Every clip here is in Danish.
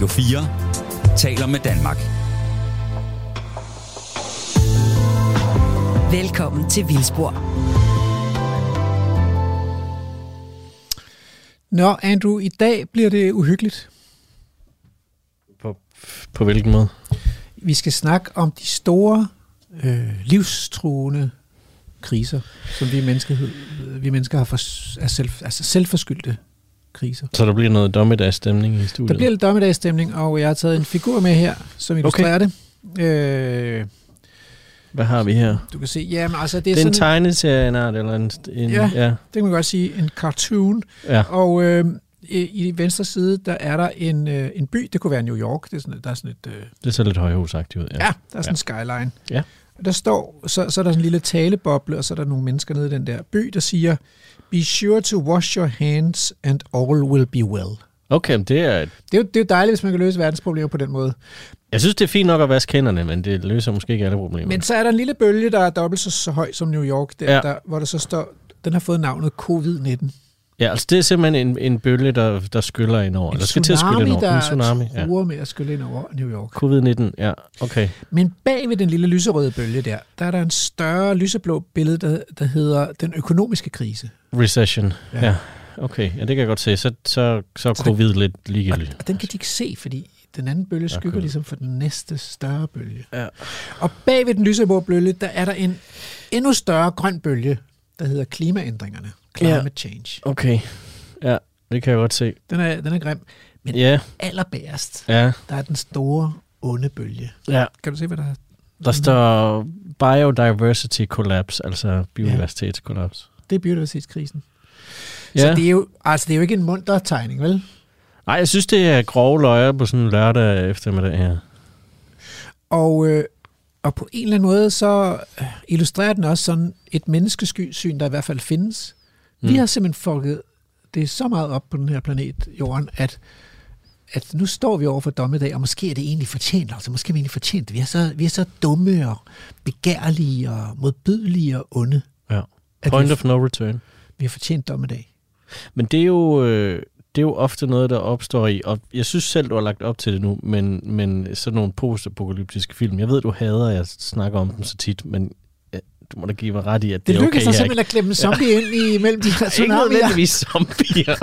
Radio 4 taler med Danmark. Velkommen til Vildspor. Nå, Andrew, i dag bliver det uhyggeligt. På, på hvilken måde? Vi skal snakke om de store, øh, livstruende kriser, som vi, menneskehed, vi mennesker har for, er selv, altså selvforskyldte kriser. Så der bliver noget dommedagsstemning i studiet? Der bliver lidt dommedagsstemning, og jeg har taget en figur med her, som illustrerer okay. det. Øh, Hvad har vi her? du kan se, jamen altså det Det er, er en sådan tegneserieart, eller en... en Ja. ja. det kan man godt sige, en cartoon. ja. Og øh, i, i venstre side, der er der en, øh, en by, det kunne være New York, det er sådan, der er sådan et, øh, Det ser lidt højhusagtigt ud. ja. ja, der er sådan en skyline. Ja. Der står, så, så er der sådan en lille taleboble, og så er der nogle mennesker nede i den der by, der siger, Be sure to wash your hands, and all will be well. Okay, men det er... Det er, jo, det er jo dejligt, hvis man kan løse verdensproblemer på den måde. Jeg synes, det er fint nok at vaske hænderne, men det løser måske ikke alle problemer. Men så er der en lille bølge, der er dobbelt så, så høj som New York, der, ja. Ja. der, hvor der så står, den har fået navnet covid-19. Ja, altså det er simpelthen en, en bølge, der, der skyller ind over. En Eller skal til at skylle ind tsunami, over. der En tsunami, ja. truer med at skylle ind over New York. Covid-19, ja, okay. Men bag ved den lille lyserøde bølge der, der er der en større lyseblå billede, der, der hedder den økonomiske krise. Recession, Ja. ja. ja. Okay, ja, det kan jeg godt se. Så, så, så Så covid lidt Og, ligegyldigt. og den kan de ikke se, fordi den anden bølge skygger Okay. ligesom for den næste større bølge. Ja. Og bag ved den lyseblå bølge, der er der en endnu større grøn bølge, der hedder klimaændringerne. Climate Ja. change. Okay, ja, det kan jeg godt se. Den er, den er grim. Men Ja, allerbærest, ja, der er den store onde bølge. ja. Kan du se, hvad der er? Der står biodiversity collapse, altså biodiversitetskollaps. Det er biodiversitetskrisen. Ja. Så det er, jo, altså, det er jo ikke en munter tegning, vel? Nej, jeg synes, det er grove løjer på sådan en lørdag eftermiddag her. Og, øh, og på en eller anden måde, så øh, illustrerer den også sådan et menneskesyn, der i hvert fald findes. Mm. Vi har simpelthen folket det er så meget op på den her planet, Jorden, at, at nu står vi over for dommedag, og måske er det egentlig fortjent. Altså, måske er vi egentlig fortjent. det. Vi er så, vi er så dumme og begærlige og modbydelige og onde. Ja. Point vi, of no return. vi har fortjent dommedag. Men det er jo... Øh, det er jo ofte noget, der opstår i, og jeg synes selv, du har lagt op til det nu, men, men sådan nogle postapokalyptiske film, jeg ved, du hader, at jeg snakker om dem så tit, men ja, du må da give mig ret i, at det, Det er okay lykkedes sig her, simpelthen at klemme en zombie ind i mellem de her Ikke tsunamier. nødvendigvis zombier.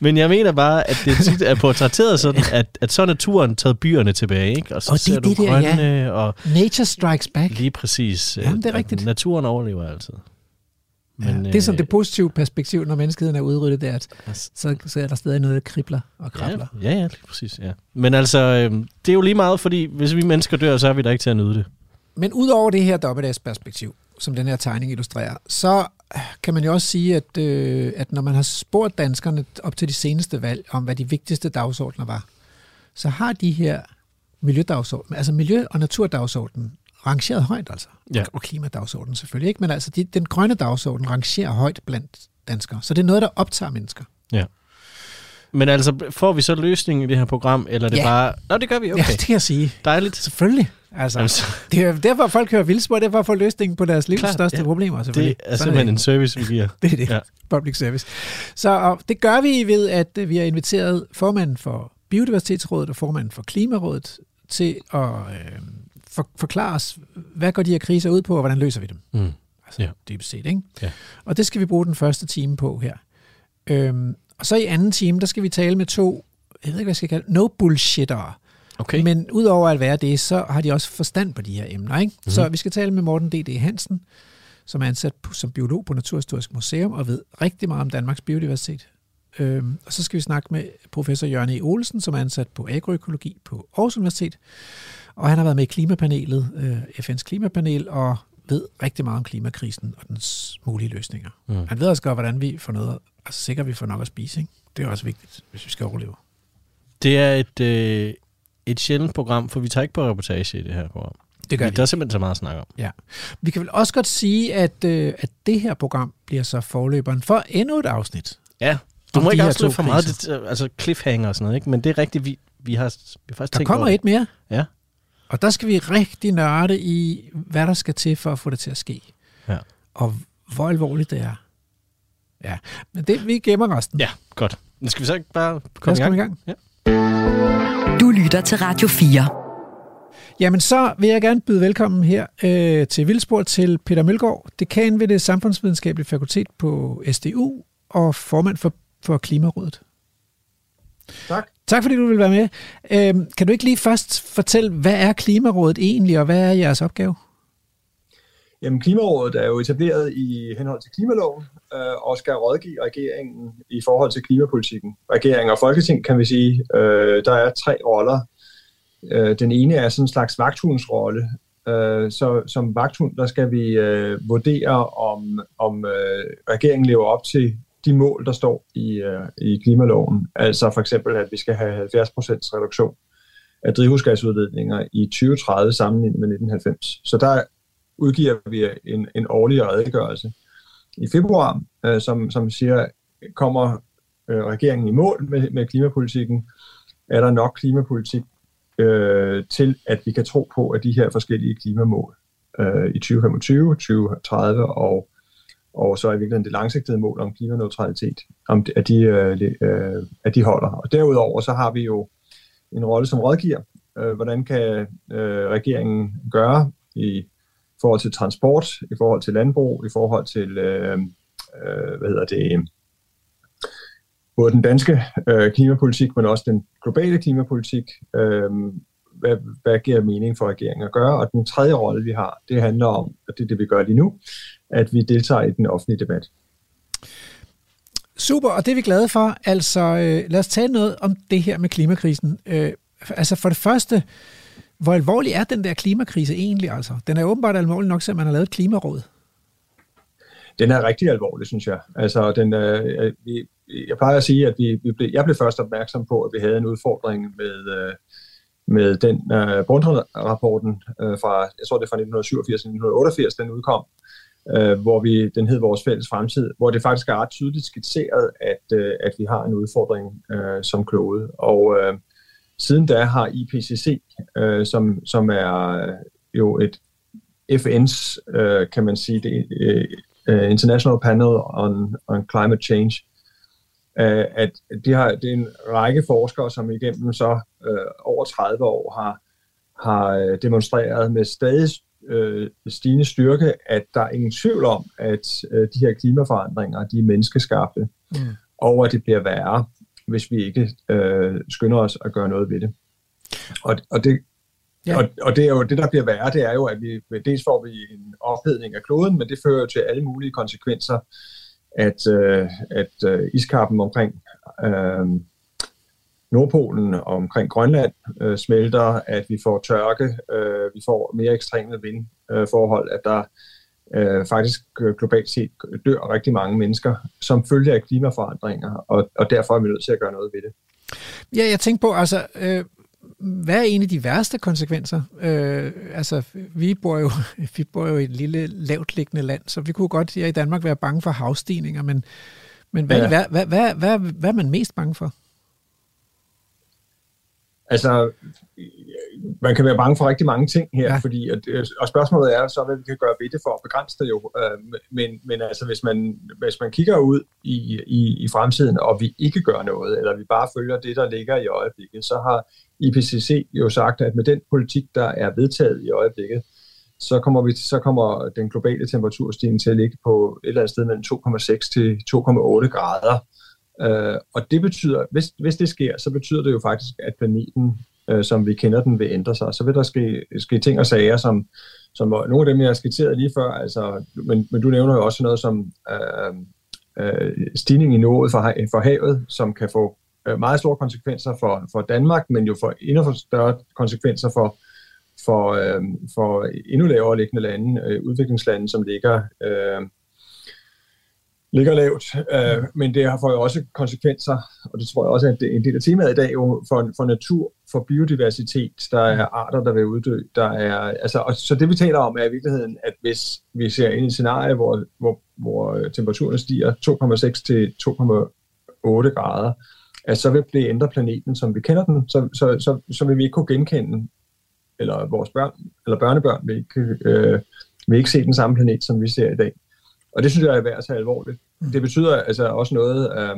Men jeg mener bare, at det tit er portrætteret sådan, at, at så er naturen taget byerne tilbage, ikke? Og så Og det er ser du det der, grønne, og Nature strikes back. lige præcis. Jamen, det er rigtigt. Naturen overlever altid. Men, ja, det er sådan det positive perspektiv, når menneskeheden er udryddet, det er, at så, så er der stadig noget, der kribler og krabler. Ja, ja, ja, lige præcis, ja. Men altså, øh, det er jo lige meget, fordi hvis vi mennesker dør, så er vi der ikke til at nyde det. Men udover det her dommedagsperspektiv, som den her tegning illustrerer, så kan man jo også sige, at, øh, at når man har spurgt danskerne op til de seneste valg om, hvad de vigtigste dagsordner var, så har de her miljødagsordner, altså miljø- og naturdagsordenen, rangeret højt altså. Ja. Og klimadagsordenen selvfølgelig ikke, men altså de, den grønne dagsorden rangerer højt blandt danskere. Så det er noget, der optager mennesker. Men altså, får vi så løsningen i det her program, eller er det Ja. bare... Nå, det gør vi, okay. Ja, det kan jeg sige. Dejligt. Selvfølgelig. Altså, Jamen, så, det er derfor, folk hører vildspor, det er for at få løsningen på deres livs Klart, største ja. problemer. det selvfølgelig. er Sådan simpelthen det. en service, vi giver. Det er det. Ja. Ja. Public service. Så og det gør vi ved, at vi har inviteret formanden for Biodiversitetsrådet og formanden for Klimarådet til at øh, for, forklare os, hvad går de her kriser ud på, og hvordan løser vi dem? Mm. Altså Ja. dybest set, ikke? Ja. Og det skal vi bruge den første time på her. Øhm, og så i anden time, der skal vi tale med to, jeg ved ikke, hvad jeg skal kalde no bullshittere. Okay. Men udover at være det, så har de også forstand på de her emner. Ikke? Mm-hmm. Så vi skal tale med Morten D.D. Hansen, som er ansat på, som biolog på Naturhistorisk Museum og ved rigtig meget om Danmarks biodiversitet. Øhm, og så skal vi snakke med professor Jørgen E. Olsen, som er ansat på agroøkologi på Aarhus Universitet. Og han har været med i klimapanelet, øh, FN's klimapanel, og ved rigtig meget om klimakrisen og dens mulige løsninger. Mm. Han ved også godt, hvordan vi får noget, altså sikkert vi får nok at spise. Ikke? Det er også vigtigt, hvis vi skal overleve. Det er et, øh, et sjældent program, for vi tager ikke på reportage i det her program. Det gør vi. Der er simpelthen så meget at snakke om. Vi kan vel også godt sige, at, øh, at det her program bliver så forløberen for endnu et afsnit. Ja. Du må ikke afsløre for meget, det, altså cliffhanger og sådan noget, ikke? men det er rigtigt, vi, vi, har, vi har faktisk Der kommer over et mere. Ja. Og der skal vi rigtig nørde i, hvad der skal til for at få det til at ske. Ja. Og hvor alvorligt det er. Ja, men det, vi gemmer resten. Ja, godt. Nu skal vi så ikke bare komme i komme gang? i gang. Du lytter til Radio 4. Jamen så vil jeg gerne byde velkommen her øh, til Vildspor til Peter Mølgaard, dekan ved det samfundsvidenskabelige fakultet på SDU og formand for, for Klimarådet. Tak. Tak fordi du vil være med. Øh, kan du ikke lige først fortælle, hvad er Klimarådet egentlig, og hvad er jeres opgave? Jamen, Klimarådet er jo etableret i henhold til klimaloven øh, og skal rådgive regeringen i forhold til klimapolitikken. Regering og Folketing, kan vi sige, øh, der er tre roller. Øh, den ene er sådan en slags vagthundsrolle. Øh, så som vagthund, der skal vi øh, vurdere, om, om øh, regeringen lever op til de mål, der står i, øh, i klimaloven. Altså for eksempel, at vi skal have 70% reduktion af drivhusgasudledninger i 2030 sammenlignet med 1990. Så der udgiver vi en, en årlig redegørelse i februar, øh, som, som siger, kommer øh, regeringen i mål med, med klimapolitikken? Er der nok klimapolitik øh, til, at vi kan tro på, at de her forskellige klimamål øh, i 2025, 2030 og, og så i virkeligheden det langsigtede mål om klimaneutralitet, om at, de, øh, øh, at de holder. Og derudover så har vi jo en rolle som rådgiver. Øh, hvordan kan øh, regeringen gøre i forhold til transport, i forhold til landbrug, i forhold til, øh, øh, hvad hedder det, både den danske øh, klimapolitik, men også den globale klimapolitik. Øh, hvad, hvad giver mening for regeringen at gøre? Og den tredje rolle, vi har, det handler om, og det er det, vi gør lige nu, at vi deltager i den offentlige debat. Super, og det er vi glade for. Altså, øh, lad os tale noget om det her med klimakrisen. Øh, altså for det første, hvor alvorlig er den der klimakrise egentlig? Altså? Den er åbenbart alvorlig nok, at man har lavet et klimaråd. Den er rigtig alvorlig, synes jeg. Altså, den, øh, vi, jeg plejer at sige, at vi, vi blev, jeg blev først opmærksom på, at vi havde en udfordring med, øh, med den øh, Brundtland-rapporten øh, fra, jeg tror det er fra 1987-1988, den udkom, øh, hvor vi, den hed Vores Fælles Fremtid, hvor det faktisk er ret tydeligt skitseret, at, øh, at vi har en udfordring øh, som klode. Og øh, siden da har IPCC, øh, som, som er øh, jo et FN's, øh, kan man sige, det, øh, øh, International Panel on, on Climate Change, øh, at de har, det er en række forskere, som igennem så øh, over 30 år har, har øh, demonstreret med stadig øh, stigende styrke, at der er ingen tvivl om, at øh, de her klimaforandringer, de er menneskeskabte, mm. og at det bliver værre hvis vi ikke øh, skynder os at gøre noget ved det. Og, og det, Ja. Og, og det er jo det, der bliver værre, det er jo, at vi dels får vi en ophedning af kloden, men det fører jo til alle mulige konsekvenser, at, øh, at øh, iskappen omkring øh, Nordpolen og omkring Grønland øh, smelter, at vi får tørke, øh, vi får mere ekstreme vindforhold, at der øh, faktisk øh, globalt set dør rigtig mange mennesker som følge af klimaforandringer, og, og derfor er vi nødt til at gøre noget ved det. Ja, jeg tænkte på, altså, øh, hvad er en af de værste konsekvenser? Øh, altså, vi bor, jo, vi bor jo i et lille lavt liggende land, så vi kunne godt her i Danmark være bange for havstigninger, men, men hvad, ja. hvad, hvad, hvad, hvad, hvad er man mest bange for? Altså, man kan være bange for rigtig mange ting her, ja. fordi at, øh, og spørgsmålet er så, hvad vi kan gøre ved det for at begrænse det jo. Øh, men, men altså, hvis man, hvis man kigger ud i, i, i fremtiden, og vi ikke gør noget, eller vi bare følger det, der ligger i øjeblikket, så har IPCC jo sagt, at med den politik, der er vedtaget i øjeblikket, så kommer, vi, så kommer den globale temperaturstigning til at ligge på et eller andet sted mellem 2,6 til 2,8 grader. Øh, og det betyder, hvis, hvis det sker, så betyder det jo faktisk, at planeten øh, som vi kender den, vil ændre sig. Så vil der ske, ske ting og sager, som, som nogle af dem, jeg har skitseret lige før, altså, men, men du nævner jo også noget som øh, øh, stigning i niveauet for, for havet, som kan få Øh, meget store konsekvenser for, for Danmark, men jo for endnu for større konsekvenser for, for, øh, for endnu lavere liggende lande, øh, udviklingslande, som ligger øh, ligger lavt, øh, men det har fået også konsekvenser, og det tror jeg også er en del af temaet i dag, jo, for, for natur, for biodiversitet, der er arter, der vil uddø, der er, altså, og, så det vi taler om er i virkeligheden, at hvis vi ser ind i et scenarie, hvor, hvor, hvor temperaturen stiger 2,6 til 2,8 grader, at så vil det ændre planeten, som vi kender den, så, så, så, så vil vi ikke kunne genkende, eller vores børn, eller børnebørn vil ikke, øh, vil ikke se den samme planet, som vi ser i dag. Og det synes jeg er værd at tage alvorligt. Mm. Det betyder altså også noget, øh,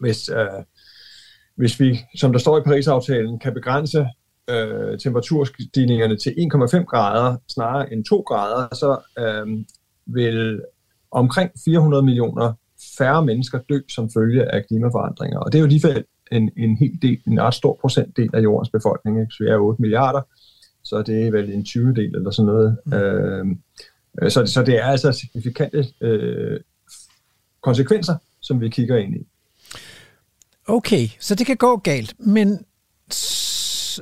hvis, øh, hvis vi, som der står i Paris-aftalen, kan begrænse øh, temperaturstigningerne til 1,5 grader snarere end 2 grader, så øh, vil omkring 400 millioner færre mennesker dø som følge af klimaforandringer. Og det er jo lige en, en helt del, en ret stor procentdel af jordens befolkning. Ikke? Så vi er 8 milliarder, så det er vel en 20 del eller sådan noget. Mm. Øh, så, så det er altså signifikante øh, konsekvenser, som vi kigger ind i. Okay, så det kan gå galt, men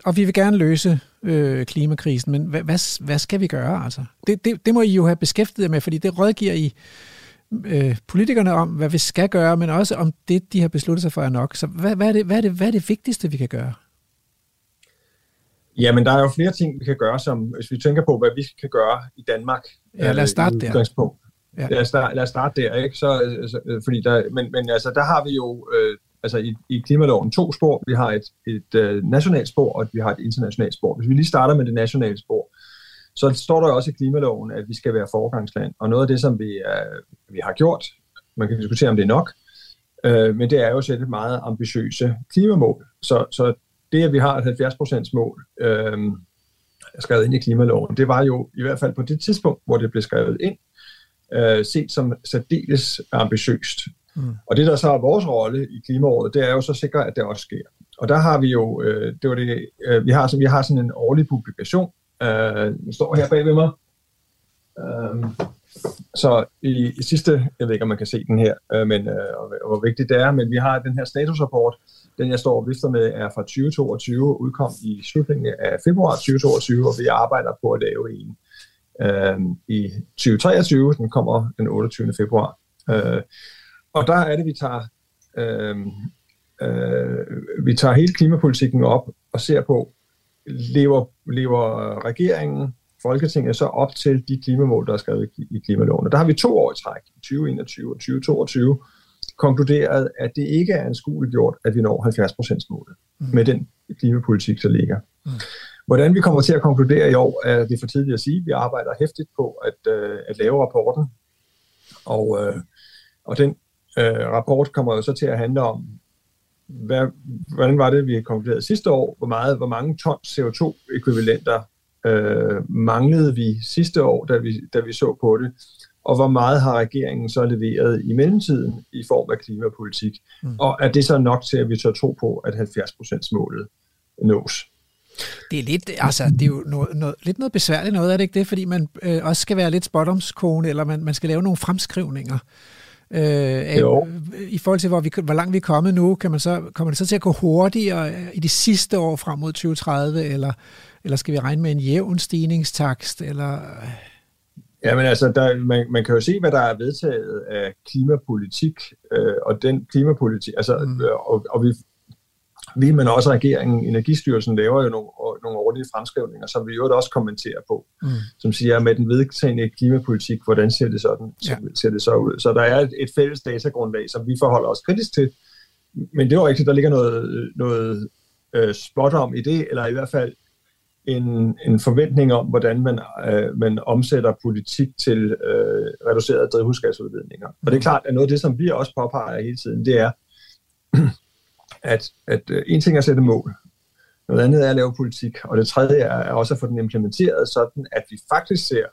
og vi vil gerne løse øh, klimakrisen, men hvad, hvad, hvad skal vi gøre? Altså? Det, det, det må I jo have beskæftiget jer med, fordi det rådgiver I øh, politikerne om, hvad vi skal gøre, men også om det, de har besluttet sig for er nok. Så hvad, hvad, er, det, hvad, er, det, hvad er det vigtigste, vi kan gøre? Jamen, der er jo flere ting, vi kan gøre, som hvis vi tænker på, hvad vi kan gøre i Danmark. Ja, lad os starte øh, der. Ja. Lad, os starte, lad os starte der, ikke? Så, så, fordi der, men, men altså, der har vi jo øh, altså i, i klimaloven to spor. Vi har et, et øh, nationalt spor, og vi har et internationalt spor. Hvis vi lige starter med det nationale spor, så står der også i klimaloven, at vi skal være foregangsland. Og noget af det, som vi, øh, vi har gjort, man kan diskutere, om det er nok, øh, men det er jo sætte et meget ambitiøse klimamål. Så, så det, at vi har et 70% mål øh, skrevet ind i klimaloven, det var jo i hvert fald på det tidspunkt, hvor det blev skrevet ind, øh, set som særdeles ambitiøst. Mm. Og det, der så er vores rolle i Klimarådet, det er jo så sikre, at det også sker. Og der har vi jo, øh, det var det, øh, vi, har, vi har sådan en årlig publikation, øh, den står her bag ved mig. Øh, så i, i sidste, jeg ved ikke, om man kan se den her, øh, men øh, hvor vigtigt det er, men vi har den her statusrapport, den jeg står og vifter med, er fra 2022, udkom i slutningen af februar 2022, og vi arbejder på at lave en øh, i 2023, den kommer den 28. februar. Øh, og der er det, vi tager, øh, øh, vi tager hele klimapolitikken op og ser på, lever, lever regeringen, Folketinget så op til de klimamål, der er skrevet i klimaloven. Og der har vi to år i træk, 2021 og 2022, konkluderet, at det ikke er anskueliggjort, at vi når 70 målet mm. med den klimapolitik, der ligger. Mm. Hvordan vi kommer til at konkludere i år, er det for tidligt at sige. Vi arbejder hæftigt på at, øh, at lave rapporten, og, øh, og den øh, rapport kommer jo så til at handle om, hvad, hvordan var det, vi konkluderede sidste år? Hvor, meget, hvor mange ton CO2-ekvivalenter øh, manglede vi sidste år, da vi, da vi så på det? Og hvor meget har regeringen så leveret i mellemtiden i form af klimapolitik? Mm. Og er det så nok til, at vi tør tro på, at 70%-målet nås? Det er lidt, altså, det er jo noget, noget, lidt noget besværligt noget, er det ikke det? Fordi man øh, også skal være lidt spottomskone, eller man, man skal lave nogle fremskrivninger. Øh, jo. I forhold til, hvor, vi, hvor langt vi er kommet nu, kan man så, kommer det så til at gå hurtigere i de sidste år frem mod 2030, eller, eller skal vi regne med en jævn stigningstakst? Eller... Ja, men altså, der, man, man kan jo se, hvad der er vedtaget af klimapolitik, øh, og den klimapolitik, altså, mm. og, og vi vi, men også regeringen, Energistyrelsen, laver jo nogle, nogle årlige fremskrivninger, som vi jo også kommenterer på, mm. som siger, med den vedtagende klimapolitik, hvordan ser det, sådan, ja. ser det så ud? Så der er et, et fælles datagrundlag, som vi forholder os kritisk til, men det er jo rigtigt, der ligger noget, noget øh, spot om i det, eller i hvert fald en, en forventning om, hvordan man, øh, man omsætter politik til øh, reducerede drivhusgasudledninger. Og det er mm. klart, at noget af det, som vi også påpeger hele tiden, det er, at, at uh, en ting er at sætte mål, noget andet er at lave politik, og det tredje er, også at få den implementeret, sådan at vi faktisk ser,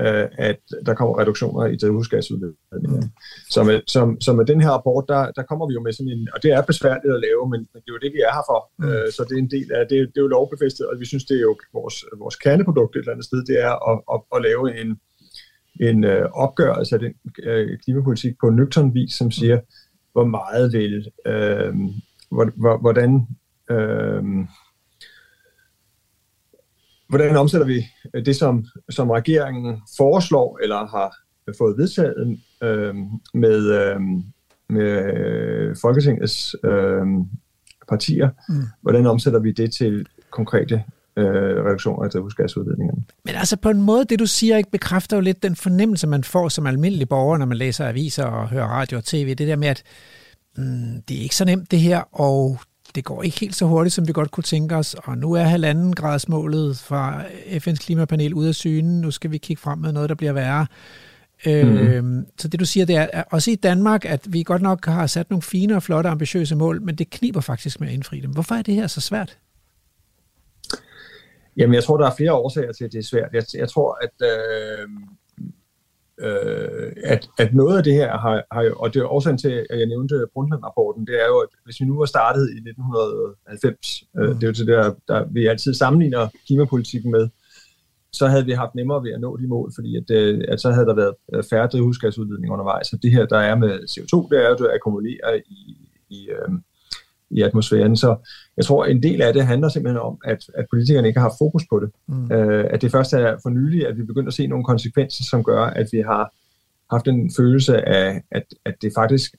uh, at der kommer reduktioner i drivhusgasudledninger. Mm. Så, med, som, så med den her rapport, der, der kommer vi jo med sådan en, og det er besværligt at lave, men, men det er jo det, vi er her for. Mm. Uh, så det er en del af, det, det er jo lovbefæstet, og vi synes, det er jo vores, vores kerneprodukt et eller andet sted, det er at, at, at lave en, en uh, opgørelse af den uh, klimapolitik på en nøgtern vis, som siger, mm hvor meget vil, øh, hvordan, øh, hvordan omsætter vi det, som, som regeringen foreslår eller har fået vedtaget øh, med, øh, med Folketingets øh, partier, mm. hvordan omsætter vi det til konkrete øh, reduktioner af drivhusgasudledningerne. Men altså på en måde, det du siger, ikke bekræfter jo lidt den fornemmelse, man får som almindelig borger, når man læser aviser og hører radio og tv. Det der med, at mm, det er ikke så nemt det her, og det går ikke helt så hurtigt, som vi godt kunne tænke os, og nu er halvanden gradsmålet fra FN's klimapanel ude af synen. Nu skal vi kigge frem med noget, der bliver værre. Øh, mm. Så det du siger, det er at også i Danmark, at vi godt nok har sat nogle fine og flotte, ambitiøse mål, men det kniber faktisk med at indfri dem. Hvorfor er det her så svært? Jamen, jeg tror, der er flere årsager til, at det er svært. Jeg, jeg tror, at, øh, øh, at, at noget af det her har, har jo, og det er årsagen til, at jeg nævnte Brundtland-rapporten, det er jo, at hvis vi nu var startet i 1990, øh, mm. det er jo til det, der, der vi altid sammenligner klimapolitikken med, så havde vi haft nemmere ved at nå de mål, fordi at, øh, at så havde der været øh, færre drivhusgasudledning undervejs. Og det her, der er med CO2, det er jo, at akkumulere i, i, øh, i atmosfæren. Så jeg tror, en del af det handler simpelthen om, at, at politikerne ikke har haft fokus på det. Mm. Øh, at det først er for nylig, at vi begynder at se nogle konsekvenser, som gør, at vi har haft en følelse af, at, at det faktisk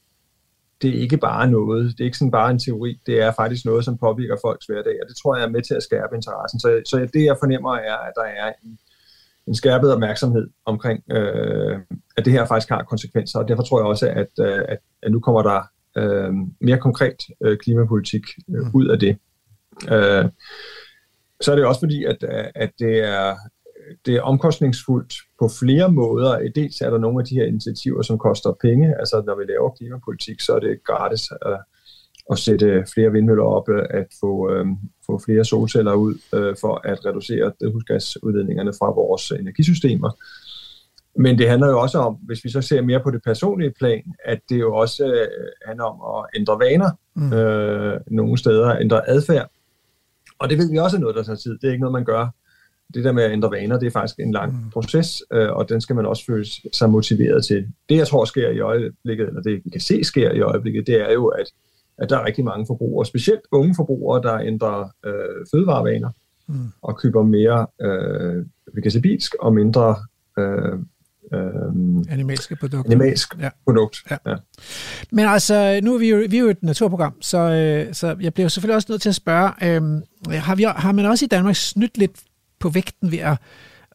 det er ikke bare noget, det er ikke sådan bare en teori, det er faktisk noget, som påvirker folks hverdag, og det tror jeg er med til at skærpe interessen. Så, så det, jeg fornemmer, er, at der er en, en skærpet opmærksomhed omkring, øh, at det her faktisk har konsekvenser, og derfor tror jeg også, at, øh, at, at nu kommer der øh, mere konkret øh, klimapolitik øh, mm. ud af det. Øh, så er det også fordi, at, at det er det er omkostningsfuldt på flere måder. Dels er der nogle af de her initiativer, som koster penge. Altså når vi laver klimapolitik, så er det gratis at, at sætte flere vindmøller op, at få, øh, få flere solceller ud øh, for at reducere drivhusgasudledningerne fra vores energisystemer. Men det handler jo også om, hvis vi så ser mere på det personlige plan, at det jo også øh, handler om at ændre vaner mm. øh, nogle steder, ændre adfærd. Og det ved vi også er noget, der tager tid. Det er ikke noget, man gør det der med at ændre vaner, det er faktisk en lang mm. proces, øh, og den skal man også føle sig motiveret til. Det, jeg tror sker i øjeblikket, eller det vi kan se sker i øjeblikket, det er jo, at, at der er rigtig mange forbrugere, specielt unge forbrugere, der ændrer øh, fødevarevaner mm. og køber mere øh, vegetabilisk og mindre øh, Øhm, animalske produkter. Animalsk ja. produkt, ja. ja. Men altså, nu er vi jo, vi er jo et naturprogram, så, øh, så jeg bliver selvfølgelig også nødt til at spørge, øh, har, vi, har man også i Danmark snydt lidt på vægten ved at,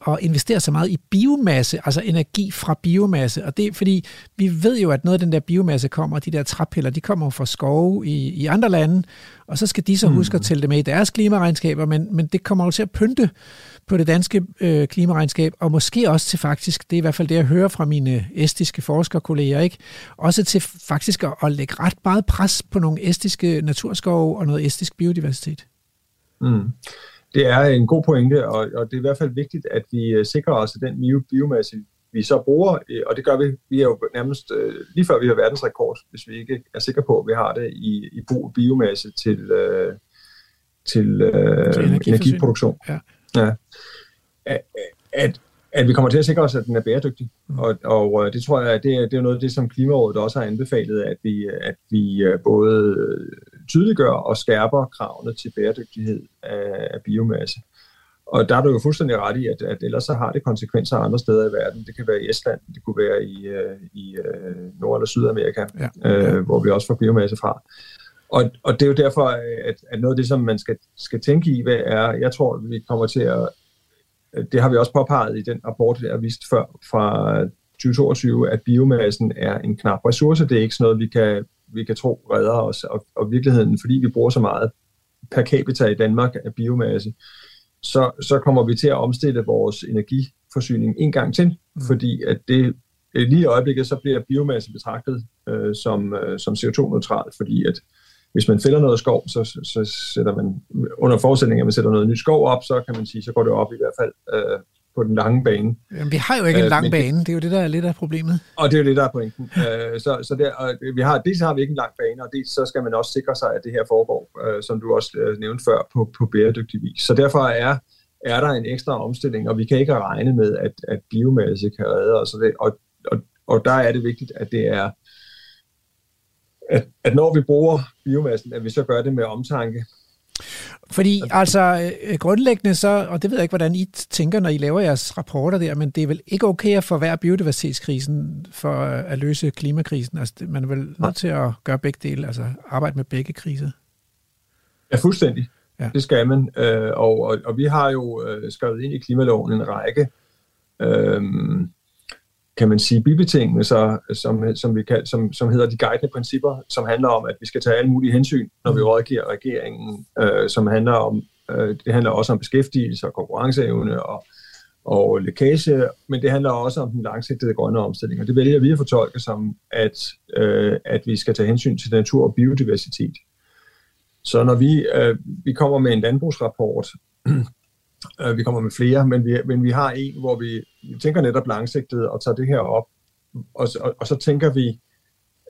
at investere så meget i biomasse, altså energi fra biomasse. Og det er fordi, vi ved jo, at noget af den der biomasse kommer, de der træpiller, de kommer fra skove i, i andre lande, og så skal de så huske mm. at tælle det med i deres klimaregnskaber, men, men det kommer jo til at pynte på det danske øh, klimaregnskab, og måske også til faktisk, det er i hvert fald det, jeg hører fra mine estiske forskerkolleger, ikke? også til faktisk at, at lægge ret meget pres på nogle estiske naturskove og noget estisk biodiversitet. Mm det er en god pointe, og, og det er i hvert fald vigtigt, at vi øh, sikrer os, at den biomasse, vi så bruger, øh, og det gør vi, vi er jo nærmest øh, lige før vi har verdensrekord, hvis vi ikke er sikre på, at vi har det i, i brug biomasse til, øh, til, øh, til energiproduktion. Ja. Ja. At, at, at vi kommer til at sikre os, at den er bæredygtig. Mm. Og, og det tror jeg, det er, det er noget af det, som Klimarådet også har anbefalet, at vi, at vi både tydeliggør og skærper kravene til bæredygtighed af, af biomasse. Og der er du jo fuldstændig ret i, at, at ellers så har det konsekvenser andre steder i verden. Det kan være i Estland, det kunne være i, uh, i uh, Nord- eller Sydamerika, ja. Ja. Uh, hvor vi også får biomasse fra. Og, og det er jo derfor, at, at noget af det, som man skal, skal tænke i, hvad er, jeg tror, vi kommer til at, det har vi også påpeget i den rapport, jeg har vist før fra 2022, at biomassen er en knap ressource. Det er ikke sådan noget, vi kan vi kan tro redder os, og, og virkeligheden, fordi vi bruger så meget per capita i Danmark af biomasse, så, så kommer vi til at omstille vores energiforsyning en gang til, mm. fordi at det lige i øjeblikket, så bliver biomasse betragtet øh, som, øh, som CO2-neutral, fordi at hvis man fælder noget skov, så, så, så sætter man, under forudsætning af, at man sætter noget nyt skov op, så kan man sige, så går det op i hvert fald øh, på den lange bane. Jamen, vi har jo ikke en øh, lang bane, det er jo det, der er lidt af problemet. Og det er jo det, der er pointen. Øh, så så der, og vi har, dels har vi ikke en lang bane, og dels så skal man også sikre sig, at det her foregår, øh, som du også nævnte før, på, på bæredygtig vis. Så derfor er, er der en ekstra omstilling, og vi kan ikke regne med, at, at biomasse kan redde os. Og, det, og, og, og der er det vigtigt, at det er at, at når vi bruger biomassen, at vi så gør det med omtanke, fordi altså øh, grundlæggende så, og det ved jeg ikke, hvordan I tænker, når I laver jeres rapporter der, men det er vel ikke okay at forværre biodiversitetskrisen for at løse klimakrisen. Altså man er vel nødt til at gøre begge dele, altså arbejde med begge kriser. Ja, fuldstændig. Ja. Det skal man. Øh, og, og, og vi har jo øh, skrevet ind i klimaloven en række øh, kan man sige, bibetingelser, som, som, vi kan, som, som hedder de guidende principper, som handler om, at vi skal tage alle mulige hensyn, når vi mm. rådgiver regeringen, øh, som handler om, øh, det handler også om beskæftigelse og konkurrenceevne og, og lækage, men det handler også om den langsigtede grønne omstilling, og det vælger vi at fortolke som, at, øh, at vi skal tage hensyn til natur og biodiversitet. Så når vi, øh, vi kommer med en landbrugsrapport, vi kommer med flere, men vi, men vi har en, hvor vi, vi tænker netop langsigtet og tager det her op, og, og, og så tænker vi,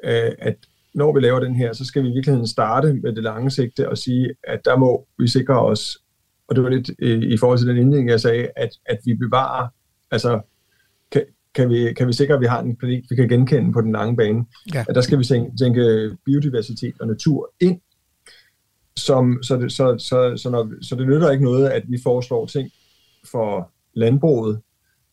øh, at når vi laver den her, så skal vi i virkeligheden starte med det lange sigte og sige, at der må vi sikre os, og det var lidt i, i forhold til den indledning, jeg sagde, at, at vi bevarer, altså kan, kan, vi, kan vi sikre, at vi har en planet, vi kan genkende på den lange bane. Ja. At der skal vi tænke, tænke biodiversitet og natur ind, som, så, det, så, så, så, når, så det nytter ikke noget, at vi foreslår ting for landbruget,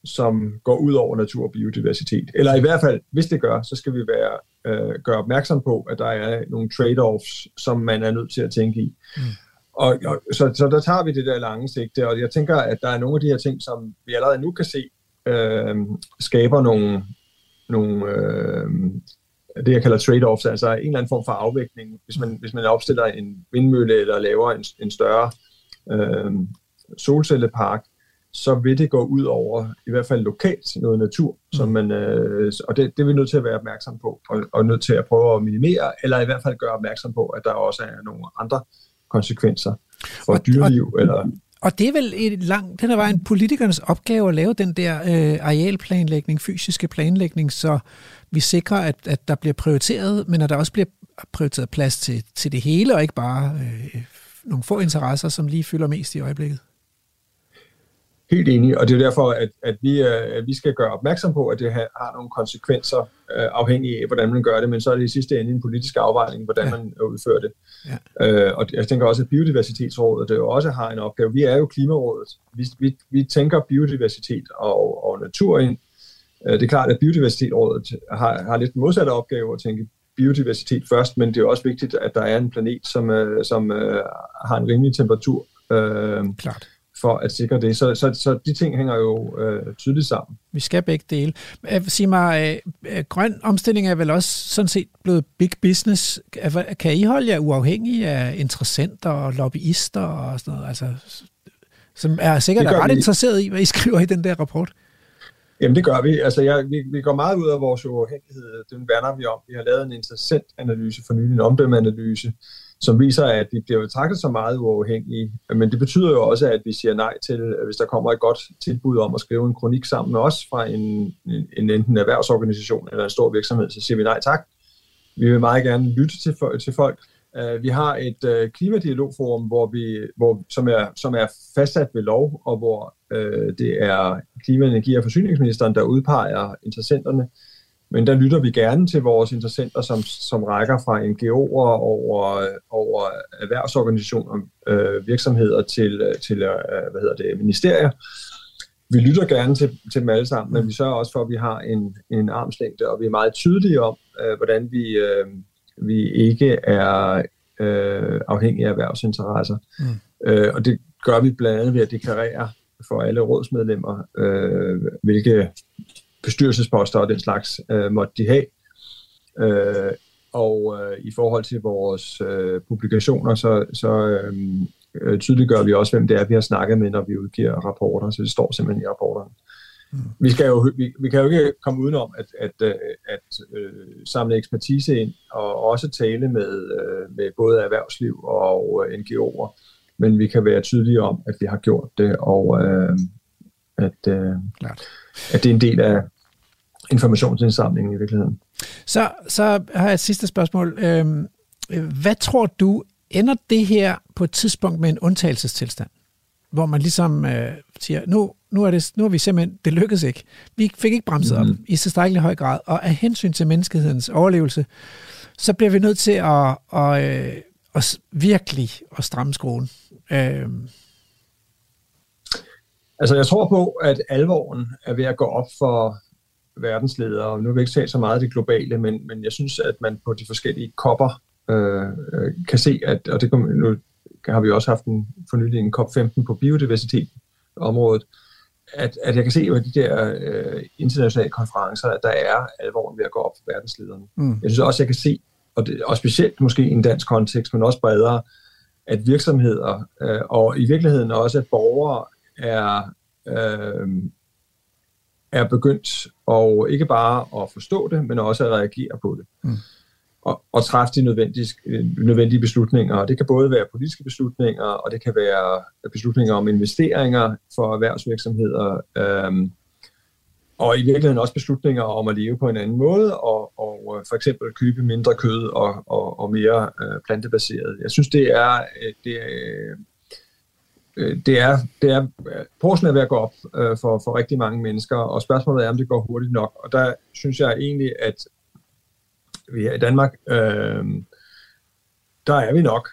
som går ud over natur og biodiversitet. Eller i hvert fald, hvis det gør, så skal vi være øh, gøre opmærksom på, at der er nogle trade-offs, som man er nødt til at tænke i. Mm. Og, og så, så der tager vi det der lange sigte, og jeg tænker, at der er nogle af de her ting, som vi allerede nu kan se, øh, skaber nogle, nogle øh, det, jeg kalder trade-offs, altså en eller anden form for afvægtning. Hvis man, hvis man opstiller en vindmølle eller laver en, en større øh, solcellepark, så vil det gå ud over, i hvert fald lokalt, noget natur, mm. som man, øh, og det, det er vi nødt til at være opmærksom på, og, og nødt til at prøve at minimere, eller i hvert fald gøre opmærksom på, at der også er nogle andre konsekvenser for og, dyreliv. Og, eller, og det er vel et langt, den er bare en politikernes opgave at lave den der øh, arealplanlægning, fysiske planlægning, så vi sikrer, at, at der bliver prioriteret, men at der også bliver prioriteret plads til, til det hele, og ikke bare øh, nogle få interesser, som lige fylder mest i øjeblikket. Helt enig, og det er derfor, at, at, vi, øh, vi skal gøre opmærksom på, at det har, har nogle konsekvenser øh, afhængig af, hvordan man gør det, men så er det i sidste ende en politisk afvejning, hvordan ja. man udfører det. Ja. Øh, og jeg tænker også, at Biodiversitetsrådet det jo også har en opgave. Vi er jo Klimarådet. Vi, vi, vi tænker biodiversitet og, og natur ind. Øh, det er klart, at Biodiversitetsrådet har, har lidt modsatte opgave at tænke biodiversitet først, men det er også vigtigt, at der er en planet, som, øh, som øh, har en rimelig temperatur. Øh, klart for at sikre det. Så, så, så de ting hænger jo øh, tydeligt sammen. Vi skal begge dele. Sig mig, øh, øh, grøn omstilling er vel også sådan set blevet big business. Kan I holde jer uafhængige af interessenter og lobbyister og sådan noget? Altså, som er sikkert er ret vi. interesseret i, hvad I skriver i den der rapport. Jamen det gør vi. Altså, jeg, vi, vi går meget ud af vores uafhængighed. Den værner vi om. Vi har lavet en interessant analyse for nylig, en omdømmeanalyse, som viser, at vi bliver betragtet så meget uafhængige. Men det betyder jo også, at vi siger nej til, hvis der kommer et godt tilbud om at skrive en kronik sammen med os fra en, en enten erhvervsorganisation eller en stor virksomhed, så siger vi nej tak. Vi vil meget gerne lytte til, til folk. Øh, vi har et øh, klimadialogforum, hvor vi, hvor, som, er, som er fastsat ved lov, og hvor øh, det er klima-, energi- og forsyningsministeren, der udpeger interessenterne. Men der lytter vi gerne til vores interessenter, som, som rækker fra NGO'er over, over erhvervsorganisationer, øh, virksomheder til, øh, til øh, hvad hedder det, ministerier. Vi lytter gerne til, til dem alle sammen, men vi sørger også for, at vi har en, en armslængde, og vi er meget tydelige om, øh, hvordan vi, øh, vi ikke er øh, afhængige af erhvervsinteresser. Mm. Øh, og det gør vi blandt andet ved at deklarere for alle rådsmedlemmer, øh, hvilke bestyrelsesposter og den slags øh, måtte de have. Øh, og øh, i forhold til vores øh, publikationer, så, så øh, tydeliggør vi også, hvem det er, vi har snakket med, når vi udgiver rapporter, så det står simpelthen i rapporterne. Vi, skal jo, vi, vi kan jo ikke komme udenom at, at, at, at øh, samle ekspertise ind og også tale med, øh, med både erhvervsliv og øh, NGO'er, men vi kan være tydelige om, at vi har gjort det, og øh, at, øh, at det er en del af, informationsindsamlingen i virkeligheden. Så, så har jeg et sidste spørgsmål. Øhm, hvad tror du, ender det her på et tidspunkt med en undtagelsestilstand? Hvor man ligesom øh, siger, nu, nu, er det, nu er vi simpelthen, det lykkedes ikke. Vi fik ikke bremset mm. op i tilstrækkelig høj grad, og af hensyn til menneskehedens overlevelse, så bliver vi nødt til at, at, øh, at virkelig at stramme skruen. Øh, Altså, jeg tror på, at alvoren er ved at gå op for verdensledere, nu vil jeg ikke tale så meget af det globale, men, men jeg synes, at man på de forskellige kopper øh, øh kan se, at, og det kan, nu har vi også haft en fornyelig en COP15 på biodiversitet området, at, at jeg kan se på de der øh, internationale konferencer, at der er alvoren ved at gå op for verdenslederne. Mm. Jeg synes også, jeg kan se, og, det, og specielt måske i en dansk kontekst, men også bredere, at virksomheder øh, og i virkeligheden også at borgere er øh, er begyndt og ikke bare at forstå det, men også at reagere på det. Mm. Og, og træffe de nødvendige, øh, nødvendige beslutninger. Og det kan både være politiske beslutninger, og det kan være beslutninger om investeringer for erhvervsvirksomheder, øhm, og i virkeligheden også beslutninger om at leve på en anden måde, og, og øh, for eksempel købe mindre kød og, og, og mere øh, plantebaseret. Jeg synes, det er, øh, det er, det er, det er porsen er ved at gå op øh, for, for rigtig mange mennesker, og spørgsmålet er, om det går hurtigt nok. Og der synes jeg egentlig, at vi er i Danmark, øh, der er vi nok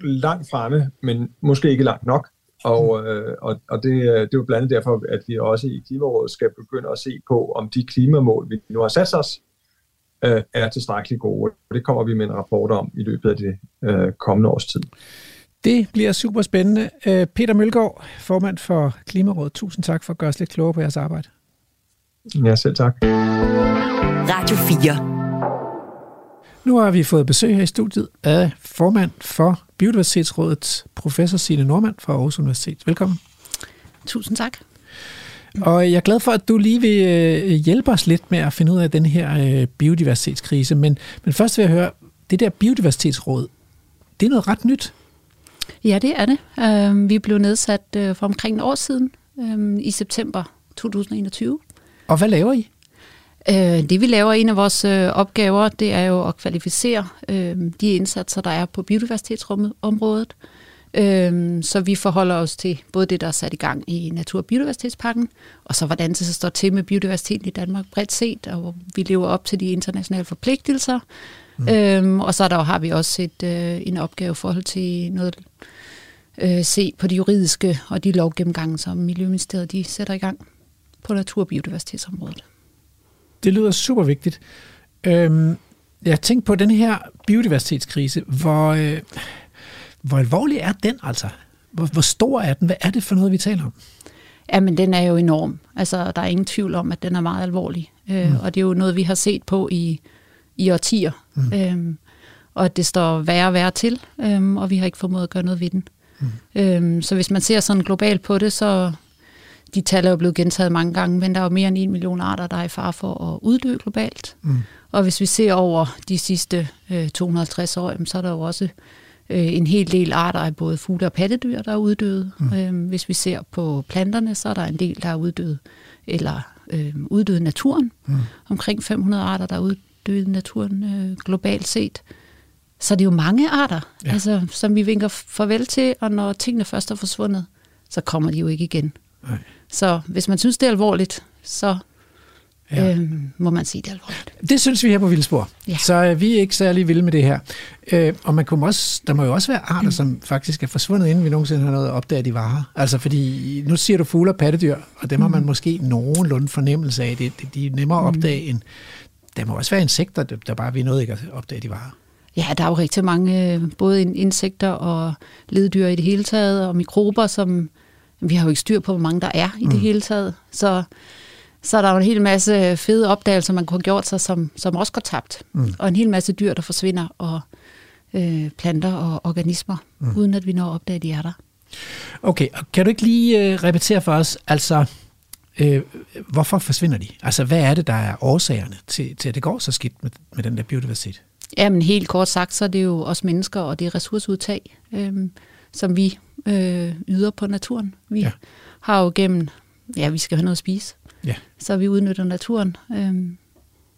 langt fremme, men måske ikke langt nok. Og, øh, og, og det, det er jo blandt andet derfor, at vi også i Klimarådet skal begynde at se på, om de klimamål, vi nu har sat os, øh, er tilstrækkeligt gode. Og det kommer vi med en rapport om i løbet af det øh, kommende års tid. Det bliver super spændende. Øh, Peter Mølgaard, formand for Klimarådet, tusind tak for at gøre os lidt klogere på jeres arbejde. Ja, selv tak. Radio 4 nu har vi fået besøg her i studiet af formand for Biodiversitetsrådet, professor Signe Normand fra Aarhus Universitet. Velkommen. Tusind tak. Og jeg er glad for, at du lige vil øh, hjælpe os lidt med at finde ud af den her øh, biodiversitetskrise. Men, men først vil jeg høre, det der biodiversitetsråd, det er noget ret nyt. Ja, det er det. Øhm, vi blev nedsat øh, for omkring et år siden, øhm, i september 2021. Og hvad laver I? Øh, det vi laver, en af vores øh, opgaver, det er jo at kvalificere øh, de indsatser, der er på biodiversitetsområdet. Øh, så vi forholder os til både det, der er sat i gang i Natur- og Biodiversitetspakken, og så hvordan det så står til med biodiversiteten i Danmark bredt set, og vi lever op til de internationale forpligtelser. Mm. Og så der, har vi også et, en opgave i forhold til noget se på de juridiske og de lovgennemgange, som Miljøministeriet de sætter i gang på natur- og biodiversitetsområdet. Det lyder super vigtigt. Øhm, jeg tænkte på den her biodiversitetskrise. Hvor, øh, hvor alvorlig er den altså? Hvor, hvor stor er den? Hvad er det for noget, vi taler om? Jamen, den er jo enorm. Altså, der er ingen tvivl om, at den er meget alvorlig. Øh, mm. Og det er jo noget, vi har set på i, i årtier. Mm. Øhm, og det står værre og værre til, øhm, og vi har ikke formået at gøre noget ved den. Mm. Øhm, så hvis man ser sådan globalt på det, så de tal er jo blevet gentaget mange gange, men der er jo mere end en million arter, der er i fare for at uddø globalt. Mm. Og hvis vi ser over de sidste øh, 250 år, så er der jo også øh, en hel del arter af både fugle og pattedyr, der er uddøde. Mm. Øh, hvis vi ser på planterne, så er der en del, der er uddøde, eller øh, uddøde naturen. Mm. Omkring 500 arter, der er uddøde naturen øh, globalt set. Så det er jo mange arter, ja. altså, som vi vinker farvel til, og når tingene først er forsvundet, så kommer de jo ikke igen. Nej. Så hvis man synes, det er alvorligt, så ja. øh, må man sige, det er alvorligt. Det synes vi her på Vildspor. Ja. Så øh, vi er ikke særlig vilde med det her. Øh, og man kunne også, der må jo også være arter, mm. som faktisk er forsvundet, inden vi nogensinde har noget at opdage, de varer. Altså fordi, nu siger du fugle og pattedyr, og dem mm. har man måske nogenlunde fornemmelse af. Det, de er nemmere at mm. opdage end... Der må også være insekter, der bare vi noget ikke at opdage, de varer. Ja, der er jo rigtig mange, øh, både insekter og leddyr i det hele taget, og mikrober, som vi har jo ikke styr på, hvor mange der er i mm. det hele taget. Så, så er der jo en hel masse fede opdagelser, man kunne have gjort sig, som, som også går tabt. Mm. Og en hel masse dyr, der forsvinder, og øh, planter og organismer, mm. uden at vi når at opdage, at de er der. Okay, og kan du ikke lige øh, repetere for os, altså, øh, hvorfor forsvinder de? Altså, hvad er det, der er årsagerne til, til at det går så skidt med, med den der biodiversitet? Jamen, helt kort sagt, så er det jo os mennesker, og det er ressourceudtag, øh, som vi øh, yder på naturen. Vi ja. har jo gennem, ja, vi skal have noget at spise, ja. så vi udnytter naturen. Øh,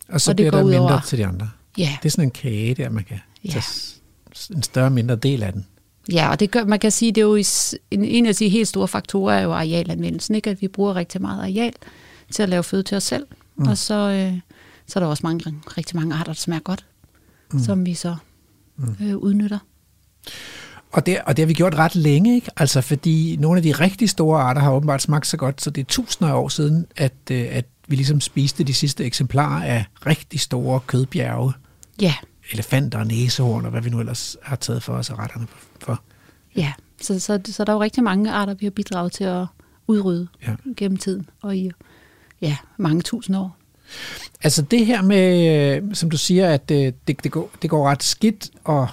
og så og det bliver der mindre over. til de andre. Ja. Det er sådan en kage der, man kan ja. tage en større mindre del af den. Ja, og det gør, man kan sige, det er jo en, en af de helt store faktorer er jo arealanvendelsen, ikke? at vi bruger rigtig meget areal til at lave føde til os selv. Mm. Og så, øh, så er der også mange, rigtig mange arter, der smager godt, mm. som vi så mm. øh, udnytter. Og det, og det har vi gjort ret længe, ikke? Altså, fordi nogle af de rigtig store arter har åbenbart smagt så godt, så det er tusinder af år siden, at, øh, at vi ligesom spiste de sidste eksemplarer af rigtig store kødbjerge. Ja. Elefanter og næsehorn og hvad vi nu ellers har taget for os og retterne for. Ja, så, så, så der er jo rigtig mange arter, vi har bidraget til at udrydde ja. gennem tiden og i ja, mange tusind år. Altså det her med, øh, som du siger, at øh, det, det, går, det går ret skidt, og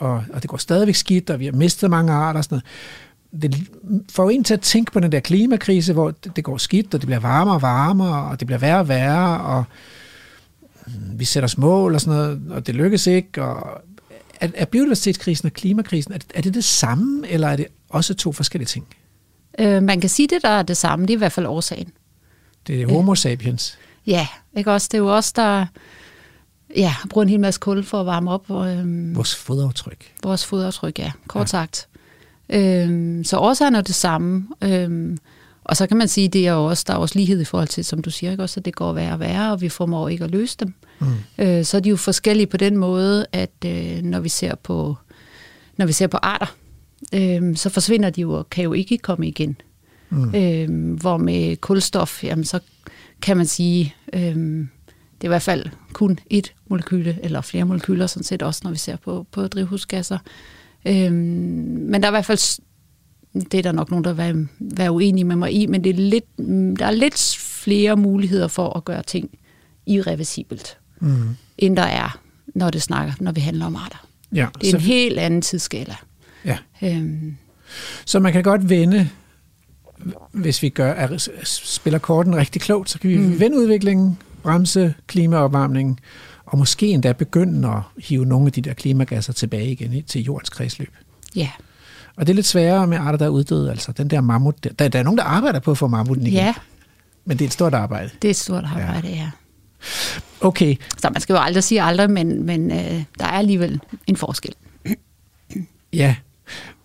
og, og det går stadigvæk skidt, og vi har mistet mange arter og sådan noget. det får en til at tænke på den der klimakrise, hvor det, det går skidt, og det bliver varmere og varmere, og det bliver værre og værre, og vi sætter os mål og sådan noget, og det lykkes ikke. Og er, er biodiversitetskrisen og klimakrisen, er det, er det det samme, eller er det også to forskellige ting? Øh, man kan sige, det der er det samme. Det er i hvert fald årsagen. Det er homo sapiens. Ja, ikke også? Det er jo også der ja, bruger en hel masse kul for at varme op. Og, øhm, vores fodaftryk. Vores fodaftryk, ja. Kort ja. sagt. Øhm, så årsagen er det samme. Øhm, og så kan man sige, det er også, der er også lighed i forhold til, som du siger, ikke? også at det går værre og værre, og vi formår ikke at løse dem. Mm. Øh, så er de jo forskellige på den måde, at øh, når vi ser på når vi ser på arter, øh, så forsvinder de jo og kan jo ikke komme igen. Mm. Øh, hvor med kulstof, jamen, så kan man sige, øh, det er i hvert fald kun et molekyle, eller flere molekyler, sådan set også, når vi ser på, på drivhusgasser. Øh, men der er i hvert fald det er der nok nogen, der vil være, uenige med mig i, men det er lidt, der er lidt flere muligheder for at gøre ting irreversibelt, mm. end der er, når det snakker, når vi handler om arter. Ja, det er en vi... helt anden tidsskala. Ja. Øhm. Så man kan godt vende, hvis vi gør, er, spiller korten rigtig klogt, så kan vi mm. vende udviklingen, bremse klimaopvarmningen, og måske endda begynde at hive nogle af de der klimagasser tilbage igen til jordens kredsløb. Ja. Og det er lidt sværere med arter, der er uddøde. Altså den der mammut, der, der er nogen, der arbejder på at få mammuten igen. Ja. Men det er et stort arbejde. Det er et stort arbejde, ja. ja. Okay. Så man skal jo aldrig sige aldrig, men, men øh, der er alligevel en forskel. Ja.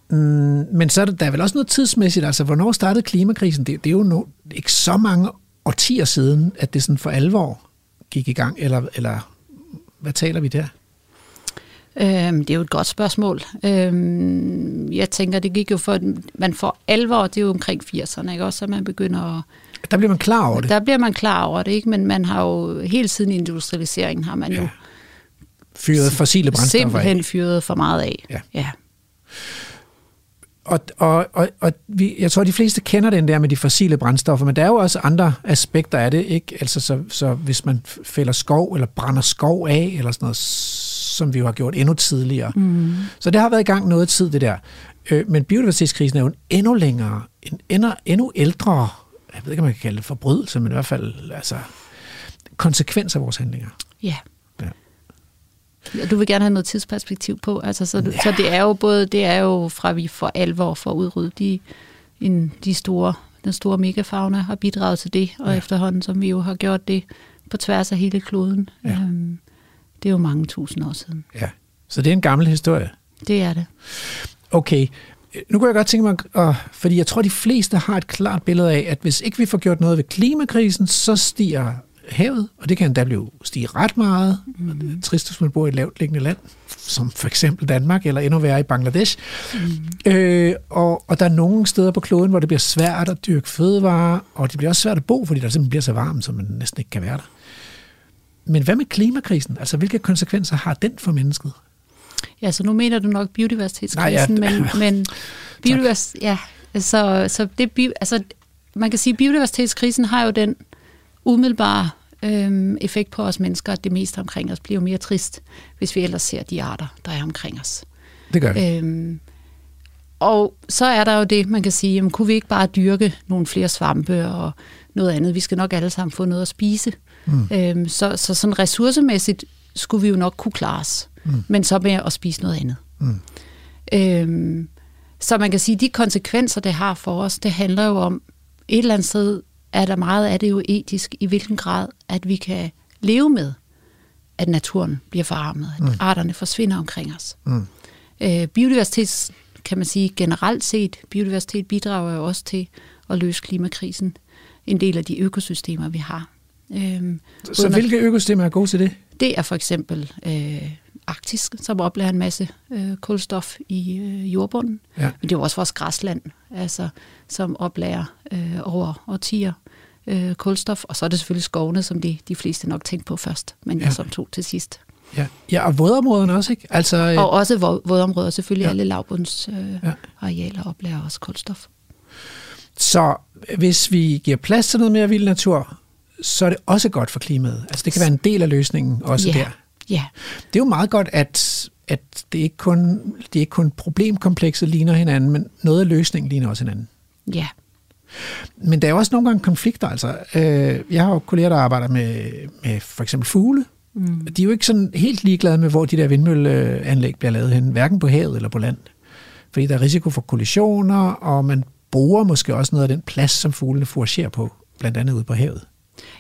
Mm, men så er der, der er vel også noget tidsmæssigt. Altså, hvornår startede klimakrisen? Det, det er jo no, ikke så mange årtier siden, at det sådan for alvor gik i gang. Eller, eller hvad taler vi der? Øhm, det er jo et godt spørgsmål. Øhm, jeg tænker, det gik jo for, man får alvor, det er jo omkring 80'erne, ikke også, så man begynder at... Der bliver man klar over det. Der bliver man klar over det, ikke? men man har jo hele tiden industrialiseringen har man ja. jo fyret fossile brændstoffer Simpelthen fyret for meget af. Ja. ja. Og, og, og, og vi, jeg tror, de fleste kender den der med de fossile brændstoffer, men der er jo også andre aspekter af det. Ikke? Altså, så, så hvis man fælder skov, eller brænder skov af, eller sådan noget, som vi jo har gjort endnu tidligere. Mm. Så det har været i gang noget tid, det der. Øh, men biodiversitetskrisen er jo en endnu længere, en endnu, endnu ældre, jeg ved ikke, om man kan kalde det forbrydelse, men i hvert fald altså, konsekvens af vores handlinger. Ja. ja. Du vil gerne have noget tidsperspektiv på, altså, så, ja. så det er jo både, det er jo fra vi for alvor for at udrydde de, en, de store, den store megafauna har bidraget til det, og ja. efterhånden som vi jo har gjort det på tværs af hele kloden. Ja. Øhm, det er jo mange tusind år siden. Ja, så det er en gammel historie. Det er det. Okay, nu kan jeg godt tænke mig, at, fordi jeg tror, de fleste har et klart billede af, at hvis ikke vi får gjort noget ved klimakrisen, så stiger havet, og det kan endda blive stige ret meget. Mm. Det er trist, hvis man bor i et lavt liggende land, som for eksempel Danmark, eller endnu værre i Bangladesh. Mm. Øh, og, og der er nogle steder på kloden, hvor det bliver svært at dyrke fødevarer, og det bliver også svært at bo, fordi der simpelthen bliver så varmt, så man næsten ikke kan være der. Men hvad med klimakrisen? Altså, hvilke konsekvenser har den for mennesket? Ja, så nu mener du nok biodiversitetskrisen, Nej, ja. men, men biodivers, ja, så, så det, altså, man kan sige, at biodiversitetskrisen har jo den umiddelbare øhm, effekt på os mennesker, at det meste omkring os bliver mere trist, hvis vi ellers ser de arter, der er omkring os. Det gør det. Øhm, og så er der jo det, man kan sige, jamen, kunne vi ikke bare dyrke nogle flere svampe og noget andet? Vi skal nok alle sammen få noget at spise. Mm. Øhm, så, så sådan ressourcemæssigt skulle vi jo nok kunne klare os, mm. men så med at spise noget andet. Mm. Øhm, så man kan sige, at de konsekvenser, det har for os, det handler jo om, et eller andet sted er der meget af det jo etisk, i hvilken grad, at vi kan leve med, at naturen bliver forarmet, at mm. arterne forsvinder omkring os. Mm. Øh, biodiversitet, kan man sige generelt set, biodiversitet bidrager jo også til at løse klimakrisen. En del af de økosystemer, vi har. Øhm, så hvilke økosystemer er gode til det? Det er for eksempel øh, Arktis, som oplærer en masse øh, kulstof i øh, jordbunden. Ja. Men det er jo også vores græsland, altså, som oplærer øh, over årtier øh, kulstof. Og så er det selvfølgelig skovene, som de, de fleste nok tænkte på først, men ja. jeg som to til sidst. Ja, ja og vådområderne også, ikke? Altså, øh... Og også vådområder, selvfølgelig ja. alle lavbundsarealer øh, ja. oplærer også kulstof. Så hvis vi giver plads til noget mere vild natur, så er det også godt for klimaet. Altså det kan være en del af løsningen også ja. der. Ja. Det er jo meget godt, at, at det ikke kun, det ikke kun problemkomplekset ligner hinanden, men noget af løsningen ligner også hinanden. Ja. Men der er jo også nogle gange konflikter. Altså, øh, jeg har jo kolleger, der arbejder med, med for eksempel fugle. Mm. De er jo ikke sådan helt ligeglade med, hvor de der vindmølleanlæg bliver lavet hen, hverken på havet eller på land. Fordi der er risiko for kollisioner, og man bruger måske også noget af den plads, som fuglene foragerer på, blandt andet ude på havet.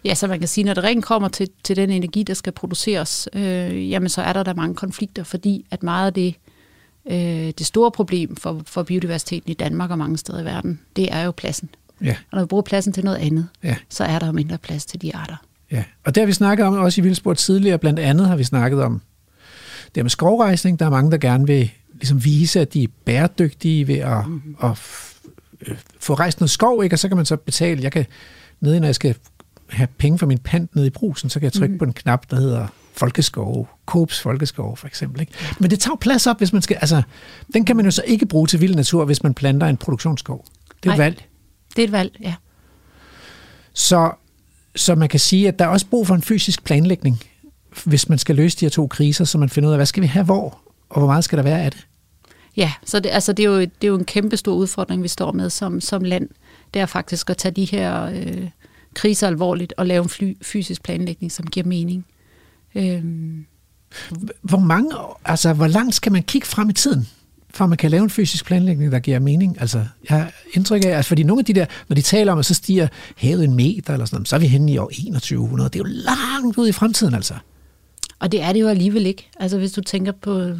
Ja, så man kan sige, når det rent kommer til, til den energi, der skal produceres, øh, jamen så er der der mange konflikter, fordi at meget af det, øh, det store problem for, for biodiversiteten i Danmark og mange steder i verden, det er jo pladsen. Ja. Og når vi bruger pladsen til noget andet, Ja. så er der mindre plads til de arter. Ja, og det har vi snakket om også i Vildsport tidligere. Blandt andet har vi snakket om det med skovrejsning. Der er mange, der gerne vil ligesom vise, at de er bæredygtige ved at, mm-hmm. at øh, få rejst noget skov, ikke? og så kan man så betale. Jeg kan, nede når jeg skal have penge for min pant nede i brusen, så kan jeg trykke mm. på en knap, der hedder Folkeskov, Coops Folkeskov for eksempel. Ikke? Men det tager plads op, hvis man skal, altså, den kan man jo så ikke bruge til vild natur, hvis man planter en produktionsskov. Det er et valg. Det er et valg, ja. Så, så man kan sige, at der er også brug for en fysisk planlægning, hvis man skal løse de her to kriser, så man finder ud af, hvad skal vi have hvor, og hvor meget skal der være af det. Ja, så det, altså det, er jo, det er jo en kæmpe stor udfordring, vi står med som, som land. Det er faktisk at tage de her øh, kriser alvorligt og lave en fly, fysisk planlægning, som giver mening. Øhm, Hvor mange, altså hvor langt skal man kigge frem i tiden, for man kan lave en fysisk planlægning, der giver mening? Altså, jeg har indtryk af, at fordi nogle af de der, når de taler om, at så stiger havet en meter, eller sådan så er vi henne i år 2100. Det er jo langt ud i fremtiden, altså. og det er det jo alligevel ikke. Altså hvis du tænker på,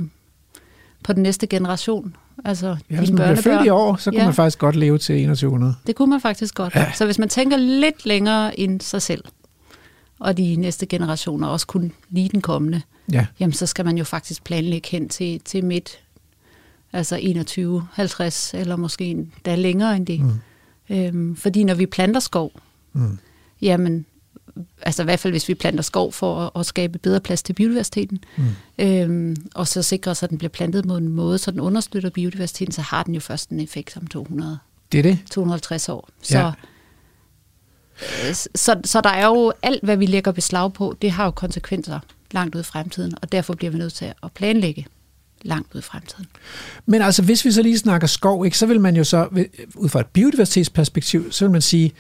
på den næste generation, altså Ja, hvis man bliver født i år, så kunne Ja. man faktisk godt leve til 2100. Det kunne man faktisk godt. Ja. Så hvis man tænker lidt længere end sig selv, og de næste generationer også kun lige den kommende, Ja, jamen så skal man jo faktisk planlægge hen til, til midt, altså 21, 50, eller måske endda længere end det. Mm. Øhm, fordi når vi planter skov, Mm. jamen, altså i hvert fald hvis vi planter skov for at, at skabe bedre plads til biodiversiteten, mm. øhm, og så sikre os, at den bliver plantet på en måde, så den understøtter biodiversiteten, så har den jo først en effekt om 200 det er det. 250 år. Så, Ja. ja. så, så der er jo alt, hvad vi lægger beslag på, det har jo konsekvenser langt ud i fremtiden, og derfor bliver vi nødt til at planlægge langt ud i fremtiden. Men altså, hvis vi så lige snakker skov, ikke, så vil man jo så, ud fra et biodiversitetsperspektiv, så vil man sige,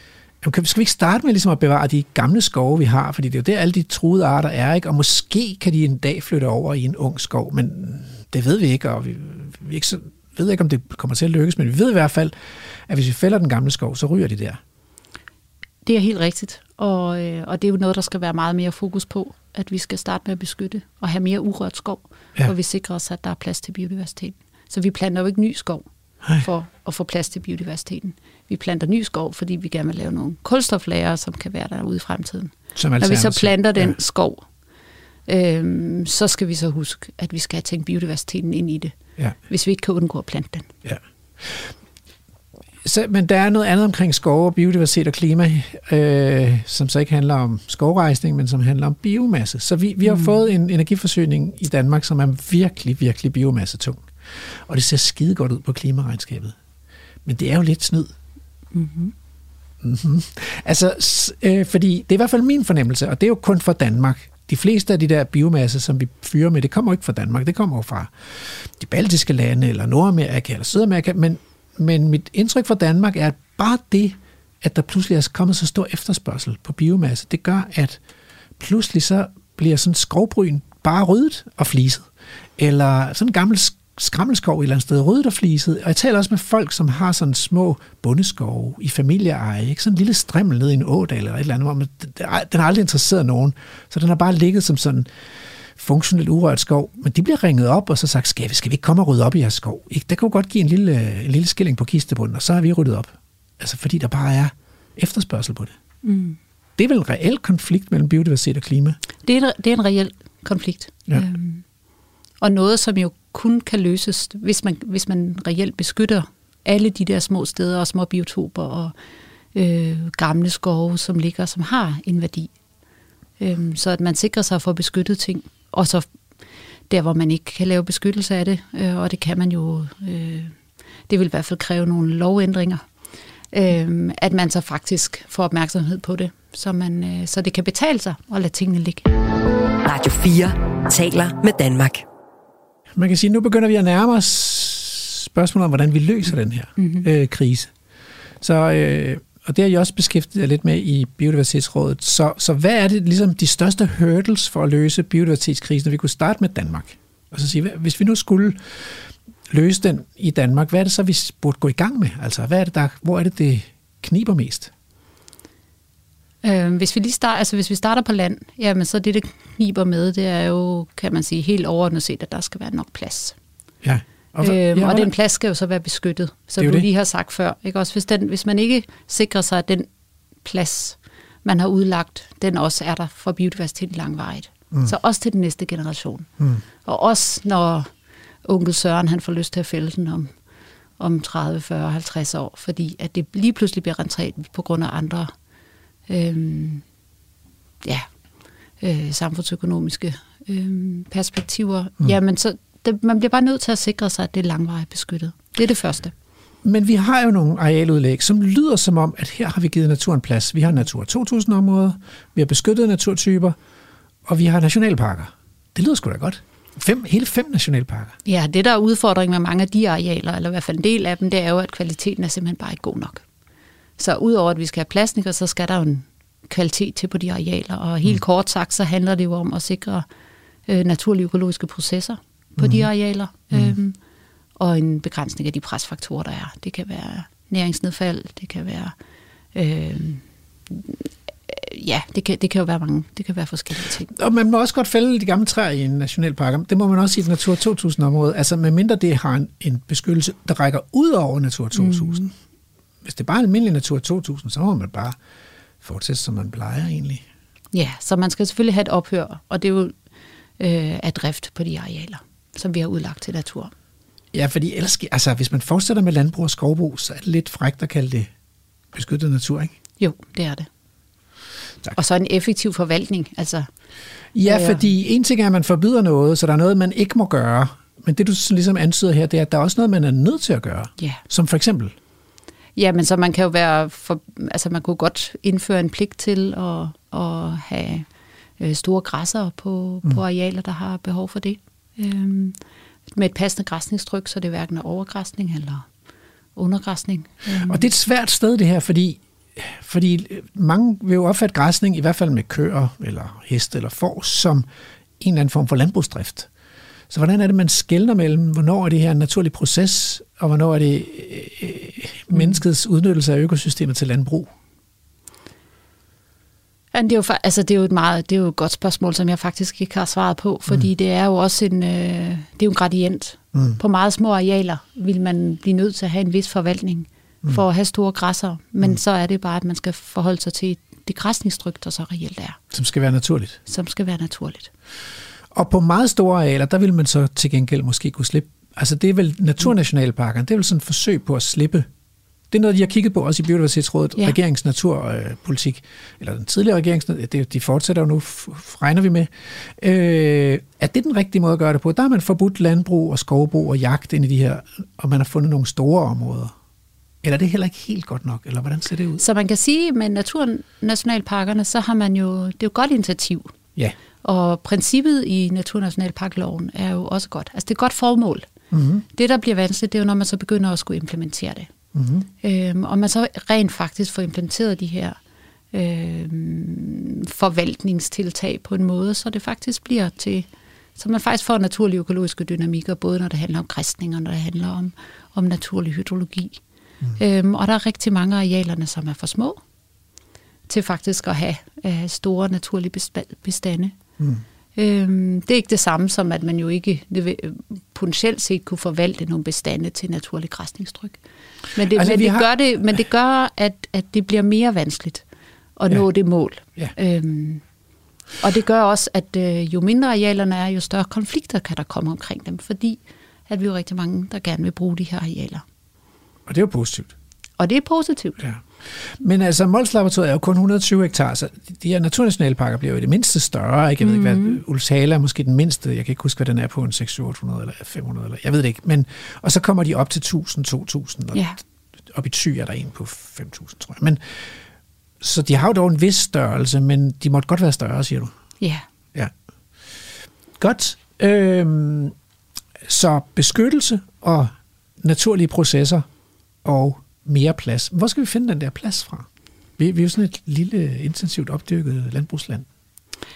jamen, skal vi ikke starte med ligesom at bevare de gamle skove, vi har? Fordi det er jo der, alle de truede arter er, ikke? og måske kan de en dag flytte over i en ung skov, men det ved vi ikke, og vi, vi ikke så, ved ikke, om det kommer til at lykkes, men vi ved i hvert fald, at hvis vi fælder den gamle skov, så ryger de der. Det er helt rigtigt, og, øh, og det er jo noget, der skal være meget mere fokus på, at vi skal starte med at beskytte og have mere urørt skov, Ja. hvor vi sikrer os, at der er plads til biodiversiteten. Så vi planter jo ikke ny skov for at få plads til biodiversiteten. Vi planter ny skov, fordi vi gerne vil lave nogle kulstoflager, som kan være derude i fremtiden. Som Når vi så planter den Ja. ja. skov, øhm, så skal vi så huske, at vi skal have tænkt biodiversiteten ind i det, Ja. hvis vi ikke kan undgå at plante den. Ja. Så, men der er noget andet omkring skov og biodiversitet og klima, øh, som så ikke handler om skovrejsning, men som handler om biomasse. Så vi, vi har mm. fået en energiforsyning i Danmark, som er virkelig, virkelig biomassetung. Og det ser skide godt ud på klimaregnskabet. Men det er jo lidt snyd. Mm-hmm. Mm-hmm. Altså, øh, fordi det er i hvert fald min fornemmelse, og det er jo kun for Danmark. De fleste af de der biomasse, som vi fyrer med, det kommer jo ikke fra Danmark, det kommer jo fra de baltiske lande, eller Nordamerika, eller Sydamerika, men, men mit indtryk fra Danmark er, at bare det, at der pludselig er kommet så stor efterspørgsel på biomasse, det gør, at pludselig så bliver sådan skovbryn bare ryddet og fliset. Eller sådan en gammel skrammelskov et eller andet sted, ryddet og fliset. Og jeg taler også med folk, som har sådan små bondeskove i familieeje. Ikke? Sådan en lille strimmel nede i en ådal eller et eller andet, hvor man, den har aldrig interesseret nogen. Så den har bare ligget som sådan funktionelt urørt skov, men de bliver ringet op og så sagt, skal vi, skal vi ikke komme og rydde op i jeres skov? Ikke? Der kan jo godt give en lille, en lille skilling på kistebunden, og så har vi ryddet op. Altså fordi der bare er efterspørgsel på det. Mm. Det er vel en reel konflikt mellem biodiversitet og klima? Det, er, en- det er en reel konflikt. Ja. Øhm, og noget, som jo kun kan løses, hvis man, hvis man reelt beskytter alle de der små steder og små biotoper og øh, gamle skove, som ligger, som har en værdi. Øhm, så at man sikrer sig for beskyttet ting. Og så der, hvor man ikke kan lave beskyttelse af det, øh, og det kan man jo, øh, det vil i hvert fald kræve nogle lovændringer, øh, at man så faktisk får opmærksomhed på det, så, man, øh, så det kan betale sig at lade tingene ligge. Radio 4 taler med Danmark. man kan sige, nu begynder vi at nærme os spørgsmålet om, hvordan vi løser den her mm-hmm. øh, krise. Så, øh, og det har jeg også beskæftiget jer lidt med i Biodiversitetsrådet. Så, så hvad er det ligesom de største hurdles for at løse biodiversitetskrisen? Vi kunne starte med Danmark. Og så sige, hvis vi nu skulle løse den i Danmark, hvad er det så, vi burde gå i gang med? Altså, hvad er det der, hvor er det, det kniber mest? Øh, hvis, vi lige start, altså, hvis vi starter på land, jamen, så det, det kniber med, det er jo, kan man sige, helt overordnet set, at der skal være nok plads. Ja. Og, øhm, ja, og den plads skal jo så være beskyttet, som du det. lige har sagt før. Ikke? Også hvis, den, hvis man ikke sikrer sig, at den plads, man har udlagt, den også er der for biodiversiteten langvarigt. Mm. Så også til den næste generation. Mm. Og også når onkel Søren han får lyst til at fælde den om, om 30, 40, 50 år, fordi at det lige pludselig bliver rentabelt på grund af andre øhm, ja, øh, samfundsøkonomiske øhm, perspektiver, mm. jamen så det, man bliver bare nødt til at sikre sig, at det er langvarigt beskyttet. Det er det første. Men vi har jo nogle arealudlæg, som lyder som om, at her har vi givet naturen plads. Vi har Natur 2000-områder, vi har beskyttede naturtyper, og vi har nationalparker. Det lyder sgu da godt. Fem, hele fem nationalparker. Ja, det der er udfordringen med mange af de arealer, eller i hvert fald en del af dem, det er jo, at kvaliteten er simpelthen bare ikke god nok. Så udover at vi skal have plastik, så skal der jo en kvalitet til på de arealer. Og helt mm. kort sagt, så handler det jo om at sikre øh, naturlige økologiske processer på mm. de arealer. Mm. Øhm, og en begrænsning af de presfaktorer, der er. Det kan være næringsnedfald, det kan være... Øh, ja, det kan, det kan jo være mange, det kan være forskellige ting. Og man må også godt fælde de gamle træer i en nationalpark. Det må man også i et Natur 2000-område. Altså medmindre det har en, en beskyttelse, der rækker ud over Natur 2000. Mm. Hvis det er bare en almindelig Natur 2000, så må man bare fortsætte, som man plejer egentlig. Ja, så man skal selvfølgelig have et ophør, og det er jo øh, af drift på de arealer som vi har udlagt til natur. Ja, fordi ellers, altså, hvis man fortsætter med landbrug og skovbrug, så er det lidt frækt at kalde det beskyttet natur, ikke? Jo, det er det. Tak. Og så en effektiv forvaltning. Altså, ja, øh, fordi en ting er, at man forbyder noget, så der er noget, man ikke må gøre. Men det, du ligesom antyder her, det er, at der er også noget, man er nødt til at gøre. Ja. Som for eksempel? Ja, men så man kan jo være, for, altså man kunne godt indføre en pligt til at, at have øh, store græsser på, mm. på arealer, der har behov for det. Øhm, med et passende græsningstryk, så det er hverken overgræsning eller undergræsning. Øhm. Og det er et svært sted, det her, fordi, fordi mange vil jo opfatte græsning, i hvert fald med køer, eller heste, eller får, som en eller anden form for landbrugsdrift. Så hvordan er det, man skældner mellem, hvornår er det her en naturlig proces, og hvornår er det øh, menneskets udnyttelse af økosystemet til landbrug? Ja, det er, jo, altså, det er jo et meget, det er jo et godt spørgsmål, som jeg faktisk ikke har svaret på, fordi mm. det er jo også en, øh, det er jo en gradient. Mm. På meget små arealer vil man blive nødt til at have en vis forvaltning mm. for at have store græsser, men mm. så er det bare, at man skal forholde sig til det græsningstryk, der så reelt er. Som skal være naturligt. Som skal være naturligt. Og på meget store arealer, der vil man så til gengæld måske kunne slippe, altså det er vel naturnationalparkerne, det er vel sådan et forsøg på at slippe det er noget, de har kigget på også i Biodiversitetsrådet, ja. regeringens naturpolitik, eller den tidligere regerings, det, de fortsætter jo nu, regner vi med. Øh, er det den rigtige måde at gøre det på? Der har man forbudt landbrug og skovbrug og jagt ind i de her, og man har fundet nogle store områder. Eller er det heller ikke helt godt nok, eller hvordan ser det ud? Så man kan sige, med naturnationalparkerne, så har man jo, det er jo et godt initiativ. Ja. Og princippet i Naturnationalparkloven er jo også godt. Altså det er et godt formål. Mm-hmm. Det, der bliver vanskeligt, det er jo, når man så begynder at skulle implementere det. Mm-hmm. Øhm, og man så rent faktisk får implementeret de her øhm, forvaltningstiltag på en måde, så det faktisk bliver til, så man faktisk får naturlige økologiske dynamikker, både når det handler om kristning og når det handler om, om naturlig hydrologi. Mm. Øhm, og der er rigtig mange af arealerne, som er for små til faktisk at have øh, store naturlige bestande. Mm. Øhm, det er ikke det samme som, at man jo ikke potentielt set kunne forvalte nogle bestande til naturlig græsningstryk. Men det, altså, men det har... gør, det, men det gør at, at det bliver mere vanskeligt at ja. nå det mål. Ja. Øhm, og det gør også, at øh, jo mindre arealerne er, jo større konflikter kan der komme omkring dem, fordi at vi er jo rigtig mange, der gerne vil bruge de her arealer. Og det er jo positivt. Og det er positivt. Ja. Men altså, Mols Laboratoriet er jo kun 120 hektar, så de her naturnationalparker bliver jo i det mindste større. Ikke? Jeg ved mm. ikke, hvad mhm. Ulsala er måske den mindste. Jeg kan ikke huske, hvad den er på, en 600 eller 500, eller jeg ved det ikke. Men, og så kommer de op til 1000, 2000, og ja. op i Thy er der en på 5000, tror jeg. Men, så de har jo dog en vis størrelse, men de måtte godt være større, siger du? Ja. Ja. Godt. Øhm, Så beskyttelse og naturlige processer og mere plads. Hvor skal vi finde den der plads fra? Vi, vi er jo sådan et lille, intensivt opdyrket landbrugsland.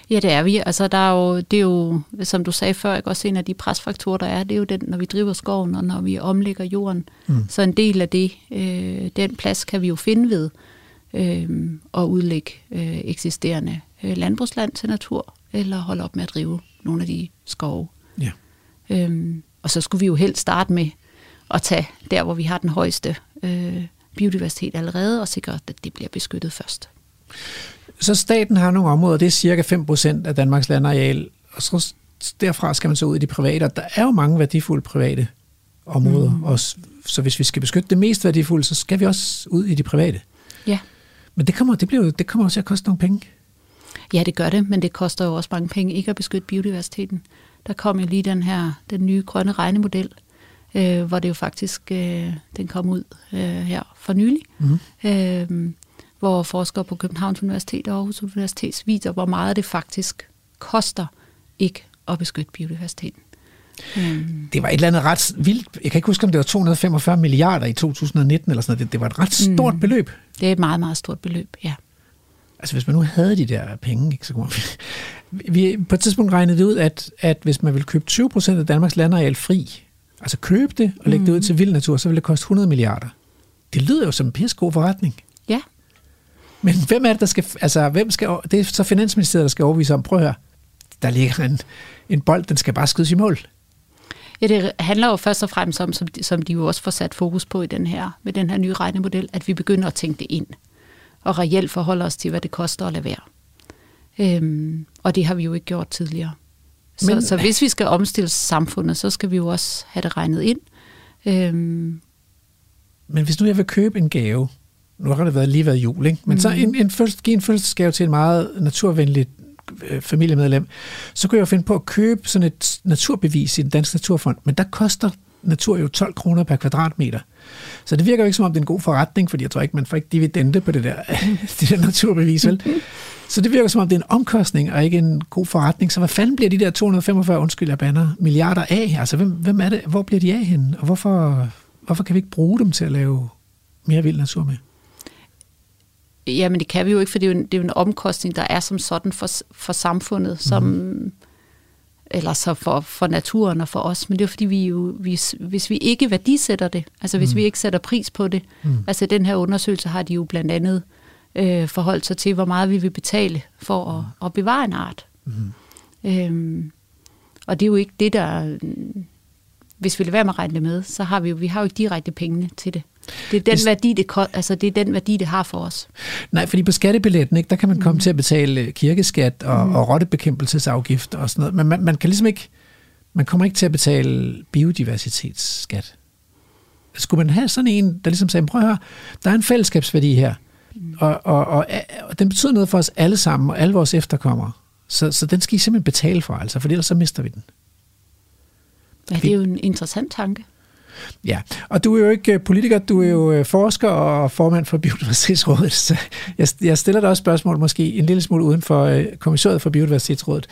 Ja, det er vi. Altså, der er jo, det er jo, som du sagde før, ikke? også en af de presfaktorer, der er, det er jo den, når vi driver skoven, og når vi omlægger jorden. Mm. Så en del af det, øh, den plads kan vi jo finde ved øh, at udlægge øh, eksisterende øh, landbrugsland til natur, eller holde op med at drive nogle af de skove. Ja. Øhm, og så skulle vi jo helst starte med at tage der, hvor vi har den højeste øh, biodiversitet allerede, og sikre, at det bliver beskyttet først. Så staten har nogle områder, det er cirka 5% af Danmarks landareal, og så derfra skal man så ud i de private, og der er jo mange værdifulde private områder, mm. og så hvis vi skal beskytte det mest værdifulde, så skal vi også ud i de private. Ja. Men det kommer, det bliver, det kommer også til at koste nogle penge. Ja, det gør det, men det koster jo også mange penge ikke at beskytte biodiversiteten. Der kom jo lige den her, den nye grønne regnemodel, øh, hvor det jo faktisk, øh, den kom ud øh, her for nylig, Mhm. øh, hvor forskere på Københavns Universitet og Aarhus Universitet viser, hvor meget det faktisk koster ikke at beskytte biodiversiteten. Øh, Det var et eller andet ret vildt. Jeg kan ikke huske, om det var 245 milliarder i 2019 eller sådan noget. Det, det var et ret stort mm. beløb. det er et meget, meget stort beløb, ja. Altså hvis man nu havde de der penge, ikke, så kunne man... Vi på et tidspunkt regnede det ud, at, at hvis man ville købe 20 procent af Danmarks landareal fri, altså købe det og lægge mm. det ud til vild natur, så ville det koste 100 milliarder. Det lyder jo som en pissegod forretning. Ja, Men hvem er det, der skal... Altså, hvem skal... Det er så Finansministeriet, der skal overvise om. Prøv at høre. Der ligger en, en bold, den skal bare skydes i mål. Ja, det handler jo først og fremmest om, som de, som de jo også får sat fokus på i den her, med den her nye regnemodel, at vi begynder at tænke det ind, og reelt forholde os til, hvad det koster at lade være. Øhm, og det har vi jo ikke gjort tidligere. Så, Men- så hvis vi skal omstille samfundet, så skal vi jo også have det regnet ind. Øhm, Men hvis nu jeg vil købe en gave, nu har det været, lige været jul, ikke? men mm. så en, en fødsels, give en fødselsdagsgave til en meget naturvenligt øh, familiemedlem, så kunne jeg jo finde på at købe sådan et naturbevis i den danske naturfond, men der koster natur jo 12 kroner per kvadratmeter. Så det virker jo ikke som om det er en god forretning, fordi jeg tror ikke, man får ikke dividende på det der, det der naturbevis, vel? Så det virker som om det er en omkostning og ikke en god forretning. Så hvad fanden bliver de der 245, undskyld, jeg banner, milliarder af? Altså, hvem, hvem er det? Hvor bliver de af henne? Og hvorfor, hvorfor kan vi ikke bruge dem til at lave mere vild natur med? Jamen det kan vi jo ikke, for det er jo en, det er jo en omkostning, der er som sådan for, for samfundet, som, mm. Eller så for, for naturen og for os. Men det er fordi, vi jo, hvis, hvis vi ikke værdisætter det, altså hvis Mm. vi ikke sætter pris på det, Mm. altså den her undersøgelse har de jo blandt andet øh, forholdt sig til, hvor meget vi vil betale for at, at bevare en art. Mm. Øhm, og det er jo ikke det, der... Hvis vi lader være med at regne det med, så har vi jo, vi har jo ikke direkte pengene til det. Det er den, Hvis- værdi, det, altså, det, er den værdi, det har for os. Nej, fordi på skattebilletten, ikke, der kan man komme mm. til at betale kirkeskat og, mm. og rottebekæmpelsesafgift og sådan noget, men man, man kan ligesom ikke, man kommer ikke til at betale biodiversitetsskat. Skulle man have sådan en, der ligesom sagde, prøv at høre, der er en fællesskabsværdi her, mm. og, og, og, og den betyder noget for os alle sammen, og alle vores efterkommere. Så, så den skal I simpelthen betale for, altså, for ellers så mister vi den. Ja, det er jo en interessant tanke. Ja, og du er jo ikke øh, politiker, du er jo øh, forsker og formand for Biodiversitetsrådet, så jeg, jeg stiller dig også spørgsmål måske en lille smule uden for øh, kommissoriet for Biodiversitetsrådet.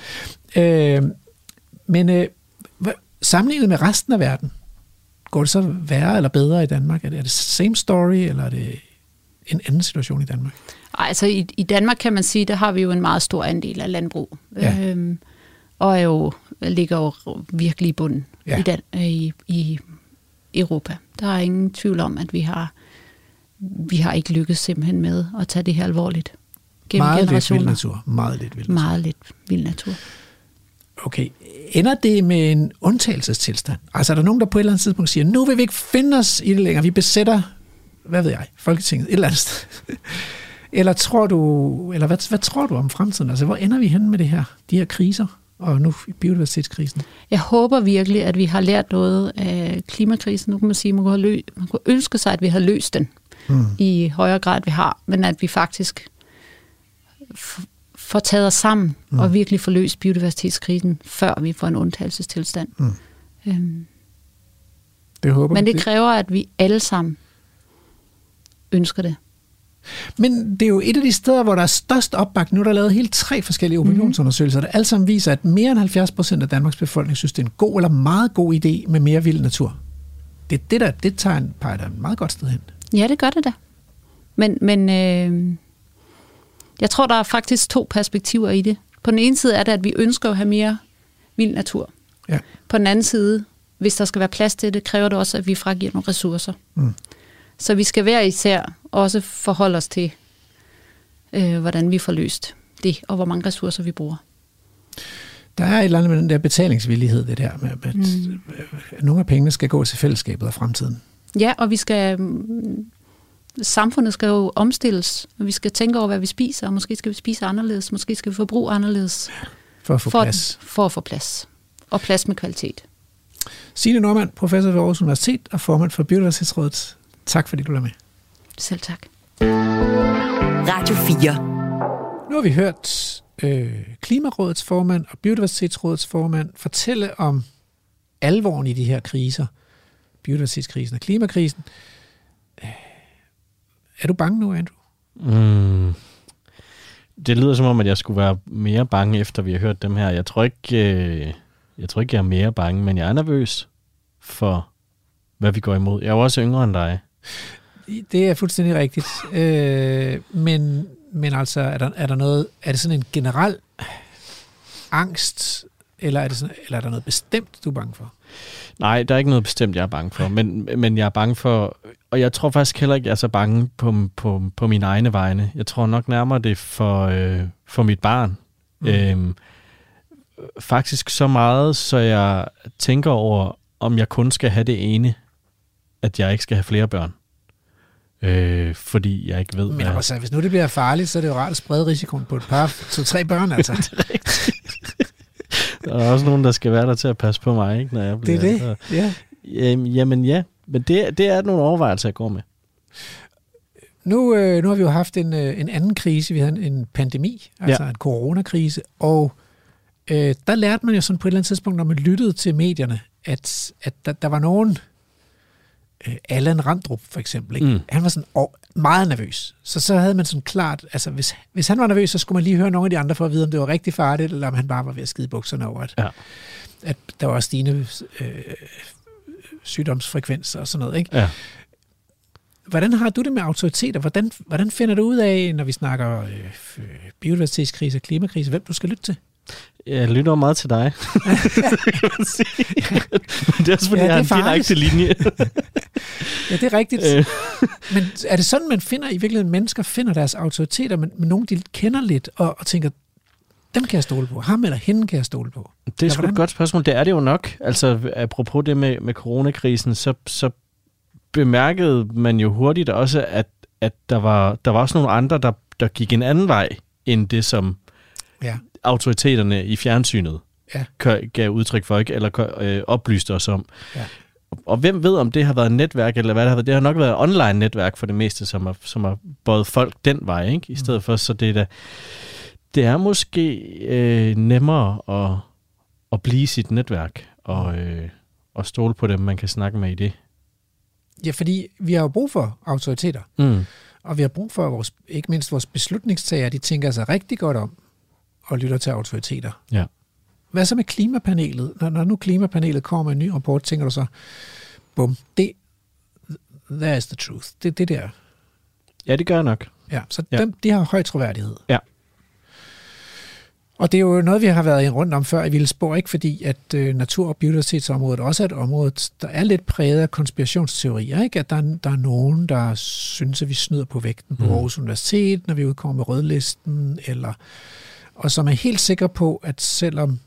Øh, men øh, sammenlignet med resten af verden, går det så værre eller bedre i Danmark? Er det, er det same story, eller er det en anden situation i Danmark? Altså i, i Danmark kan man sige, der har vi jo en meget stor andel af landbrug. Ja. Øhm, og er jo, ligger jo virkelig i bunden Ja. i, Dan, øh, i, i Europa. Der er ingen tvivl om, at vi har, vi har ikke lykkes simpelthen med at tage det her alvorligt. Gennem meget lidt vild natur. Meget lidt vild natur. Meget lidt vild natur. Okay. Ender det med en undtagelsestilstand? Altså er der nogen, der på et eller andet tidspunkt siger, nu vil vi ikke finde os i det længere, vi besætter, hvad ved jeg, Folketinget et eller andet sted. eller tror du, eller hvad, hvad tror du om fremtiden? Altså hvor ender vi hen med det her, de her kriser, og nu biodiversitetskrisen? Jeg håber virkelig, at vi har lært noget af klimakrisen. Nu kan man sige, at man kunne, lø- man kunne ønske sig, at vi havde løst den Hmm. i højere grad, vi har, men at vi faktisk f- får taget os sammen Mm. mm. og virkelig får løst biodiversitetskrisen, før vi får en undtagelsestilstand. Mm. Øhm, Det håber men det kræver, at vi alle sammen ønsker det. Men det er jo et af de steder, hvor der er størst opbakning. Nu er der lavet helt tre forskellige opinionsundersøgelser, der alle sammen viser, at mere end 70 procent af Danmarks befolkning synes, det er en god eller meget god idé med mere vild natur. Det, det der, det tager en, peger et meget godt sted hen. Ja, det gør det da. Men, men øh, jeg tror, der er faktisk to perspektiver i det. På den ene side er det, at vi ønsker at have mere vild natur. Ja. På den anden side, hvis der skal være plads til det, kræver det også, at vi fragiver nogle ressourcer. Mm. Så vi skal hver især også forholde os til, øh, hvordan vi får løst det, og hvor mange ressourcer vi bruger. Der er et eller andet med den der betalingsvillighed, det der med, at mm. nogle af pengene skal gå til fællesskabet og fremtiden. Ja, og vi skal... mm, Samfundet skal jo omstilles, og vi skal tænke over, hvad vi spiser, og måske skal vi spise anderledes, måske skal vi forbruge anderledes, For at få for, plads. for at få plads. Og plads med kvalitet. Signe Normand, professor ved Aarhus Universitet og formand for Biodiversitetsrådet. Tak fordi du er med. Selv tak. Radio 4. Nu har vi hørt øh, Klimarådets formand og Biodiversitetsrådets formand fortælle om alvoren i de her kriser. Biodiversitetskrisen og klimakrisen. Øh, Er du bange nu, Andrew? Mm. Det lyder som om, at jeg skulle være mere bange, efter vi har hørt dem her. Jeg tror ikke, øh, jeg, tror ikke jeg er mere bange, men jeg er nervøs for, hvad vi går imod. Jeg er jo også yngre end dig. Det er fuldstændig rigtigt. Øh, men, men altså, er der, er der noget, er det sådan en generel angst, eller er, det sådan, eller er der noget bestemt, du er bange for? Nej, der er ikke noget bestemt, jeg er bange for. Men, men jeg er bange for... Og jeg tror faktisk heller ikke, jeg er så bange på, på, på mine egne vegne. Jeg tror nok nærmere det for, øh, for mit barn. Mm. Øhm, faktisk så meget, så jeg tænker over, om jeg kun skal have det ene, at jeg ikke skal have flere børn. Øh, fordi jeg ikke ved, Men altså, hvis nu det bliver farligt, så er det jo rart at sprede risikoen på et par, to-tre børn, altså. Der er også nogen, der skal være der til at passe på mig, ikke, når jeg Det bliver... er det, Så, ja. jamen, jamen ja, men det, det er nogle overvejelser, jeg går med. Nu, øh, nu har vi jo haft en, øh, en anden krise. Vi havde en, en pandemi, altså ja. en coronakrise, og øh, der lærte man jo sådan på et eller andet tidspunkt, når man lyttede til medierne, at, at der, der var nogen, øh, Allan Randrup for eksempel, ikke? Mm. Han var sådan og meget nervøs. Så så havde man sådan klart, altså hvis, hvis han var nervøs, så skulle man lige høre nogle af de andre for at vide, om det var rigtig farligt, eller om han bare var ved at skide bukserne over, at, Ja. at der var stigende øh, sygdomsfrekvens og sådan noget. Ikke? Ja. Hvordan har du det med autoriteter? Hvordan, hvordan finder du ud af, når vi snakker øh, biodiversitetskrise og klimakrise, hvem du skal lytte til? Jeg lytter meget til dig. kan man sige. Men det er også fordi, Ja, jeg har en farligt. direkte linje. Ja, det er rigtigt. Øh. Men er det sådan, man finder, i virkeligheden mennesker finder deres autoriteter, men, men nogen, de kender lidt og, og tænker, dem kan jeg stole på. Ham eller hende kan jeg stole på. Det er Ja, sgu et godt spørgsmål. Det er det jo nok. Altså, apropos det med, med coronakrisen, så, så bemærkede man jo hurtigt også, at, at der, var, der var også nogle andre, der, der gik en anden vej, end det, som Ja. Autoriteterne i fjernsynet Ja. gav udtryk for, ikke? eller øh, oplyste os om. Ja. Og hvem ved, om det har været et netværk, eller hvad det har været. Det har nok været et online netværk for det meste, som har, som har båret folk den vej, ikke? i Mm. stedet for. Så det er, da, det er måske øh, nemmere at, at blive sit netværk, og, øh, og stole på dem, man kan snakke med i det. Ja, fordi vi har jo brug for autoriteter, Mm. og vi har brug for, vores, ikke mindst vores beslutningstagere, de tænker sig rigtig godt om og lytter til autoriteter. Ja. Hvad så med klimapanelet? Når, når nu klimapanelet kommer med en ny rapport, tænker du så, bum, det, that is the truth. Det det der. Ja, det gør jeg nok. Ja, så Ja. Dem, de har høj troværdighed. Ja. Og det er jo noget, vi har været i rundt om før i Vildspor, ikke? fordi at øh, natur- og biodiversitetsområdet også er et område, der er lidt præget af konspirationsteorier. Ikke? At der, er- der er nogen, der synes, at vi snyder på vægten på Mm. Aarhus Universitet, når vi udkommer med rødlisten, eller, og som er helt sikre på, at selvom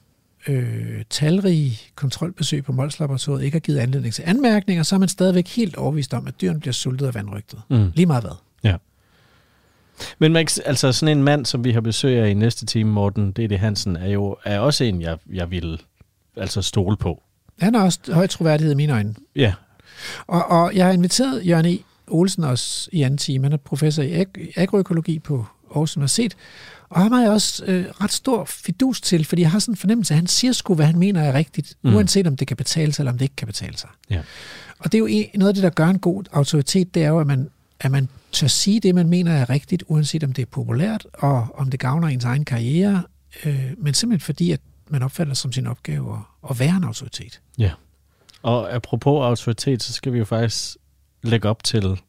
øh, talrige kontrolbesøg på Mols Laboratoriet ikke har givet anledning til anmærkninger, så er man stadigvæk helt overvist om, at dyrene bliver sultet af vandrygtet. Mm. Lige meget hvad. Men man, kan- altså sådan en mand, som vi har besøg af i næste time, Morten D.D. Hansen, er jo er også en, jeg, jeg vil altså stole på. Han har også høj troværdighed i mine øjne. Ja, Og, og jeg har inviteret Jørgen E. Olsen også i anden time. Han er professor i ag- agroøkologi på Aarhus Universitet. Og ham har jeg også øh, ret stor fidus til, fordi jeg har sådan en fornemmelse, at han siger sgu, hvad han mener er rigtigt, Mm. uanset om det kan betale sig, eller om det ikke kan betale sig. Ja. Og det er jo en, noget af det, der gør en god autoritet, det er jo, at man, at man tør sige det, man mener er rigtigt, uanset om det er populært, og om det gavner ens egen karriere, øh, men simpelthen fordi, at man opfatter som sin opgave at, at være en autoritet. Ja. Og apropos autoritet, så skal vi jo faktisk lægge op til,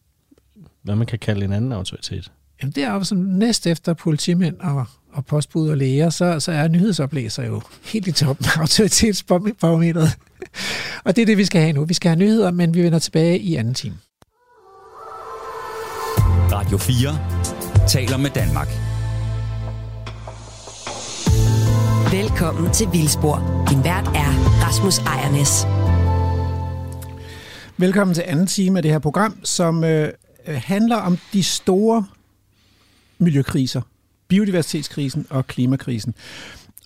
hvad man kan kalde en anden autoritet. Jamen det er jo som næst efter politimænd og, og postbud og læger, så, så er nyhedsoplæser jo helt i toppen af autoritetsbarometeret. og det er det, vi skal have nu. Vi skal have nyheder, men vi vender tilbage i anden time. Radio 4 taler med Danmark. Velkommen til Vildspor. Din vært er Rasmus Ejernes. Velkommen til anden time af det her program, som øh, handler om de store miljøkriser. Biodiversitetskrisen og klimakrisen.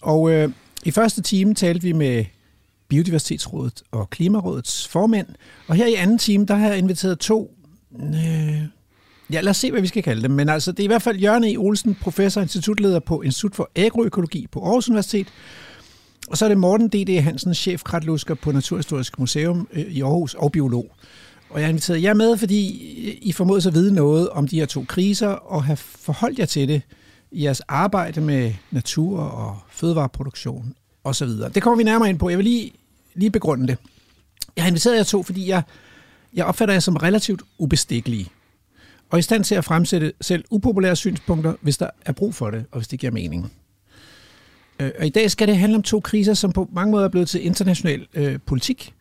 Og øh, i første time talte vi med Biodiversitetsrådet og Klimarådets formand. Og her i anden time, der har jeg inviteret to øh, Ja, lad os se, hvad vi skal kalde dem. Men altså, det er i hvert fald Jørgen E. Olsen, professor og institutleder på Institut for Agroøkologi på Aarhus Universitet. Og så er det Morten D.D. Hansen, chefkratlusker på Naturhistorisk Museum øh, i Aarhus og biolog. Og jeg har inviteret jer med, fordi I formodes at vide noget om de her to kriser og have forholdt jer til det i jeres arbejde med natur og fødevareproduktion osv. Det kommer vi nærmere ind på. Jeg vil lige, lige begrunde det. Jeg har inviteret jer to, fordi jeg, jeg opfatter jer som relativt ubestikkelige og i stand til at fremsætte selv upopulære synspunkter, hvis der er brug for det, og hvis det giver mening. Øh, og i dag skal det handle om to kriser, som på mange måder er blevet til international øh, politik,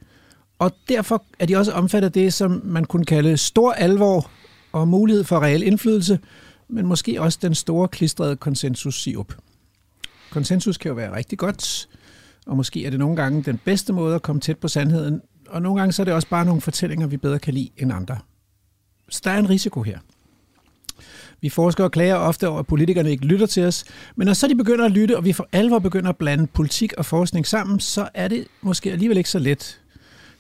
og derfor er de også omfattet af det, som man kunne kalde stor alvor og mulighed for reel indflydelse, men måske også den store klistrede konsensus siup. Konsensus kan jo være rigtig godt, og måske er det nogle gange den bedste måde at komme tæt på sandheden, og nogle gange så er det også bare nogle fortællinger, vi bedre kan lide end andre. Så der er en risiko her. Vi forskere klager ofte over, at politikerne ikke lytter til os, men når så de begynder at lytte, og vi for alvor begynder at blande politik og forskning sammen, så er det måske alligevel ikke så let.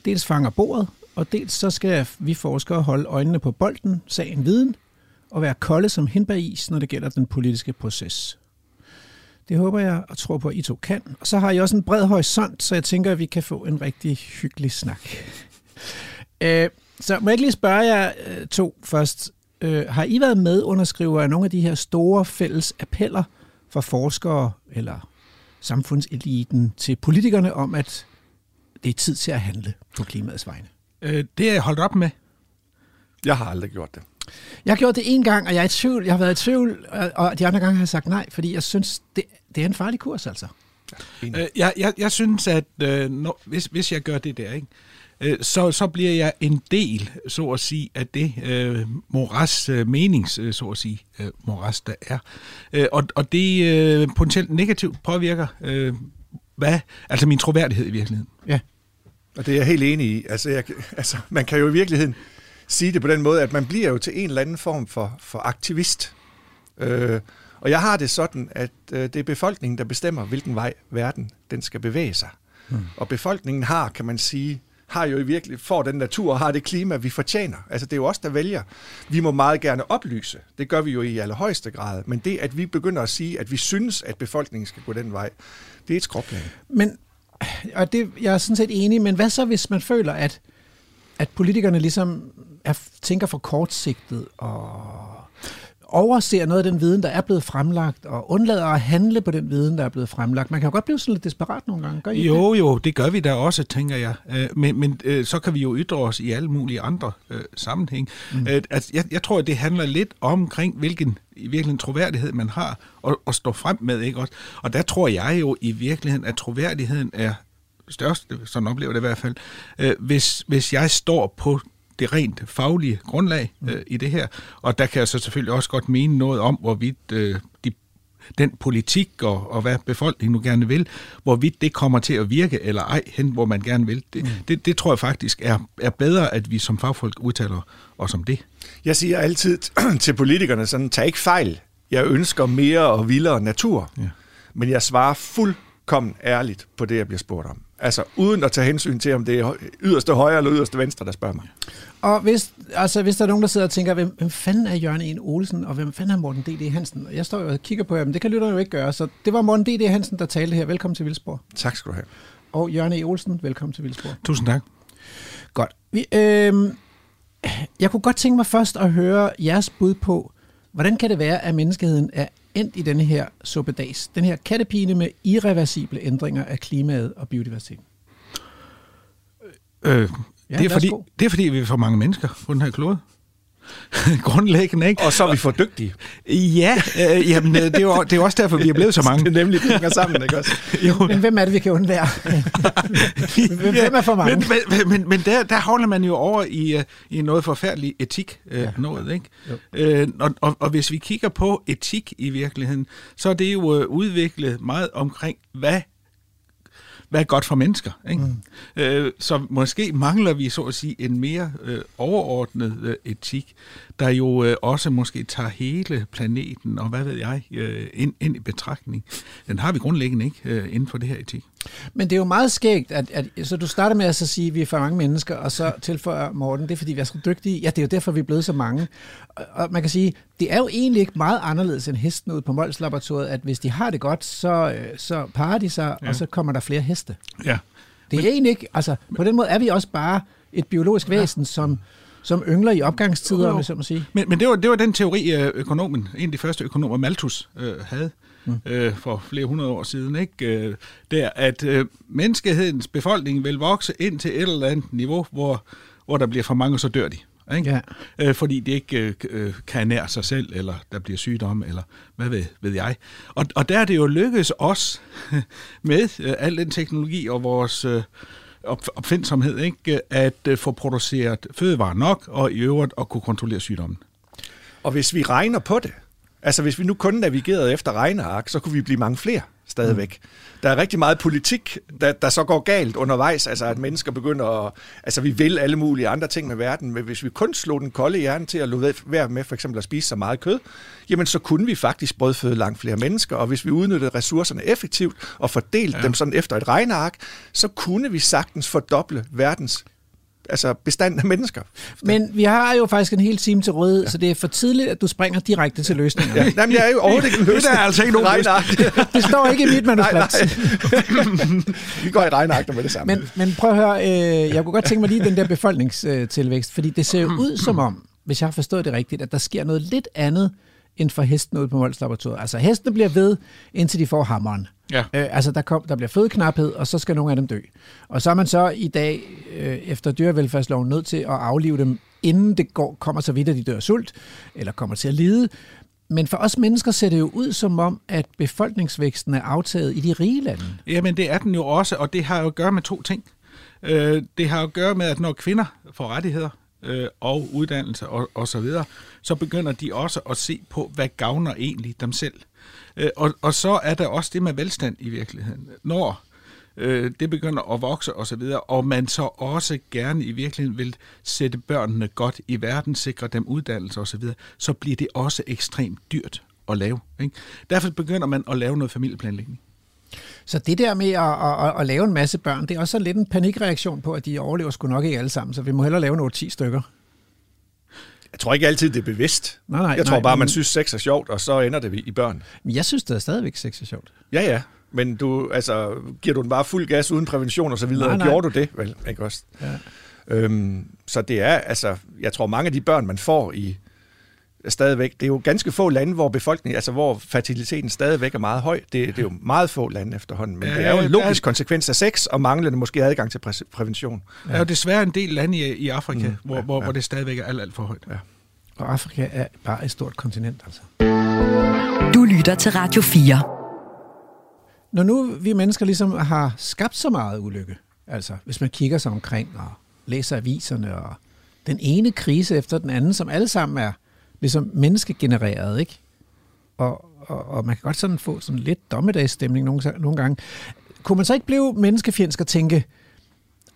Dels fanger bordet, og dels så skal vi forskere holde øjnene på bolden, sagen viden, og være kolde som hindbæris, når det gælder den politiske proces. Det håber jeg og tror på, at I to kan. Og så har I også en bred horisont, så jeg tænker, at vi kan få en rigtig hyggelig snak. Øh, så må jeg ikke lige spørge jer øh, to først. Øh, har I været medunderskriver af nogle af de her store fælles appeller fra forskere eller samfundseliten til politikerne om, at det er tid til at handle på klimaets vegne? Øh, det er jeg holdt op med. Jeg har aldrig gjort det. Jeg har gjort det en gang, og jeg er i tvivl. Jeg har været i tvivl, og de andre gange har jeg sagt nej, fordi jeg synes, det, det er en farlig kurs, altså. Ja, øh, jeg, jeg, jeg synes, at øh, når, hvis, hvis jeg gør det der, ikke, øh, så, så bliver jeg en del, så at sige, af det øh, moras øh, menings, øh, så at sige, øh, moras, der er. Øh, og, og det øh, potentielt negativt påvirker, øh, hvad, altså min troværdighed i virkeligheden. Ja. Og det er jeg helt enig i. Altså, jeg, altså, man kan jo i virkeligheden sige det på den måde, at man bliver jo til en eller anden form for, for aktivist. Øh, og jeg har det sådan, at øh, det er befolkningen, der bestemmer, hvilken vej verden den skal bevæge sig. Hmm. Og befolkningen har, kan man sige, har jo i virkelig, får den natur og har det klima, vi fortjener. Altså det er jo os, der vælger. Vi må meget gerne oplyse. Det gør vi jo i allerhøjeste grad. Men det, at vi begynder at sige, at vi synes, at befolkningen skal gå den vej, det er et skråplan. Men, og det, jeg er sådan set enig, men hvad så, hvis man føler, at, at politikerne ligesom er, tænker for kortsigtet og overser noget af den viden, der er blevet fremlagt, og undlader at handle på den viden, der er blevet fremlagt. Man kan jo godt blive sådan lidt desperat nogle gange. Gør I jo, det? jo, det gør vi da også, tænker jeg. Øh, men, men øh, så kan vi jo ytre os i alle mulige andre øh, sammenhæng. Mm. altså, jeg, jeg tror, at det handler lidt omkring, hvilken i virkeligheden troværdighed man har at, at stå frem med. Ikke? Og, og der tror jeg jo i virkeligheden, at troværdigheden er størst, sådan oplever det i hvert fald, øh, hvis, hvis jeg står på det rent faglige grundlag mm. øh, i det her. Og der kan jeg så selvfølgelig også godt mene noget om, hvorvidt øh, de, den politik og, og hvad befolkningen nu gerne vil, hvorvidt det kommer til at virke eller ej hen, hvor man gerne vil. Det, mm. det, det tror jeg faktisk er, er bedre, at vi som fagfolk udtaler os om det. Jeg siger altid til politikerne sådan, tag ikke fejl. Jeg ønsker mere og vildere natur. Ja. Men jeg svarer fuldkommen ærligt på det, jeg bliver spurgt om. Altså uden at tage hensyn til, om det er yderste højre eller yderste venstre, der spørger mig. Og hvis, altså, hvis der er nogen, der sidder og tænker, hvem, hvem fanden er Jørgen En Olsen, og hvem fanden er Morten D.D. Hansen? Og jeg står jo og kigger på jer, men det kan lytterne jo ikke gøre. Så det var Morten D.D. Hansen, der talte her. Velkommen til Vildsborg. Tak skal du have. Og Jørgen E. Olsen, velkommen til Vildsborg. Tusind tak. Godt. Vi, øh, jeg kunne godt tænke mig først at høre jeres bud på, hvordan kan det være, at menneskeheden er endt i denne her suppedags, den her kattepine med irreversible ændringer af klimaet og biodiversiteten? Øh, Ja, det, er fordi, det er fordi, vi er for mange mennesker på den her klode. Grundlæggende, ikke? Og så er vi for dygtige. Ja, øh, jamen, øh, det, er jo, det er jo også derfor, vi er blevet så mange. Det er nemlig, det hænger sammen, ikke også? Jo. Men hvem er det, vi kan undvære? hvem er for mange? Men, men, men, men der, der holder man jo over i, uh, i noget forfærdeligt etik uh, ja. noget, ikke? Uh, og, og, og hvis vi kigger på etik i virkeligheden, så er det jo uh, udviklet meget omkring, hvad hvad er godt for mennesker. Ikke? Mm. Øh, så måske mangler vi så at sige en mere øh, overordnet øh, etik, der jo øh, også måske tager hele planeten og hvad ved jeg øh, ind, ind i betragtning. Den har vi grundlæggende ikke øh, inden for det her etik. Men det er jo meget skægt, at, at så du starter med at så sige, at vi er for mange mennesker, og så tilføjer Morten, det er fordi, vi er så dygtige. Ja, det er jo derfor, vi er blevet så mange. Og, og man kan sige, det er jo egentlig ikke meget anderledes end hesten ude på Mols Laboratoriet, at hvis de har det godt, så, øh, så parer de sig, ja. og så kommer der flere heste. Ja. Det er egentlig ikke, altså på den måde er vi også bare et biologisk væsen, ja. som, som yngler i opgangstider, hvis jeg må sige. Men, men det, var, det var den teori, øh, økonomen, en af de første økonomer, Malthus, øh, havde mm. øh, for flere hundrede år siden. Ikke? Øh, der, at øh, menneskehedens befolkning vil vokse ind til et eller andet niveau, hvor, hvor der bliver for mange, så dør de. Ikke? Ja. Øh, fordi de ikke øh, kan ernære sig selv, eller der bliver sygdom, eller hvad ved, ved jeg. Og, og der er det jo lykkedes os med øh, al den teknologi og vores øh, op, opfindsomhed, ikke? at øh, få produceret fødevarer nok, og i øvrigt at kunne kontrollere sygdommen. Og hvis vi regner på det, altså hvis vi nu kun navigerede efter regneark, så kunne vi blive mange flere stadigvæk. Mm. Der er rigtig meget politik, der, der så går galt undervejs, altså at mennesker begynder at, altså vi vil alle mulige andre ting med verden, men hvis vi kun slog den kolde hjerne til at lade være med for eksempel at spise så meget kød, jamen så kunne vi faktisk brødføde langt flere mennesker, og hvis vi udnyttede ressourcerne effektivt og fordelte ja. dem sådan efter et regneark, så kunne vi sagtens fordoble verdens altså bestand af mennesker. Men vi har jo faktisk en hel time til rådighed, ja. så det er for tidligt, at du springer direkte til løsningen. Ja. Jamen, jeg er jo overhovedet ikke en løsning. Det er altså ikke nogen regneark. Det står ikke i mit manuskript. Nej, nej. vi går i regneark med det samme. Men, men prøv at høre, øh, jeg kunne godt tænke mig lige den der befolkningstilvækst, fordi det ser jo ud som om, hvis jeg har forstået det rigtigt, at der sker noget lidt andet end for hesten ude på Mols Laboratoriet. Altså hestene bliver ved, indtil de får hammeren. Ja. Øh, altså der, kom, der bliver fødeknaphed, og så skal nogle af dem dø. Og så er man så i dag, øh, efter dyrevelfærdsloven, nødt til at aflive dem, inden det går, kommer så vidt, at de dør af sult, eller kommer til at lide. Men for os mennesker ser det jo ud som om, at befolkningsvæksten er aftaget i de rige lande. Jamen det er den jo også, og det har jo at gøre med to ting. Øh, det har at gøre med, at når kvinder får rettigheder øh, og uddannelse og, og så videre, så begynder de også at se på, hvad gavner egentlig dem selv. Øh, og, og så er der også det med velstand i virkeligheden. Når øh, det begynder at vokse og så videre, og man så også gerne i virkeligheden vil sætte børnene godt i verden, sikre dem uddannelse og så videre, så bliver det også ekstremt dyrt at lave. Ikke? Derfor begynder man at lave noget familieplanlægning. Så det der med at, at, at lave en masse børn, det er også lidt en panikreaktion på, at de overlever sgu nok ikke alle sammen, så vi må hellere lave nogle 10 stykker. Jeg tror ikke altid, det er bevidst. Nej, nej, jeg tror nej, bare, man men- synes, sex er sjovt, og så ender det i børn. Men jeg synes, det er stadigvæk sex er sjovt. Ja, ja. Men du, altså, giver du den bare fuld gas uden prævention og så videre? Nej, nej. Gjorde du det, vel? Ikke også? Ja. Øhm, så det er, altså, jeg tror mange af de børn, man får i stadigvæk, det er jo ganske få lande, hvor befolkningen, altså hvor fertiliteten stadigvæk er meget høj. Det, det er jo meget få lande efterhånden, men Ja, det er jo en logisk er- konsekvens af sex, og manglende måske adgang til præ- prævention. Ja. Der er jo desværre en del lande i, i Afrika, Mm, hvor, ja, ja, hvor, ja. hvor det stadigvæk er alt, alt for højt. Ja. Og Afrika er bare et stort kontinent, altså. Du lytter til Radio 4. Når nu vi mennesker ligesom har skabt så meget ulykke, altså hvis man kigger sig omkring og læser aviserne og den ene krise efter den anden, som alle sammen er ligesom menneskegenereret, ikke? Og, og, og man kan godt sådan få sådan lidt dommedagsstemning nogle, nogle gange. Kunne man så ikke blive menneskefjendsk og tænke,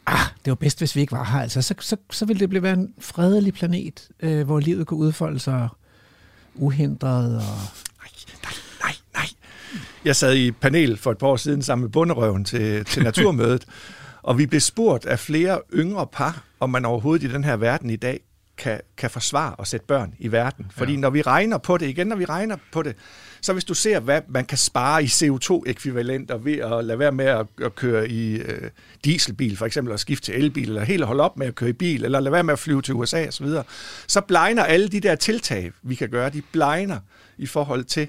ah, det var bedst, hvis vi ikke var her, altså, så, så, så ville det blive være en fredelig planet, øh, hvor livet kunne udfolde sig uhindret og Nej, nej. Jeg sad i panel for et par år siden sammen med Bunderøven til, til Naturmødet, og vi blev spurgt af flere yngre par, om man overhovedet i den her verden i dag kan, kan forsvare at sætte børn i verden. Fordi ja. når vi regner på det, igen når vi regner på det, så hvis du ser, hvad man kan spare i CO2-ekvivalenter ved at lade være med at, at køre i øh, dieselbil, for eksempel at skifte til elbil, eller helt holde op med at køre i bil, eller lade være med at flyve til USA osv., så, blegner alle de der tiltag, vi kan gøre, de blegner i forhold til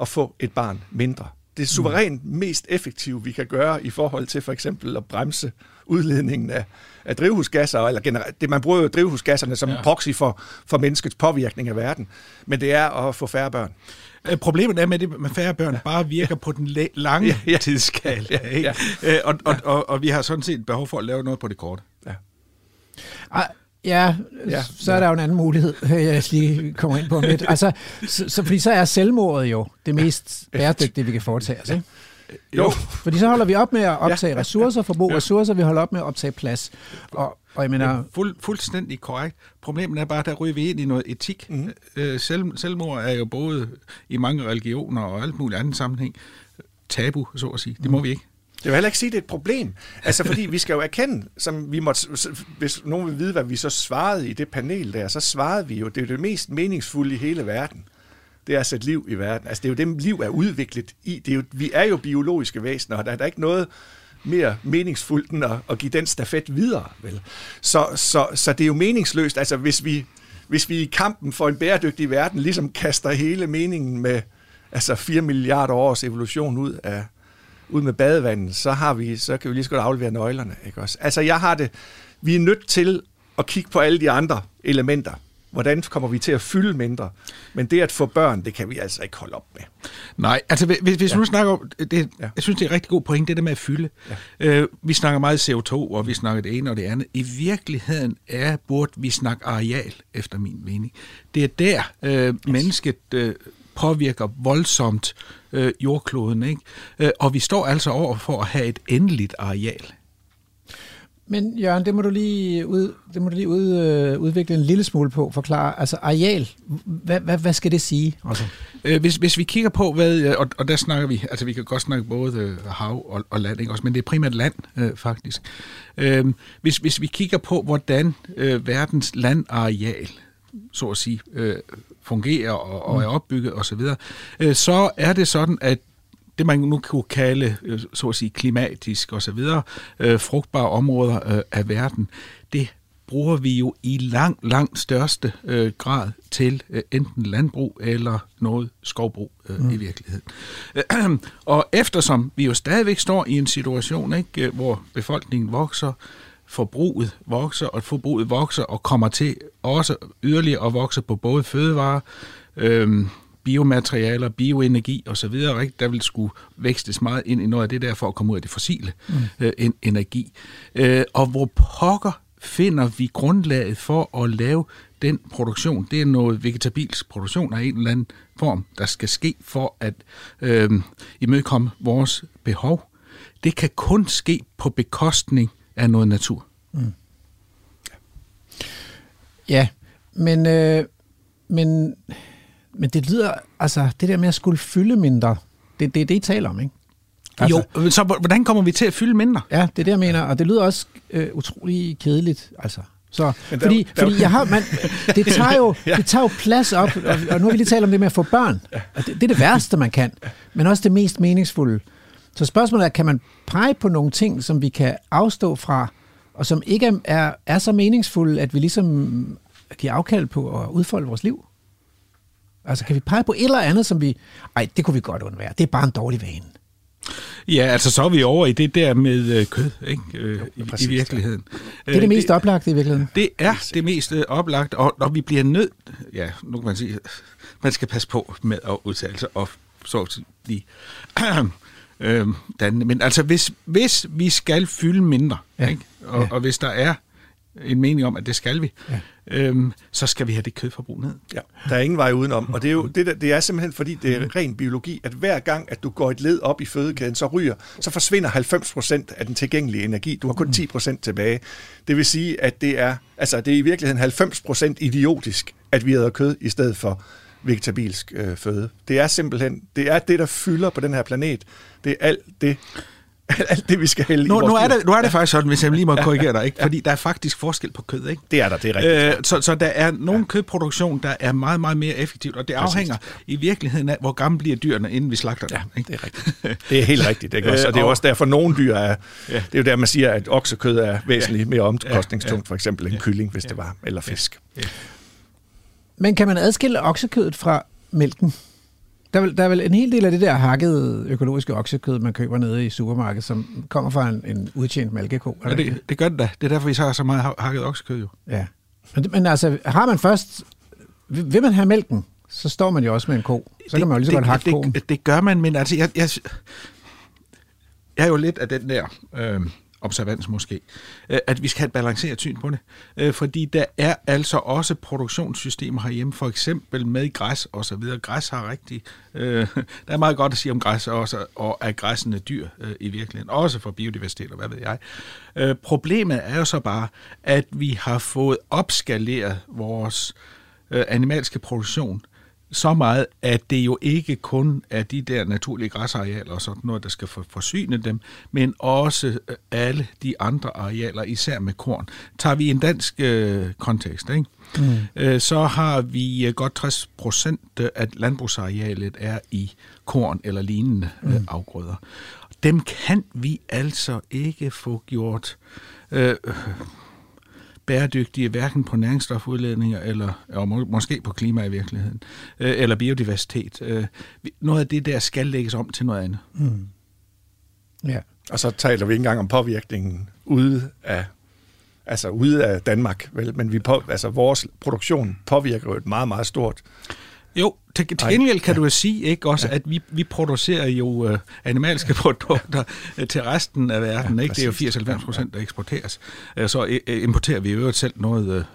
at få et barn mindre. Det er suverænt mest effektive, vi kan gøre i forhold til for eksempel at bremse udledningen af, af drivhusgasser, eller generelt, det, man bruger jo drivhusgasserne som ja. proxy for, for menneskets påvirkning af verden, men det er at få færre børn. Øh, problemet er med det med færre børn bare virker på den lange ja, ja. tidsskala. Ja, ikke? Ja. Øh, og, og, og, og vi har sådan set behov for at lave noget på det korte. Ja. Ej, Ja, ja, så er der jo en anden mulighed, jeg lige kommer ind på om lidt. Altså, så, så, fordi så er selvmordet jo det mest bæredygtige, vi kan foretage os. Ikke? Jo. Fordi så holder vi op med at optage ressourcer, forbrug ressourcer, vi holder op med at optage plads. Og, og jeg mener... Fuld, fuldstændig korrekt. Problemet er bare, at der ryger vi ind i noget etik. Mm. Selv, selvmord er jo både i mange religioner og alt muligt andet sammenhæng tabu, så at sige. Det må mm. vi ikke. Jeg vil heller ikke sige, at det er et problem. Altså, fordi vi skal jo erkende, som vi måtte, hvis nogen vil vide, hvad vi så svarede i det panel der, så svarede vi jo, det er det mest meningsfulde i hele verden. Det er at sætte liv i verden. Altså, det er jo det, liv er udviklet i. Det er jo, vi er jo biologiske væsener, og der er der ikke noget mere meningsfuldt end at, at give den stafet videre. Vel? Så, så, så det er jo meningsløst. Altså, hvis vi, hvis vi i kampen for en bæredygtig verden ligesom kaster hele meningen med altså 4 milliarder års evolution ud af, ud med badevandet, så, har vi, så kan vi lige så godt aflevere nøglerne. Ikke også? Altså jeg har det, vi er nødt til at kigge på alle de andre elementer. Hvordan kommer vi til at fylde mindre? Men det at få børn, det kan vi altså ikke holde op med. Nej, altså hvis, hvis ja. nu snakker om, det, ja. jeg synes det er en rigtig god point, det der med at fylde. Ja. Øh, vi snakker meget CO2, og vi snakker det ene og det andet. I virkeligheden er, burde vi snakke areal, efter min mening. Det er der, øh, yes. mennesket øh, påvirker voldsomt øh, jordkloden. Ikke? Øh, og vi står altså over for at have et endeligt areal. Men Jørgen, det må du lige, ud, det må du lige ud, øh, udvikle en lille smule på, forklare. Altså areal, hvad, hvad, hvad skal det sige? Altså? Øh, hvis, hvis vi kigger på, hvad, øh, og, og der snakker vi, altså vi kan godt snakke både hav og, og land, ikke også, men det er primært land øh, faktisk. Øh, hvis, hvis vi kigger på, hvordan øh, verdens landareal, så at sige, øh, fungerer og, og er mm. opbygget osv., så, øh, så er det sådan, at det man nu kunne kalde, øh, så at sige, klimatisk og så videre, øh, frugtbare områder øh, af verden, det bruger vi jo i lang, lang største øh, grad til øh, enten landbrug eller noget skovbrug øh, mm. i virkeligheden. Øh, og eftersom vi jo stadigvæk står i en situation, ikke, hvor befolkningen vokser, forbruget vokser, og forbruget vokser og kommer til også yderligere at vokse på både fødevarer, øh, biomaterialer, bioenergi osv., ikke? der vil skulle vækstes meget ind i noget af det der for at komme ud af det fossile mm. øh, energi. Øh, og hvor pokker finder vi grundlaget for at lave den produktion. Det er noget vegetabilsk produktion af en eller anden form, der skal ske for at øh, imødekomme vores behov. Det kan kun ske på bekostning af noget natur. Mm. Ja, men, øh, men, men det lyder, altså det der med at skulle fylde mindre, det, det er det, I taler om, ikke? Altså, jo, så hvordan kommer vi til at fylde mindre? Ja, det er det, jeg mener, og det lyder også øh, utrolig kedeligt, altså. Så, der, fordi, der, fordi jeg har, man, det, tager jo, ja. det tager jo plads op, og, og nu har vi lige talt om det med at få børn. Og det, det er det værste, man kan, men også det mest meningsfulde. Så spørgsmålet er, kan man pege på nogle ting, som vi kan afstå fra, og som ikke er, er, er så meningsfulde, at vi ligesom giver afkald på at udfolde vores liv? Altså kan vi pege på et eller andet, som vi... Ej, det kunne vi godt undvære. Det er bare en dårlig vane. Ja, altså så er vi over i det der med øh, kød, ikke? Øh, jo, i, præcis, i virkeligheden. Det er det mest det, oplagte i virkeligheden. Det er det mest øh, oplagte, og når vi bliver nødt... Ja, nu kan man sige, man skal passe på med at udtale sig og så lige øh, dannende. Men altså, hvis, hvis vi skal fylde mindre, ja. ikke? Og, ja. og hvis der er en mening om, at det skal vi, ja. øhm, så skal vi have det kødforbrug ned. Ja, der er ingen vej udenom. Og det er jo det, det er simpelthen fordi, det er ren biologi, at hver gang, at du går et led op i fødekæden, så ryger, så forsvinder 90% af den tilgængelige energi. Du har kun 10% tilbage. Det vil sige, at det er, altså, det er i virkeligheden 90% idiotisk, at vi æder kød i stedet for vegetabilsk øh, føde. Det er simpelthen, det er det, der fylder på den her planet. Det er alt det, alt det, vi skal hælde nu, i nu, er det, nu er det faktisk sådan, hvis jeg lige må korrigere dig, ikke? fordi der er faktisk forskel på kød. Ikke? Det er der, det er rigtigt. Øh, så, så der er nogen ja. kødproduktion, der er meget, meget mere effektivt, og det Præcis. afhænger i virkeligheden af, hvor gamle bliver dyrene, inden vi slagter dem. Ja, ikke? det er rigtigt. Det er helt rigtigt. Ikke? Også, og det er Øh, også derfor, nogle dyr er... Ja. Det er jo der, man siger, at oksekød er væsentligt mere omkostningstungt, Ja, ja. for eksempel en kylling, hvis det var, eller fisk. Men kan man adskille oksekødet fra mælken? Der er, vel, der er vel en hel del af det der hakkede økologiske oksekød, man køber nede i supermarkedet, som kommer fra en, en udtjent mælkeko. Ja, det, det gør det da. Det er derfor, vi har så meget ha- hakket oksekød jo. Ja. Men, men altså, har man først... Vil man have mælken, så står man jo også med en ko. Så kan man jo lige så godt hakke koen. det, det, det gør man, men altså, jeg, jeg, jeg er jo lidt af den der øh, observans måske, øh, at vi skal have et balanceret syn på det. Øh, fordi der er altså også produktionssystemer herhjemme, for eksempel med græs og så videre. Græs har rigtig... Øh, der er meget godt at sige om græs også, og er græssende dyr øh, i virkeligheden. Også for biodiversitet og hvad ved jeg. Øh, problemet er jo så bare, at vi har fået opskaleret vores øh, animalske produktion så meget, at det jo ikke kun er de der naturlige græsarealer og sådan noget, der skal for, forsyne dem, men også øh, alle de andre arealer, især med korn. Tager vi en dansk øh, kontekst, ikke? Mm. Øh, så har vi øh, godt 60 procent af landbrugsarealet er i korn eller lignende øh, afgrøder. Dem kan vi altså ikke få gjort øh, bæredygtige, hverken på næringsstofudledninger eller og må, måske på klima i virkeligheden, øh, eller biodiversitet. Øh, noget af det der skal lægges om til noget andet. Mm. Ja. Og så taler vi ikke engang om påvirkningen ude af, altså ude af Danmark, vel? men vi på, altså vores produktion påvirker jo et meget, meget stort. Jo, til, gengæld kan ja. du jo sige ikke også, at vi, vi producerer jo øh, animalske produkter øh, til resten af verden. Ja, ikke? Det er jo 80-90 procent, der eksporteres. Øh, så øh, øh, importerer vi i øvrigt selv noget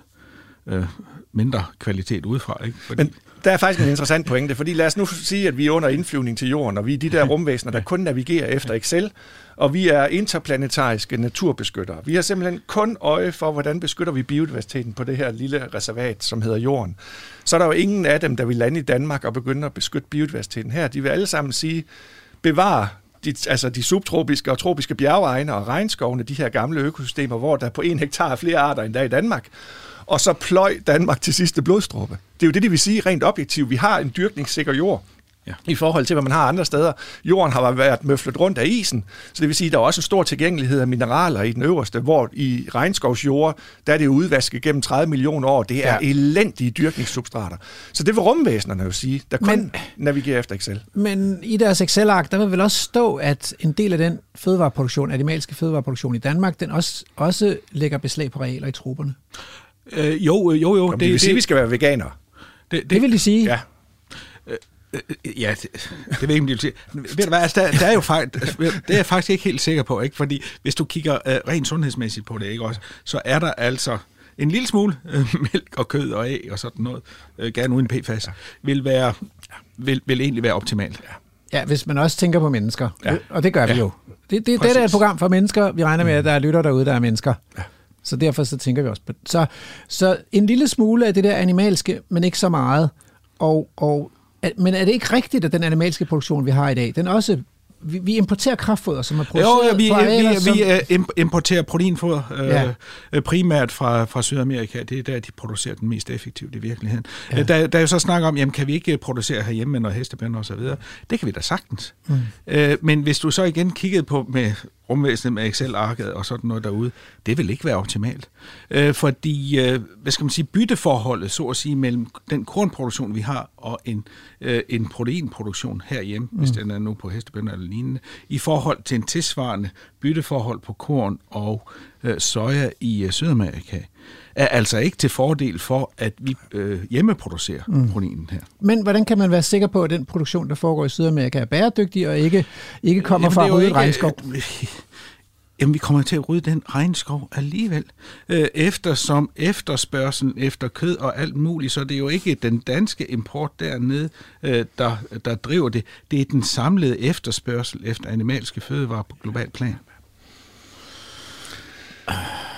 øh, øh, mindre kvalitet udefra. Ikke? Fordi, Men der er faktisk en interessant pointe, fordi lad os nu sige, at vi er under indflyvning til jorden, og vi er de der rumvæsener, der kun navigerer efter Excel, og vi er interplanetariske naturbeskyttere. Vi har simpelthen kun øje for, hvordan beskytter vi biodiversiteten på det her lille reservat, som hedder jorden. Så er der jo ingen af dem, der vil lande i Danmark og begynde at beskytte biodiversiteten her. De vil alle sammen sige, bevar de, altså de subtropiske og tropiske bjergegne og regnskovene, de her gamle økosystemer, hvor der på en hektar er flere arter end der er i Danmark. Og så pløj Danmark til sidste blodstruppe. Det er jo det, de vil sige rent objektivt. Vi har en dyrkningssikker jord. Ja. i forhold til, hvad man har andre steder. Jorden har været møflet rundt af isen, så det vil sige, at der er også en stor tilgængelighed af mineraler i den øverste, hvor i regnskovsjord, der er det udvasket gennem 30 millioner år. Det er Ja. elendige dyrkningssubstrater. Så det vil rumvæsenerne jo sige, der kun Men- navigerer efter Excel. Men i deres Excel-ark, der vil vel også stå, at en del af den fødevareproduktion, animalske fødevareproduktion i Danmark, den også, også lægger beslag på realer i troberne. Øh, jo, øh, jo, jo. Det, det vil sige, at vi skal være veganere. det, Det, det vil de sige. Ja. Øh, Ja, det, det ved jeg ikke, om det vil sige. Ved du hvad, altså, der, der er jo faktisk, det er jeg faktisk ikke helt sikker på, ikke? fordi hvis du kigger uh, rent sundhedsmæssigt på det, ikke også, så er der altså en lille smule uh, mælk og kød og æg og sådan noget, uh, gerne uden PFAS, vil, være, vil, vil egentlig være optimalt. Ja, hvis man også tænker på mennesker. Ja. Ja. Og det gør vi Ja. jo. Det, det, det er et program for mennesker. Vi regner med, at der er lytter derude, der er mennesker. Ja. Så derfor så tænker vi også på det. Så, så en lille smule af det der animalske, men ikke så meget. Og, og, men er det ikke rigtigt, at den animalske produktion, vi har i dag, den også... Vi, vi importerer kraftfoder, som er Jo, produceret ja, vi, på arealer, vi, som, vi imp- importerer proteinfoder Ja. ja. primært fra, fra Sydamerika. Det er der, de producerer den mest effektivt i virkeligheden. Ja. Der, der er jo så snak om, jamen kan vi ikke producere herhjemme med noget hestebænder og så videre. Det kan vi da sagtens. Mm. Uh, men hvis du så igen kiggede på med rumvæsenet med Excel-arket og sådan noget derude, det vil ikke være optimalt. Uh, fordi, uh, hvad skal man sige, bytteforholdet, så at sige, mellem den kornproduktion, vi har, og en, uh, en proteinproduktion herhjemme, mm. hvis den er nu på hestebønder eller lignende, i forhold til en tilsvarende bytteforhold på korn og øh, soja i øh, Sydamerika, er altså ikke til fordel for, at vi øh, hjemmeproducerer mm. proteinen her. Men hvordan kan man være sikker på, at den produktion, der foregår i Sydamerika, er bæredygtig og ikke, ikke kommer Jamen, fra ryddet regnskov? Jamen, vi kommer til at rydde den regnskov alligevel. Øh, eftersom efterspørgselen efter kød og alt muligt, så det er jo ikke den danske import dernede, øh, der, der driver det. Det er den samlede efterspørgsel efter animalske fødevarer på global plan.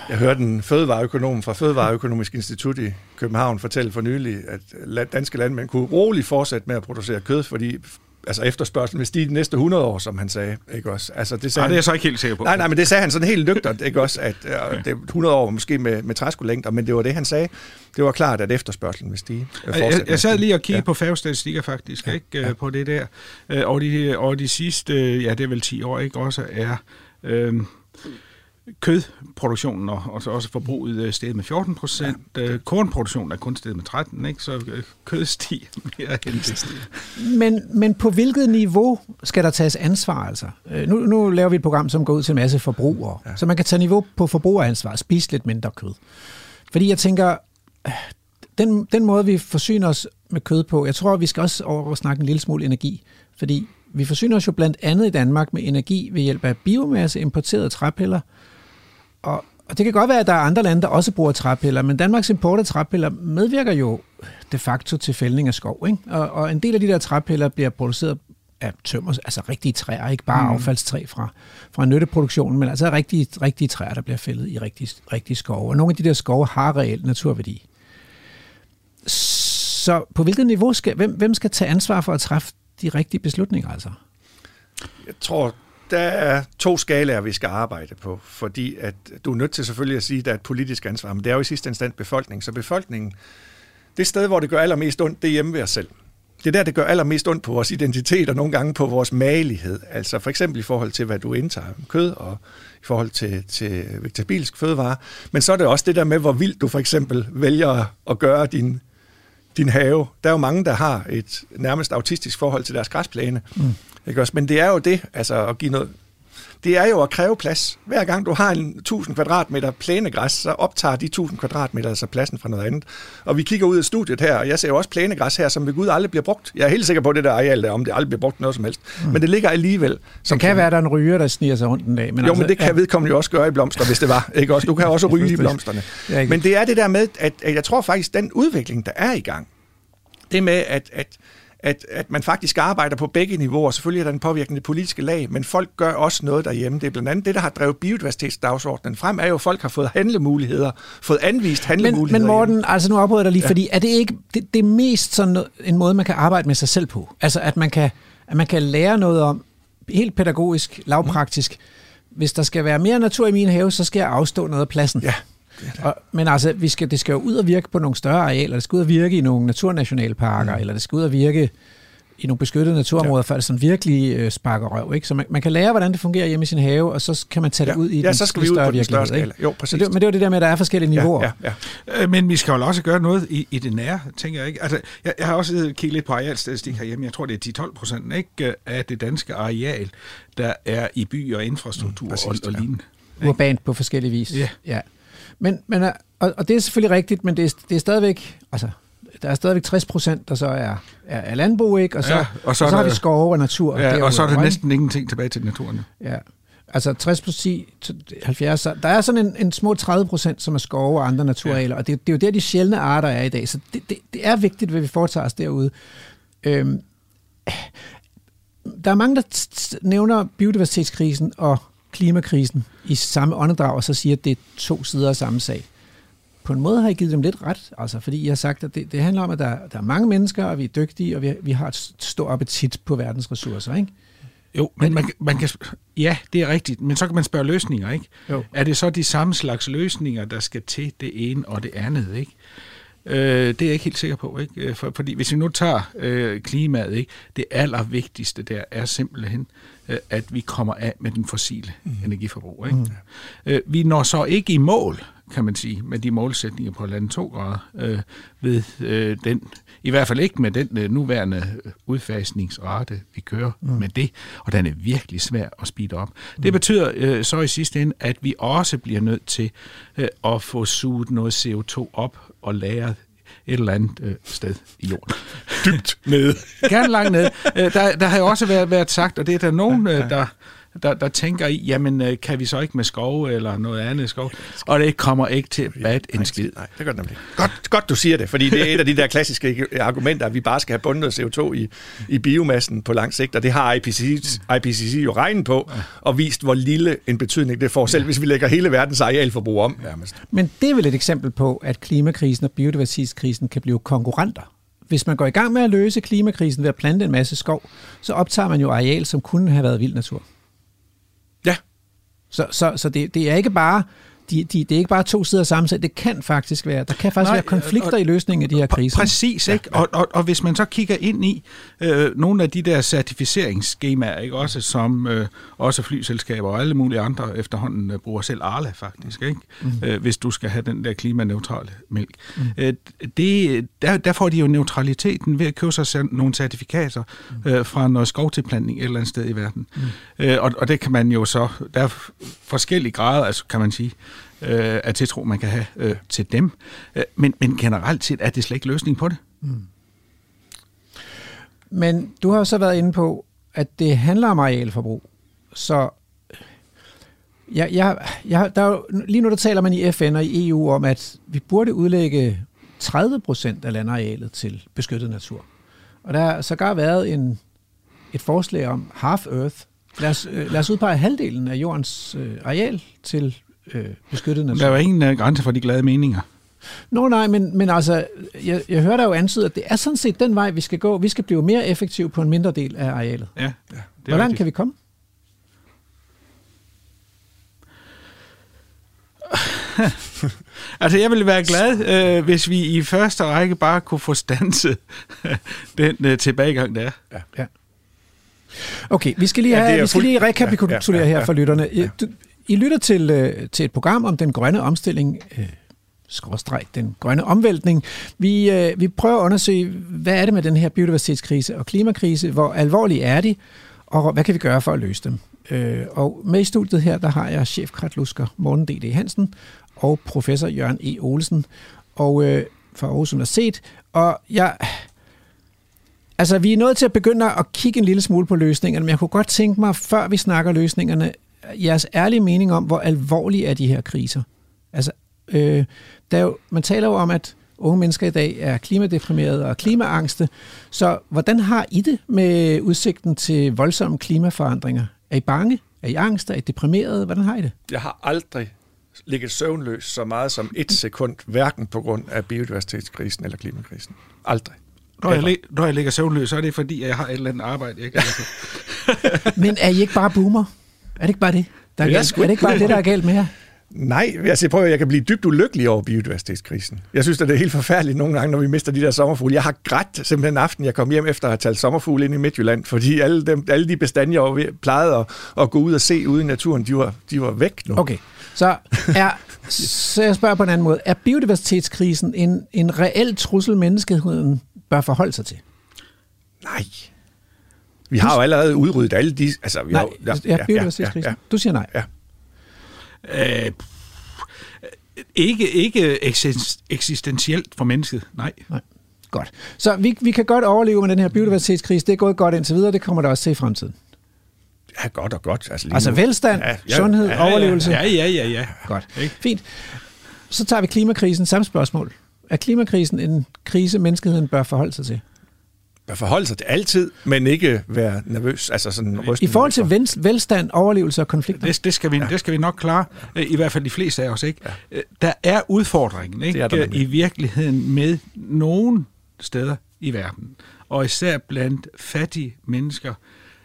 Jeg hørte en fødevareøkonom fra Fødevareøkonomisk Institut i København fortælle for nylig, at danske landmænd kunne roligt fortsætte med at producere kød, fordi altså efterspørgselen vil stige de næste 100 år, som han sagde, ikke også? Altså, det, sagde Nej, det er jeg så ikke helt sikker på. Nej, nej, men det sagde han sådan helt lygtert, ikke også? At øh, det er 100 år måske med, med træskolængder, men det var det, han sagde. Det var klart, at efterspørgselen vil stige. øh, Jeg, jeg sad lige og kiggede Ja. på færgestatistikker faktisk, ja. ikke, ja. på det der. Øh, Og de, og de sidste, øh, ja det er vel 10 år, ikke, også er øh, kødproduktionen og, og så også forbruget øh, steget med 14 procent. Ja. Kornproduktionen er kun steget med 13, ikke, så øh, kød stiger mere end det stiger. Men, men på hvilket niveau skal der tages ansvar altså? Øh, Nu, nu laver vi et program, som går ud til en masse forbrugere, ja. så man kan tage niveau på forbrugeransvar, spise lidt mindre kød. Fordi jeg tænker, øh, den, den måde, vi forsyner os med kød på, jeg tror, vi skal også over og snakke en lille smule energi, fordi vi forsyner os jo blandt andet i Danmark med energi ved hjælp af biomasse, importerede træpiller, og, og det kan godt være, at der er andre lande, der også bruger træpiller, men Danmarks import af træpiller medvirker jo de facto til fældning af skov. Ikke? Og, og en del af de der træpiller bliver produceret af tømmer, altså rigtige træer, ikke bare mm. affaldstræ fra, fra nytteproduktionen, men altså rigtige, rigtige træer, der bliver fældet i rigtige, rigtige skove. Og nogle af de der skove har reelt naturværdi. Så på hvilket niveau skal, hvem, hvem skal tage ansvar for at træffe de rigtige beslutninger altså? Jeg tror, der er to skalaer, vi skal arbejde på, fordi at du er nødt til selvfølgelig at sige, at der er et politisk ansvar, men det er jo i sidste instans befolkningen. Så befolkningen, det sted, hvor det gør allermest ondt, det er hjemme ved os selv. Det er der, det gør allermest ondt på vores identitet og nogle gange på vores magelighed. Altså for eksempel i forhold til, hvad du indtager kød og i forhold til, til vegetabilsk fødevare. Men så er det også det der med, hvor vildt du for eksempel vælger at gøre din, din have. Der er jo mange, der har et nærmest autistisk forhold til deres græsplæne. Mm. Ikke også? Men det er jo det, altså at give noget... Det er jo at kræve plads. Hver gang du har en 1000 kvadratmeter plænegræs, så optager de 1000 kvadratmeter altså pladsen fra noget andet. Og vi kigger ud af studiet her, og jeg ser jo også plænegræs her, som ved Gud aldrig bliver brugt. Jeg er helt sikker på, at det der areal der, om det aldrig bliver brugt noget som helst. Mm. Men det ligger alligevel. Som kan være, at der er en ryger, der sniger sig rundt en dag. Men jo, altså, men det kan ja. vedkommende jo også gøre i blomster, hvis det var. Ikke også? Du kan også ryge i blomsterne. Ja? Men det er det der med, at, at jeg tror faktisk, den udvikling, der er i gang, det med, at, at, at, at man faktisk arbejder på begge niveauer. Selvfølgelig er der en påvirkning det politiske lag, men folk gør også noget derhjemme. Det er blandt andet det, der har drevet biodiversitetsdagsordenen frem, er jo, at folk har fået handlemuligheder, fået anvist men, handlemuligheder. men Morten, hjemme. altså nu afbryder jeg dig lige, ja. fordi er det ikke det, det er mest sådan en måde, man kan arbejde med sig selv på? Altså at man kan, at man kan lære noget om, helt pædagogisk, lavpraktisk, hvis der skal være mere natur i min have, så skal jeg afstå noget af pladsen. Ja. Og, men altså, vi skal, det skal jo ud og virke på nogle større arealer. Det skal ud og virke i nogle naturnationalparker, mm. eller det skal ud og virke i nogle beskyttede naturområder, ja. før det sådan virkelig øh, sparker røv. Ikke? Så man, man kan lære, hvordan det fungerer hjemme i sin have, og så kan man tage det Ja. ud i Ja, den så skal vi ud større på den større skala. ikke? Jo, præcis. det, men det var det der med, at der er forskellige niveauer. Ja, ja, ja. Øh, Men vi skal jo også gøre noget i, i det nære, tænker jeg ikke. Altså, jeg, jeg har også kigget lidt på arealstatistik herhjemme. Jeg tror, det er 10-12 procent ikke, af det danske areal, der er i by og infrastruktur mm, præcis, og, og lignende. Urbant på forskellige vis. Ja. ja. Men, men, øh, og, og det er selvfølgelig rigtigt, men det er, det er stadigvæk, altså, der er stadigvæk 60 procent, der så er, er, er landbrug, ikke? Og så, Ja, og så og så har vi skove og natur. Ja, og så er der ikke? næsten ingenting tilbage til naturen. Ja. Altså 60 plus 10, t- 70, så der er sådan en, en små 30 procent, som er skove og andre naturarealer, ja. og det, det er jo der, de sjældne arter er i dag, så det, det, det er vigtigt, hvad vi foretager os derude. Øhm, der er mange, der nævner biodiversitetskrisen og klimakrisen i samme åndedrag, og så siger, at det er to sider af samme sag. På en måde har jeg givet dem lidt ret, altså, fordi jeg har sagt, at det, det handler om, at der, der er mange mennesker, og vi er dygtige, og vi, vi har et stort appetit på verdens ressourcer. Ikke? Jo, men man, man kan, ja, det er rigtigt, men så kan man spørge løsninger, ikke? Jo. Er det så de samme slags løsninger, der skal til det ene og det andet, ikke? Øh, det er jeg ikke helt sikker på, ikke? Øh, For, fordi hvis vi nu tager øh, klimaet, ikke? Det allervigtigste der er simpelthen, øh, at vi kommer af med den fossile mm. energiforbrug, ikke? Mm. Øh, vi når så ikke i mål, kan man sige, med de målsætninger på landet 2 grader, øh, ved øh, den, i hvert fald ikke med den øh, nuværende udfasningsrate, vi kører mm. med det, og den er virkelig svær at speede op. Mm. Det betyder øh, så i sidste ende, at vi også bliver nødt til øh, at få suget noget CO2 op og lagret et eller andet øh, sted i jorden. Dybt nede. Gerne langt ned. Øh, der, der har jo også været, været sagt, og det er der nogen, øh, der, der, der tænker i, jamen øh, kan vi så ikke med skov eller noget andet skov? Og det kommer ikke til bad en skid. Nej, det gør det nemlig. Godt, godt, du siger det, fordi det er et af de der klassiske argumenter, at vi bare skal have bundet CO2 i, i biomassen på lang sigt, og det har IPCC, IPCC jo regnet på, og vist, hvor lille en betydning det får, selv hvis vi lægger hele verdens arealforbrug om. Nærmest. Men det er vel et eksempel på, at klimakrisen og biodiversitetskrisen kan blive konkurrenter. hvis man går i gang med at løse klimakrisen ved at plante en masse skov, så optager man jo areal, som kunne have været vild natur. Så, så, så det, det er ikke bare de, de, det er ikke bare to sider sammensat. Det kan faktisk være, der kan faktisk Nej, være konflikter og, i løsningen af de her kriser. Præcis, ikke? Ja, ja. Og, og, og hvis man så kigger ind i øh, nogle af de der certificeringsskemaer, ikke? også som øh, også flyselskaber og alle mulige andre efterhånden øh, bruger selv Arla faktisk, ikke? Mm. Øh, hvis du skal have den der klimaneutrale mælk. Mm. Øh, det, der, der får de jo neutraliteten ved at købe sig nogle certifikater mm. øh, fra noget skovtilplantning et eller andet sted i verden. Mm. Øh, og, og det kan man jo så, der er forskellige grader, altså kan man sige, øh, af tiltro, man kan have øh, til dem. Øh, men, men generelt set er det slet ikke løsning på det. Mm. Men du har så været inde på, at det handler om arealforbrug. Så jeg, jeg, jeg, der er jo, lige nu der taler man i FN og i EU om, at vi burde udlægge 30 procent af landarealet til beskyttet natur. Og der har sågar været en, et forslag om half earth. Lad os, øh, lad os udpege halvdelen af jordens øh, areal til øh, beskyttet natur. Der er jo ingen uh, grænse for de glade meninger. Nå nej, men, men altså, jeg, jeg hører dig jo antyde, at det er sådan set den vej, vi skal gå. Vi skal blive mere effektive på en mindre del af arealet. Ja, ja det Hvor langt kan vi komme? altså, jeg ville være glad, øh, hvis vi i første række bare kunne få stanset den øh, tilbagegang, der er. Ja. ja. Okay, vi skal lige, have, ja, vi skal lige rekapitulere ja, ja, ja, her for lytterne. Ja. I lytter til, øh, til et program om den grønne omstilling, øh, skråstreg, den grønne omvæltning. Vi, øh, vi prøver at undersøge, hvad er det med den her biodiversitetskrise og klimakrise, hvor alvorlige er de, og hvad kan vi gøre for at løse dem. Øh, og med i studiet her, der har jeg chefkratlusker Morten D.D. Hansen og professor Jørgen E. Olsen og øh, fra Aarhus Universitet. Og jeg... Altså, vi er nødt til at begynde at kigge en lille smule på løsningerne, men jeg kunne godt tænke mig, før vi snakker løsningerne, jeres ærlige mening om, hvor alvorlige er de her kriser? Altså, øh, der er jo, man taler jo om, at unge mennesker i dag er klimadeprimerede og klimaangste. Så hvordan har I det med udsigten til voldsomme klimaforandringer? Er I bange? Er I angst? Er I deprimerede? Hvordan har I det? Jeg har aldrig ligget søvnløs så meget som et sekund, hverken på grund af biodiversitetskrisen eller klimakrisen. Aldrig. Når jeg, når jeg ligger søvnløs, så er det fordi, jeg har et eller andet arbejde. Jeg kan Men er I ikke bare boomer? Er det ikke bare det? Der er, er, galt? er det ikke bare det, der er galt med her? Nej, altså prøv at jeg kan blive dybt ulykkelig over biodiversitetskrisen. Jeg synes, at det er helt forfærdeligt nogle gange, når vi mister de der sommerfugle. Jeg har grædt simpelthen aften, jeg kom hjem efter at have talt sommerfugle ind i Midtjylland, fordi alle, dem, alle de bestande, jeg plejede at, at gå ud og se ude i naturen, de var, de var væk nu. Okay, så, er, så jeg spørger på en anden måde. Er biodiversitetskrisen en, en reel trussel, menneskeheden bør forholde sig til? Nej. Vi har jo allerede udryddet alle de... Altså, vi nej, har, ja, ja, ja, ja, ja. Du siger nej. Ja. Øh, ikke ikke eksistentielt for mennesket, nej. nej. Godt. Så vi, vi kan godt overleve med den her biodiversitetskrise. Det er gået godt indtil videre. Det kommer der også til i fremtiden. Ja, godt og godt. Altså, altså velstand, ja, ja, sundhed, ja, ja, overlevelse. Ja, ja, ja, ja. Godt. Ikke? Fint. Så tager vi klimakrisen. Samme spørgsmål. Er klimakrisen en krise, menneskeheden bør forholde sig til? Forholde sig til altid, men ikke være nervøs. Altså sådan I forhold til ven, velstand, overlevelse og konflikter? Det, det, skal vi, ja. det skal vi nok klare, i hvert fald de fleste af os. Ikke? Ja. Øh, der er udfordringen ikke? Er der i virkeligheden med nogle steder i verden, og især blandt fattige mennesker,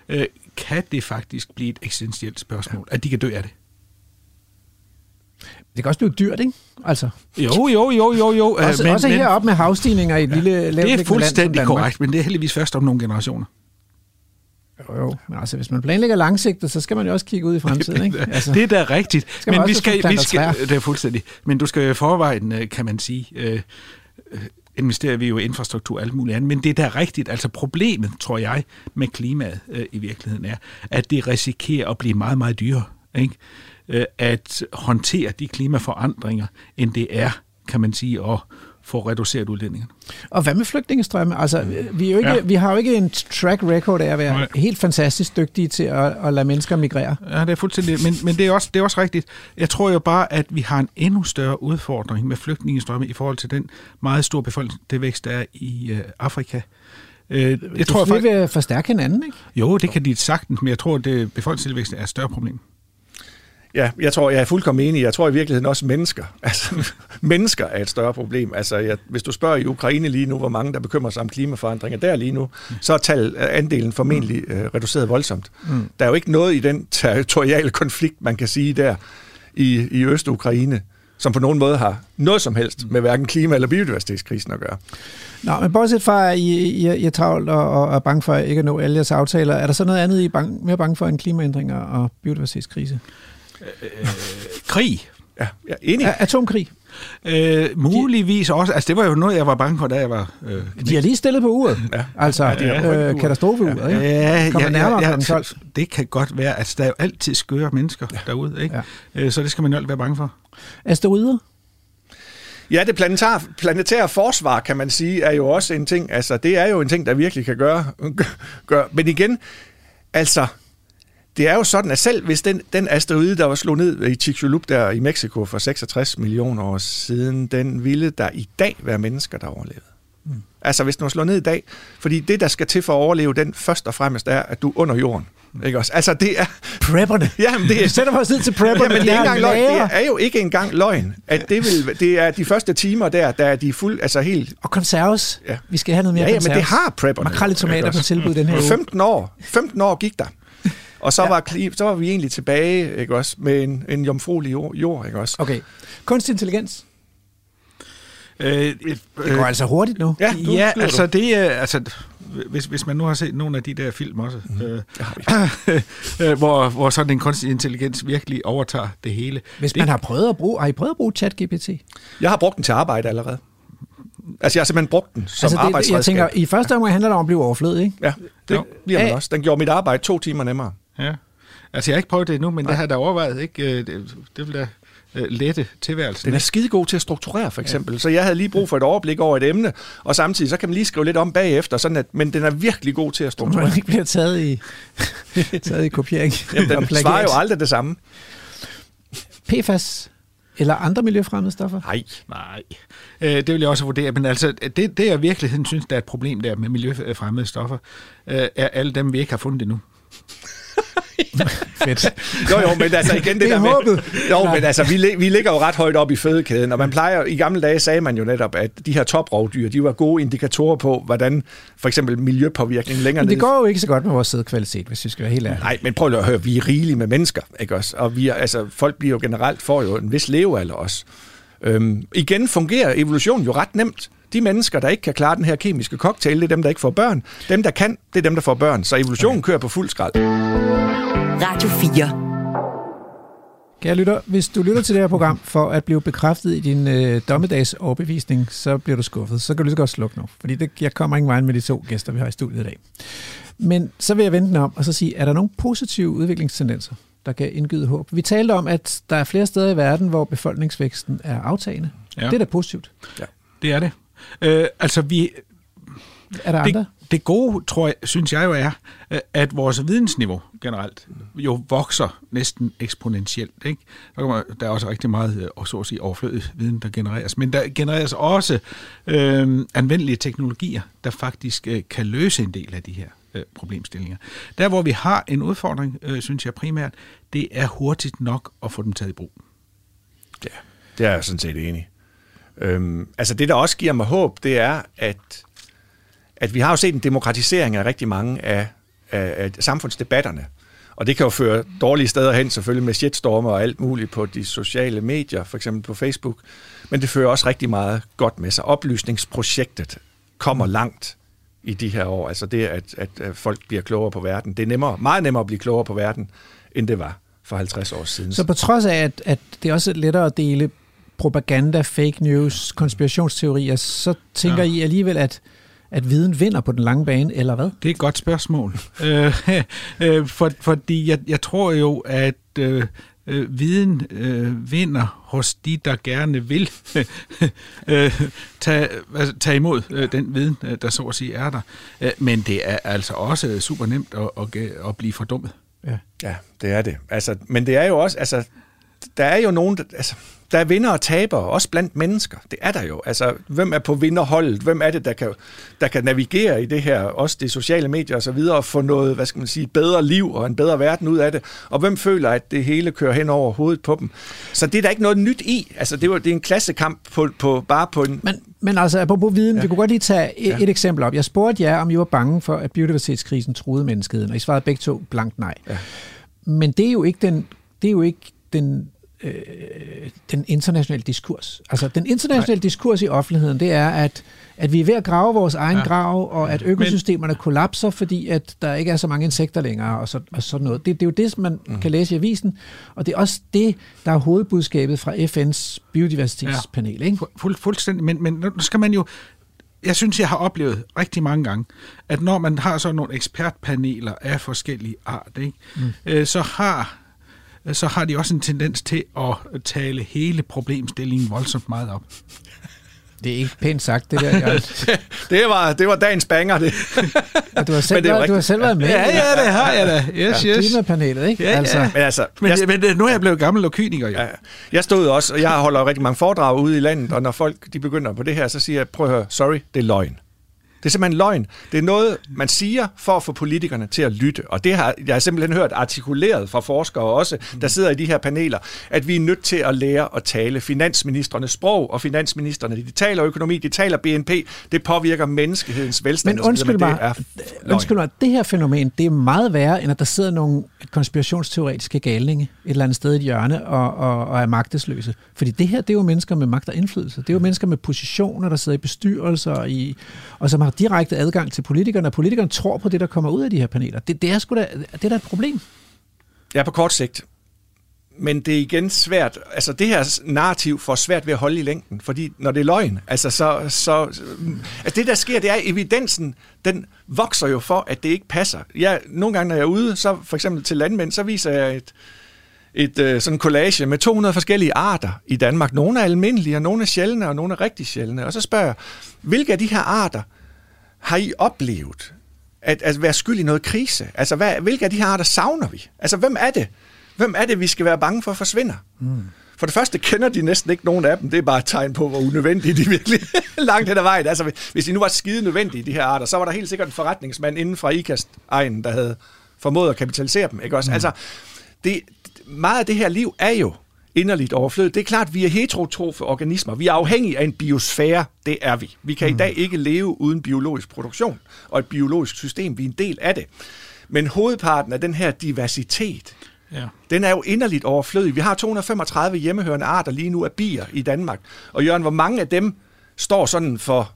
øh, kan det faktisk blive et eksistentielt spørgsmål, ja. at de kan dø af det. Det kan også blive dyrt, ikke? Altså. Jo, jo, jo, jo, jo. Også, men, også heroppe med havstigninger i et ja, lille Det er fuldstændig korrekt, men det er heldigvis først om nogle generationer. Jo, jo. Men altså, hvis man planlægger langsigtet, så skal man jo også kigge ud i fremtiden, ikke? Altså, det er da rigtigt. Skal men vi skal, vi skal, det er fuldstændig. Men du skal i forvejen, øh, kan man sige, øh, øh, investerer vi jo i infrastruktur og alt muligt andet. Men det er da rigtigt. Altså problemet, tror jeg, med klimaet øh, i virkeligheden er, at det risikerer at blive meget, meget dyrere. Ikke? Øh, at håndtere de klimaforandringer, end det er, kan man sige, at få reduceret udledningerne. Og hvad med flygtningestrømme? Altså, vi, er jo ikke, ja. vi har jo ikke en track record af at være Nej. helt fantastisk dygtige til at, at lade mennesker migrere. Ja, det er fuldstændig. Men, men det, er også, det er også rigtigt. Jeg tror jo bare, at vi har en endnu større udfordring med flygtningestrømme i forhold til den meget store befolkningsvækst, der er i øh, Afrika. Øh, jeg det tror, jeg faktisk... vil forstærke hinanden, ikke? Jo, det kan de sagtens, men jeg tror, at befolkningstilvæksten er et større problem. Ja, jeg tror, jeg er fuldkommen enig. Jeg tror i virkeligheden også mennesker. Altså, mennesker er et større problem. Altså, jeg, hvis du spørger i Ukraine lige nu, hvor mange der bekymrer sig om klimaforandringer der lige nu, så er tal, andelen formentlig øh, reduceret voldsomt. Mm. Der er jo ikke noget i den territoriale konflikt, man kan sige der i, i Øst-Ukraine, som på nogen måde har noget som helst med hverken klima- eller biodiversitetskrisen at gøre. Nå, men bortset fra, at I, I, I er travlt og, og er bange for ikke at nå alle jeres aftaler, er der så noget andet, I er bange, mere bange for end klimaændringer og biodiversitetskrise? Øh, krig. Ja, jeg er enig. A- atomkrig. Øh, muligvis også. Altså, det var jo noget, jeg var bange for, da jeg var... Øh, De har lige stillet på uret. Ja. Altså, Ja, ja, øh, katastrofeuret, ikke? Ja, Kommer nærmere klokken 12. det kan godt være. Altså, der er jo altid skøre mennesker ja. derude, ikke? Ja. Øh, så det skal man jo altid være bange for. Asteroider? Ja, det planetære, planetære forsvar, kan man sige, er jo også en ting, altså det er jo en ting, der virkelig kan gøre, gøre. men igen, altså, det er jo sådan, at selv hvis den, den asteroide, der var slået ned i Chicxulub der i Mexico for 66 millioner år siden, den ville der i dag være mennesker, der overlevede. Mm. Altså hvis den var slået ned i dag, fordi det, der skal til for at overleve den, først og fremmest er, at du er under jorden. Ikke også? Altså det er... Prepperne. Jamen, det er, sætter vores tid til prepperne. Jamen, det De er, engang løgn. det er jo ikke engang løgn, at det, vil, det er de første timer der, der er de fuld, altså helt... Og konserves. Ja. Vi skal have noget mere Ja, ja, men det har prepperne. Makrel i tomater på tilbud den her uge. 15 år. 15 år gik der. Og så, ja. var, så var vi egentlig tilbage, ikke også, med en, en jomfruelig jord, jord, ikke også? Okay. Kunstig intelligens. Øh, Det går altså hurtigt nu. Ja, du, ja, altså du. det er, altså, hvis, hvis man nu har set nogle af de der film også, mm. øh, øh, hvor, hvor sådan en kunstig intelligens virkelig overtager det hele. Hvis det, man har prøvet at bruge, har I prøvet at bruge ChatGPT? Jeg har brugt den til arbejde allerede. Altså, jeg har simpelthen brugt den som altså, det, jeg arbejdsredskab. tænker, i første omgang handler det om at blive overflødig, ikke? Ja, det Jo. bliver man også. Den gjorde mit arbejde to timer nemmere. Ja. Altså, jeg har ikke prøvet det endnu, men det har jeg da overvejet, ikke? Øh, Det, det vil da øh, lette tilværelsen. Den er skide god til at strukturere, for eksempel. Ja. Så jeg havde lige brug for et overblik over et emne, og samtidig så kan man lige skrive lidt om bagefter, sådan at, men den er virkelig god til at strukturere. man ikke bliver taget i, taget i kopiering. Jamen, den svarer jo aldrig det samme. PFAS eller andre miljøfremmede stoffer? Nej. Nej, øh, det vil jeg også vurdere. Men altså, det, det jeg i virkeligheden synes, der er et problem der med miljøfremmede stoffer, øh, er alle dem, vi ikke har fundet endnu. Fedt. Jo, jo, men altså igen det, Det er der med... håbet. Jo, men altså, vi, vi ligger jo ret højt op i fødekæden, og man plejer, i gamle dage sagde man jo netop, at de her toprovdyr, de var gode indikatorer på, hvordan for eksempel miljøpåvirkning længere Men det ned- går jo ikke så godt med vores sædkvalitet, hvis vi skal være helt ærlige. Nej, men prøv lige at høre, vi er rigelige med mennesker, ikke også? Og vi er, altså, folk bliver jo generelt, får jo en vis levealder også. Øhm, igen fungerer evolution jo ret nemt. De mennesker, der ikke kan klare den her kemiske cocktail, det er dem, der ikke får børn. Dem, der kan, det er dem, der får børn. Så evolutionen kører på fuld skrald. Radio 4. Kære lytter, hvis du lytter til det her program for at blive bekræftet i din øh, dommedags overbevisning, så bliver du skuffet. Så kan du lige så godt slukke nu, fordi det, jeg kommer ingen vej med de to gæster, vi har i studiet i dag. Men så vil jeg vente den om og så sige, er der nogle positive udviklingstendenser, der kan indgyde håb? Vi talte om, at der er flere steder i verden, hvor befolkningsvæksten er aftagende. Ja. Ja. Det er da positivt. Det er det. Øh, altså, vi, Er der andre? det, det gode, tror jeg, synes jeg jo er, øh, at vores vidensniveau generelt jo vokser næsten eksponentielt. Ikke? Der, kommer, der er også rigtig meget øh, og så at sige, overflødig viden, der genereres. Men der genereres også øh, anvendelige teknologier, der faktisk øh, kan løse en del af de her øh, problemstillinger. Der, hvor vi har en udfordring, øh, synes jeg primært, det er hurtigt nok at få dem taget i brug. Ja, det er jeg sådan set enig. Øhm, altså det, der også giver mig håb, det er, at, at vi har jo set en demokratisering af rigtig mange af, af, af samfundsdebatterne. Og det kan jo føre dårlige steder hen, selvfølgelig med shitstormer og alt muligt på de sociale medier, for eksempel på Facebook. Men det fører også rigtig meget godt med sig. Oplysningsprojektet kommer langt i de her år. Altså det, at, at, folk bliver klogere på verden. Det er nemmere, meget nemmere at blive klogere på verden, end det var for 50 år siden. Så på trods af, at, at det også er lettere at dele propaganda, fake news, konspirationsteorier, så tænker Ja. I alligevel, at, at viden vinder på den lange bane, eller hvad? Det er et godt spørgsmål. øh, øh, for, fordi jeg, jeg tror jo, at øh, øh, viden øh, vinder hos de, der gerne vil øh, tage, altså, tage imod øh, den viden, øh, der så at sige er der. Øh, men det er altså også super nemt at, at, at blive fordummet. Ja. Ja, det er det. Altså, men det er jo også, altså, der er jo nogen, der, altså, der er vinder og tabere, også blandt mennesker. Det er der jo. Altså, hvem er på vinderholdet? Hvem er det, der kan, der kan navigere i det her, også det sociale medier og så videre, og få noget, hvad skal man sige, bedre liv og en bedre verden ud af det? Og hvem føler, at det hele kører hen over hovedet på dem? Så det er der ikke noget nyt i. Altså, det, var, det er en klassekamp på, på, bare på en... Men, men altså, apropos viden, ja. vi kunne godt lige tage et, ja. et eksempel op. Jeg spurgte jer, om I var bange for, at biodiversitetskrisen truede menneskeheden, og I svarede begge to blankt nej. Ja. Men det er jo ikke den, det er jo ikke den øh, den internationale diskurs. Altså, den internationale Nej. diskurs i offentligheden, det er, at, at vi er ved at grave vores egen ja. grav, og at økosystemerne Men... kollapser, fordi at der ikke er så mange insekter længere, og, så, og sådan noget. Det, det er jo det, man mm. kan læse i avisen, og det er også det, der er hovedbudskabet fra FN's biodiversitetspanel. Ikke? Fuld, fuldstændig, men, men nu skal man jo jeg synes, jeg har oplevet rigtig mange gange, at når man har sådan nogle ekspertpaneler af forskellige art, ikke, mm. øh, så har så har de også en tendens til at tale hele problemstillingen voldsomt meget op. Det er ikke pænt sagt, det der, Jørgen. det, var, det var dagens banger, det. Og du har selv, været, du har selv været med. Ja, ja, det har jeg da. Yes, ja. yes. Klimapanelet, ikke? Ja, altså. ja. Men, altså, men, jeg, men øh, nu er jeg blevet gammel og kyniker, jo. Ja. Jeg stod også, og jeg holder rigtig mange foredrag ude i landet, og når folk de begynder på det her, så siger jeg, prøv at høre, sorry, det er løgn. Det er simpelthen løgn. Det er noget, man siger for at få politikerne til at lytte. Og det har jeg har simpelthen hørt artikuleret fra forskere også, der sidder i de her paneler, at vi er nødt til at lære at tale finansministernes sprog, og finansministerne, de taler økonomi, de taler BNP, det påvirker menneskehedens velstand. Men undskyld mig, det undskyld mig, det her fænomen, det er meget værre, end at der sidder nogle konspirationsteoretiske galninge et eller andet sted i et hjørne og, og, og er magtesløse. Fordi det her, det er jo mennesker med magt og indflydelse. Det er jo mennesker med positioner, der sidder i bestyrelser, i, og som har direkte adgang til politikerne, og politikerne tror på det, der kommer ud af de her paneler. Det, det er sgu da, det er da et problem. Ja, på kort sigt. Men det er igen svært, altså det her narrativ får svært ved at holde i længden, fordi når det er løgn, altså så, så altså det der sker, det er evidensen, den vokser jo for, at det ikke passer. Jeg, nogle gange, når jeg er ude, så for eksempel til landmænd, så viser jeg et, et øh, sådan collage med 200 forskellige arter i Danmark. Nogle er almindelige, og nogle er sjældne, og nogle er rigtig sjældne. Og så spørger jeg, hvilke af de her arter har I oplevet at, at være skyld i noget krise? Altså, hvad, hvilke af de her arter savner vi? Altså, hvem er det? Hvem er det, vi skal være bange for at forsvinde? Mm. For det første kender de næsten ikke nogen af dem. Det er bare et tegn på, hvor unødvendige de virkelig langt hen ad vejen. Altså, hvis de nu var skide nødvendige, de her arter, så var der helt sikkert en forretningsmand inden fra IKAST-egen, der havde formået at kapitalisere dem. Ikke også? Mm. Altså, det, meget af det her liv er jo inderligt overflødet. Det er klart, at vi er heterotrofe organismer. Vi er afhængige af en biosfære. Det er vi. Vi kan mm. i dag ikke leve uden biologisk produktion og et biologisk system. Vi er en del af det. Men hovedparten af den her diversitet, ja. den er jo inderligt overflødig. Vi har 235 hjemmehørende arter lige nu af bier i Danmark. Og Jørgen, hvor mange af dem står sådan for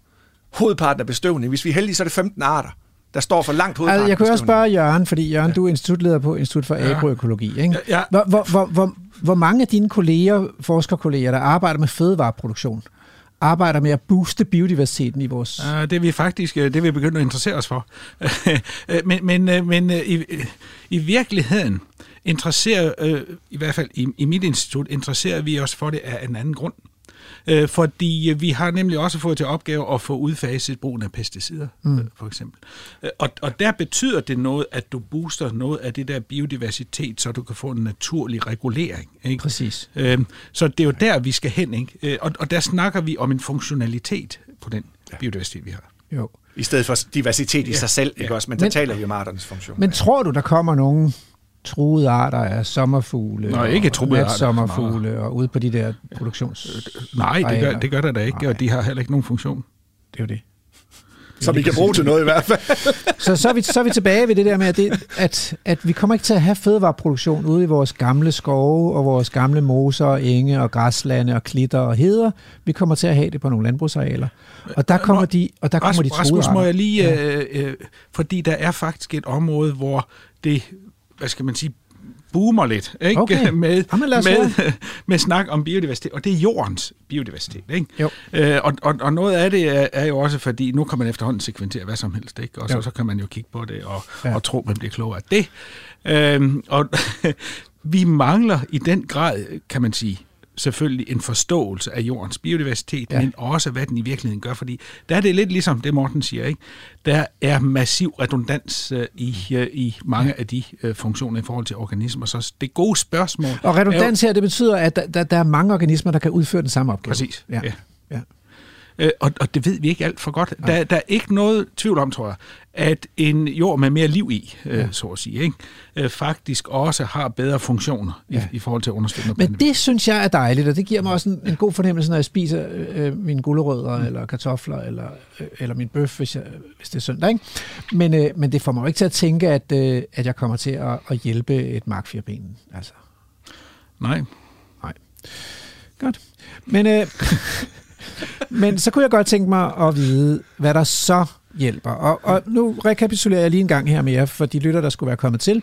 hovedparten af bestøvning? Hvis vi er heldige, så er det 15 arter der står for langt hovedparten. Altså, jeg kunne også spørge Jørgen, fordi Jørgen, ja. du er institutleder på Institut for ja. Agroøkologi. Ikke? Ja. Hvor, hvor, hvor, hvor, hvor mange af dine kolleger, forskerkolleger, der arbejder med fødevareproduktion, arbejder med at booste biodiversiteten i vores... Det er vi faktisk øh, det er vi begyndt at interessere os for. men men, øh, men øh, i, i virkeligheden interesserer, i hvert fald i, i mit institut, interesserer vi os for det af en anden grund. Øh, fordi vi har nemlig også fået til opgave at få udfaset brugen af pesticider, mm. øh, for eksempel. Øh, og, og der betyder det noget, at du booster noget af det der biodiversitet, så du kan få en naturlig regulering. Ikke? Præcis. Øh, så det er jo der, vi skal hen. Ikke? Og, og der snakker vi om en funktionalitet på den ja. biodiversitet, vi har. Jo. I stedet for diversitet i ja. sig selv, ikke ja. også? Men der men, taler vi om arternes funktion. Men tror du, der kommer nogen truede arter af sommerfugle Nå, ikke truede arter. sommerfugle og ude på de der produktions... Nej, det gør, det gør der da ikke, Nej. og de har heller ikke nogen funktion. Det er jo det. Som vi kan bruge til noget i hvert fald. så, så, er vi, så er vi tilbage ved det der med, at, det, at, at vi kommer ikke til at have fødevareproduktion ude i vores gamle skove og vores gamle moser og enge og græslande og klitter og heder. Vi kommer til at have det på nogle landbrugsarealer. Og der kommer de, og der kommer Rasmus, de Rasmus, må jeg lige... Ja. Øh, øh, fordi der er faktisk et område, hvor det hvad skal man sige, boomer lidt ikke? Okay. med, Jamen, med, med snak om biodiversitet, og det er jordens biodiversitet. Ikke? Jo. Øh, og, og, og noget af det er, er jo også, fordi nu kan man efterhånden sekventere hvad som helst, ikke? og så, så kan man jo kigge på det og, ja. og tro, man bliver klogere af det. Øh, og vi mangler i den grad, kan man sige, selvfølgelig en forståelse af jordens biodiversitet, Ja. men også hvad den i virkeligheden gør, fordi der er det lidt ligesom det, Morten siger, ikke? Der er massiv redundans øh, i, øh, i mange af de øh, funktioner i forhold til organismer, så det gode spørgsmål... Og er jo- redundans her, det betyder, at der, der, der er mange organismer, der kan udføre den samme opgave. Præcis, Ja. ja. ja. Øh, og, og det ved vi ikke alt for godt. Der, der er ikke noget tvivl om, tror jeg, at en jord med mere liv i, øh, Ja. så at sige, ikke? Øh, faktisk også har bedre funktioner ja. Ja. i, i forhold til at understøtte Men det synes jeg er dejligt, og det giver mig også en, en god fornemmelse, når jeg spiser øh, mine gulerødder, mm. eller kartofler, eller, øh, eller min bøf, hvis, jeg, hvis det er søndag. Ikke? Men, øh, men det får mig jo ikke til at tænke, at, øh, at jeg kommer til at, at hjælpe et markfirben. Altså, Nej. godt. Men, øh, men så kunne jeg godt tænke mig at vide, hvad der så hjælper. Og, og nu rekapitulerer jeg lige en gang her med jer, for de lytter, der skulle være kommet til.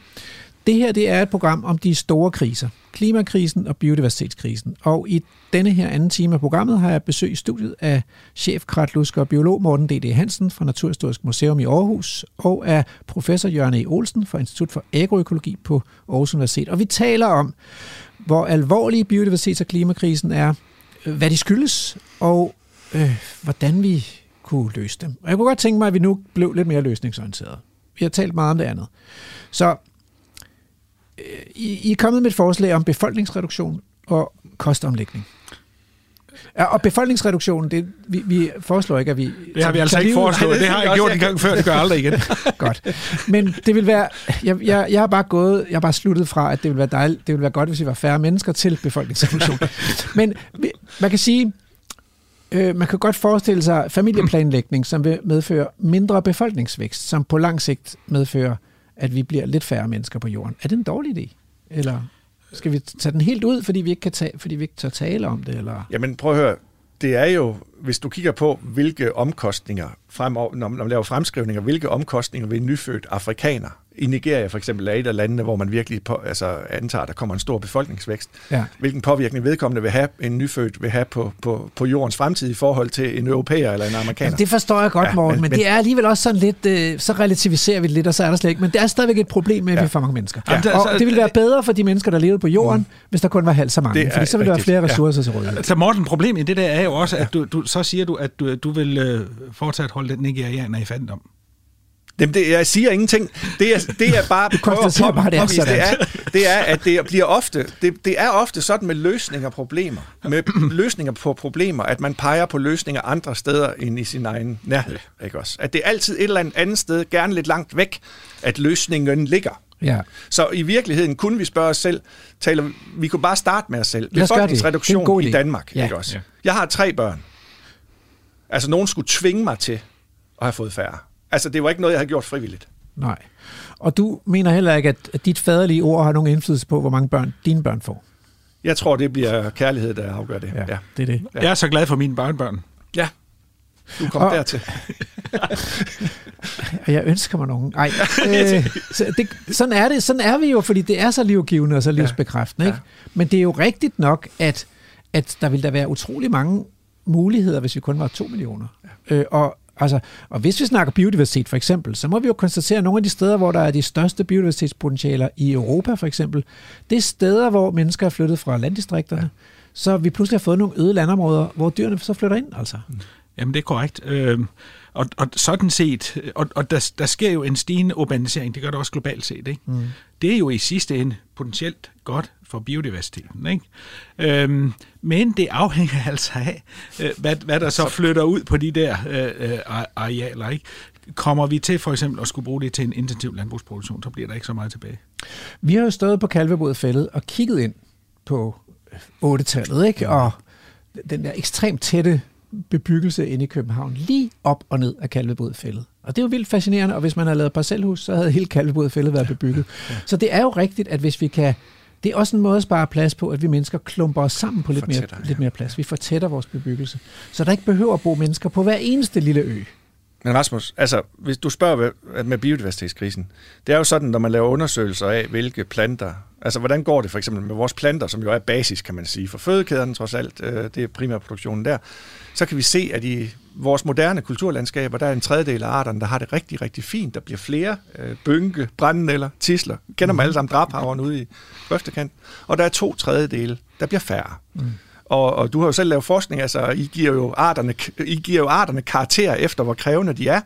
Det her det er et program om de store kriser. Klimakrisen og biodiversitetskrisen. Og i denne her anden time af programmet har jeg besøg i studiet af chef kratlusker og biolog Morten D.D. Hansen fra Naturhistorisk Museum i Aarhus og af professor Jørgen E. Olsen fra Institut for Agroøkologi på Aarhus Universitet. Og vi taler om, hvor alvorlig biodiversitets- og klimakrisen er, Øh, hvad de skyldes, og øh, hvordan vi kunne løse dem. Og jeg kunne godt tænke mig, at vi nu blev lidt mere løsningsorienteret. Vi har talt meget om det andet. Så øh, I, I er kommet med et forslag om befolkningsreduktion og kostomlægning. Ja, og befolkningsreduktionen, det, vi, vi foreslår ikke, at vi... Det har vi altså ikke foreslået. Det har jeg gjort en gang før, det gør jeg aldrig igen. Godt. Men det vil være, jeg, jeg, jeg har bare gået, jeg har bare sluttet fra, at det vil være dejligt, det vil være godt, hvis vi var færre mennesker til befolkningsreduktion. Men man kan sige, øh, man kan godt forestille sig familieplanlægning, som vil medføre mindre befolkningsvækst, som på lang sigt medfører, at vi bliver lidt færre mennesker på jorden. Er det en dårlig idé? Eller skal vi tage den helt ud, fordi vi ikke kan tage, fordi vi ikke tør tale om det? Eller? Jamen prøv at høre, det er jo, hvis du kigger på, hvilke omkostninger, fremover, når man laver fremskrivninger, hvilke omkostninger vil en nyfødt afrikaner i Nigeria for eksempel er et af landene, hvor man virkelig på, altså antager, at der kommer en stor befolkningsvækst. Ja. Hvilken påvirkning vedkommende vil have, en nyfødt vil have på, på, på jordens fremtid i forhold til en europæer eller en amerikaner. Jamen, det forstår jeg godt, Ja, Morten, men- men, men det er alligevel også sådan lidt, øh, så relativiserer vi det lidt, og så er der slet ikke, men det er stadigvæk et problem med, at Ja. vi er for mange mennesker. Er og altså- det ville være bedre for de mennesker, der levede på jorden, mm. hvis der kun var halvt så mange, Det fordi så ville der være flere ja. ressourcer til rådighed. Så Morten, problemet i det der er jo også, at du, du så siger du, at du, du vil øh, fortsat holde den nigerianer i fattigdom. Jamen, det, jeg siger ingenting. Det er, det er bare... Du konstaterer bare, det er det er, det er, at det bliver ofte, det, det er ofte sådan med løsninger af problemer, med løsninger på problemer, at man peger på løsninger andre steder end i sin egen nærhed. Ikke også? At det er altid et eller andet andet sted, gerne lidt langt væk, at løsningen ligger. Ja. Så i virkeligheden kunne vi spørge os selv, taler, vi kunne bare starte med os selv. Gøre det. Det er en Befolkningsreduktion god i. Danmark. Ja. Ikke også? Jeg har tre børn. Altså, nogen skulle tvinge mig til at have fået færre. Altså, det var ikke noget, jeg havde gjort frivilligt. Nej. Og du mener heller ikke, at, dit faderlige ord har nogen indflydelse på, hvor mange børn dine børn får? Jeg tror, det bliver kærlighed, der afgør det. Ja. det er det. Ja. Jeg er så glad for mine børnebørn. ja. Du kommer Og- dertil. Og jeg ønsker mig nogen. Nej, øh, så det, sådan er det. Sådan er vi jo, fordi det er så livgivende og så livsbekræftende. Ikke? Men det er jo rigtigt nok, at, at der vil der være utrolig mange muligheder, hvis vi kun var 2 millioner. Øh, og, altså, og hvis vi snakker biodiversitet for eksempel, så må vi jo konstatere, at nogle af de steder, hvor der er de største biodiversitetspotentialer i Europa for eksempel, det er steder, hvor mennesker er flyttet fra landdistrikterne. Ja. Så vi pludselig har fået nogle øde landområder, hvor dyrene så flytter ind. Altså. Jamen, det er korrekt. Øhm, og, og sådan set, og, og der, der sker jo en stigende urbanisering, det gør det også globalt set, ikke? Mm. Det er jo i sidste ende potentielt godt for biodiversiteten, ikke? Øhm, men det afhænger altså af, øh, hvad, hvad der så flytter ud på de der øh, øh, arealer, ikke? Kommer vi til for eksempel at skulle bruge det til en intensiv landbrugsproduktion, så bliver der ikke så meget tilbage. Vi har jo stået på Kalvebodfældet og kigget ind på 8-tallet, ikke? Og den der ekstremt tætte bebyggelse inde i København, lige op og ned af Kalvebodfældet. Og det er jo vildt fascinerende, og hvis man havde lavet parcelhus, så havde hele Kalvebodfældet været bebygget. Så det er jo rigtigt, at hvis vi kan... Det er også en måde at spare plads på, at vi mennesker klumper os sammen på lidt mere, ja. lidt mere plads. Vi fortætter vores bebyggelse. Så der ikke behøver at bo mennesker på hver eneste lille ø. Men Rasmus, altså, hvis du spørger med biodiversitetskrisen, det er jo sådan, når man laver undersøgelser af, hvilke planter, altså hvordan går det for eksempel med vores planter, som jo er basis, kan man sige, for fødekæderne trods alt, øh, det er primærproduktionen der, så kan vi se, at i vores moderne kulturlandskaber, der er en tredjedel af arterne, der har det rigtig, rigtig fint. Der bliver flere øh, bynke, brændenælder, tisler. Kender dem alle sammen drabhaveren ude i grøftekant. Og der er to tredjedele, der bliver færre. Mm. Og, og du har jo selv lavet forskning, altså I giver jo arterne, I giver jo arterne karakter efter, hvor krævende de er.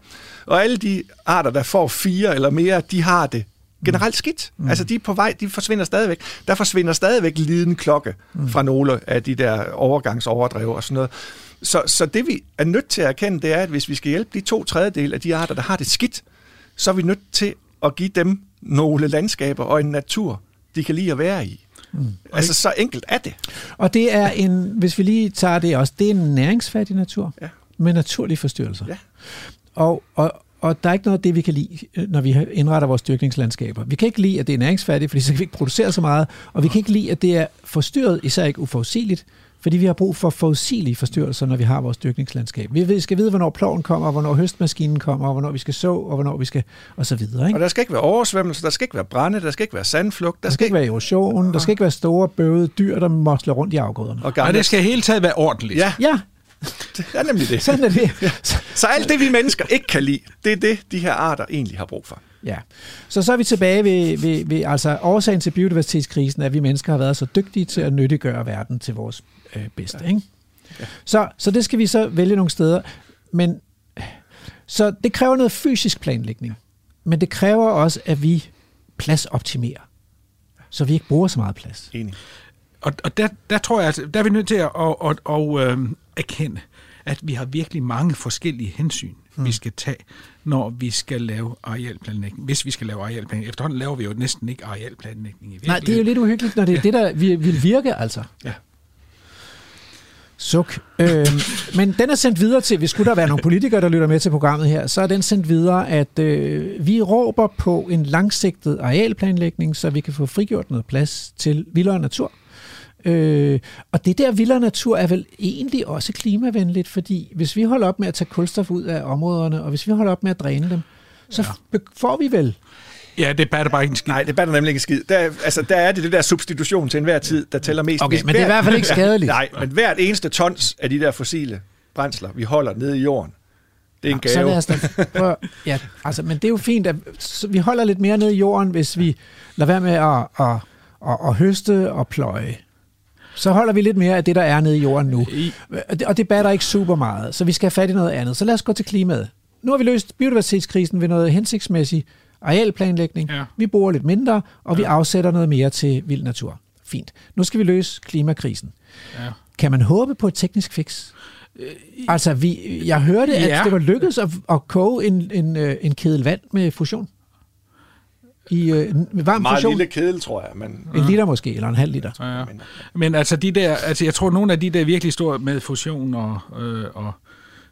Og alle de arter, der får fire eller mere, de har det generelt skidt. Mm. Altså de er på vej, de forsvinder stadigvæk. Der forsvinder stadigvæk liden klokke mm. fra nogle af de der overgangsoverdrev og sådan noget. Så, så det vi er nødt til at erkende, det er, at hvis vi skal hjælpe de to tredjedel af de arter, der har det skidt, så er vi nødt til at give dem nogle landskaber og en natur, de kan lide at være i. Mm. Altså så enkelt er det. Og det er en, hvis vi lige tager det også, det er en næringsfattig natur Ja. med naturlige forstyrrelser. Ja. Og, og, og der er ikke noget af det, vi kan lide, øh, når vi indretter vores dyrkningslandskaber. Vi kan ikke lide, at det er næringsfattigt, fordi så kan vi ikke producere så meget, og vi kan ikke lide, at det er forstyrret, især ikke uforudsigeligt, fordi vi har brug for forudsigelige forstyrrelser, når vi har vores dyrkningslandskab. Vi skal vide, hvornår ploven kommer, og hvornår høstmaskinen kommer, og hvornår vi skal så, og hvornår vi skal, og så videre. Ikke? Og der skal ikke være oversvømmelse, der skal ikke være brænde, der skal ikke være sandflugt, Der skal ikke være erosion, der skal ikke være store bøvede dyr, der mosler rundt i afgrøderne. Og Og det skal hele taget være ordentligt. Ja, Ja, det er nemlig det. sådan er det. Så alt det, vi mennesker ikke kan lide, det er det, de her arter egentlig har brug for. Ja, så så er vi tilbage ved, ved, ved altså årsagen til biodiversitetskrisen, at vi mennesker har været så dygtige til at nyttiggøre verden til vores øh, bedste. Ja. Ikke? Så, så det skal vi så vælge nogle steder. Men så det kræver noget fysisk planlægning, men det kræver også, at vi pladsoptimerer, så vi ikke bruger så meget plads. Enig. Og, og der, der tror jeg, altså, der er vi nødt til at, at, at, at, øh, erkende, at vi har virkelig mange forskellige hensyn, mm. vi skal tage, når vi skal lave arealplanlægning. Hvis vi skal lave arealplanlægning. Efterhånden laver vi jo næsten ikke arealplanlægning i Nej, det er jo lidt uhyggeligt, når det er det, der vil virke, altså. Ja. Suk. Øhm, men den er sendt videre til, hvis skulle der være nogle politikere, der lytter med til programmet her, så er den sendt videre, at øh, vi råber på en langsigtet arealplanlægning, så vi kan få frigjort noget plads til vildere natur. Øh, og det der vildere natur er vel egentlig også klimavenligt, fordi hvis vi holder op med at tage kulstof ud af områderne, og hvis vi holder op med at dræne dem, så ja. får vi vel Ja, det batter bare ikke en skid. Nej, det batter nemlig ikke en skid. Der, er- altså, der er det det der substitution til enhver tid, der tæller mest. Okay, Hvis men det er i hvert- hvert fald ikke skadeligt. Nej, men hvert eneste tons af de der fossile brændsler, vi holder nede i jorden, det er en Så gave. lad os da prøve, ja, altså, men det er jo fint, at så vi holder lidt mere ned i jorden, hvis vi lader være med at, at, at, at høste og pløje. Så holder vi lidt mere af det, der er nede i jorden nu. Og det, batter ikke super meget, så vi skal have fat i noget andet. Så lad os gå til klimaet. Nu har vi løst biodiversitetskrisen ved noget hensigtsmæssig arealplanlægning. Ja. Vi bruger lidt mindre, og vi afsætter noget mere til vild natur. Fint. Nu skal vi løse klimakrisen. Ja. Kan man håbe på et teknisk fix? Altså, vi, jeg hørte, at Ja. det var lykkedes at, at koge en, en, øh, en kedel vand med fusion. I øh, varm Meget fusion. lille kedel, tror jeg. Men, En liter måske, eller en halv liter. Ja. men, Men altså de der, altså jeg tror nogle af de der virkelig store med fusion og, øh, og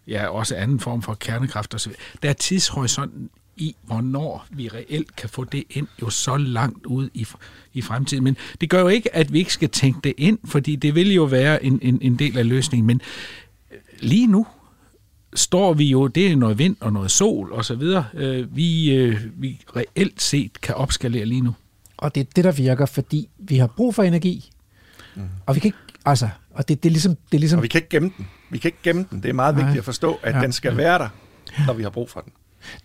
ja, også anden form for kernekraft og så videre, der er tidshorisonten i, hvornår vi reelt kan få det ind, jo så langt ud i, i fremtiden. Men det gør jo ikke, at vi ikke skal tænke det ind, fordi det vil jo være en, en, en del af løsningen. Men lige nu står vi jo, det er noget vind og noget sol og så videre, øh, vi, øh, vi reelt set kan opskalere lige nu. Og det er det, der virker, fordi vi har brug for energi. Mm. Og vi kan ikke, altså, og det, det er ligesom, det er ligesom og vi kan ikke gemme den. Vi kan ikke gemme den. Det er meget Nej. vigtigt at forstå, at Ja. den skal være der, når vi har brug for den.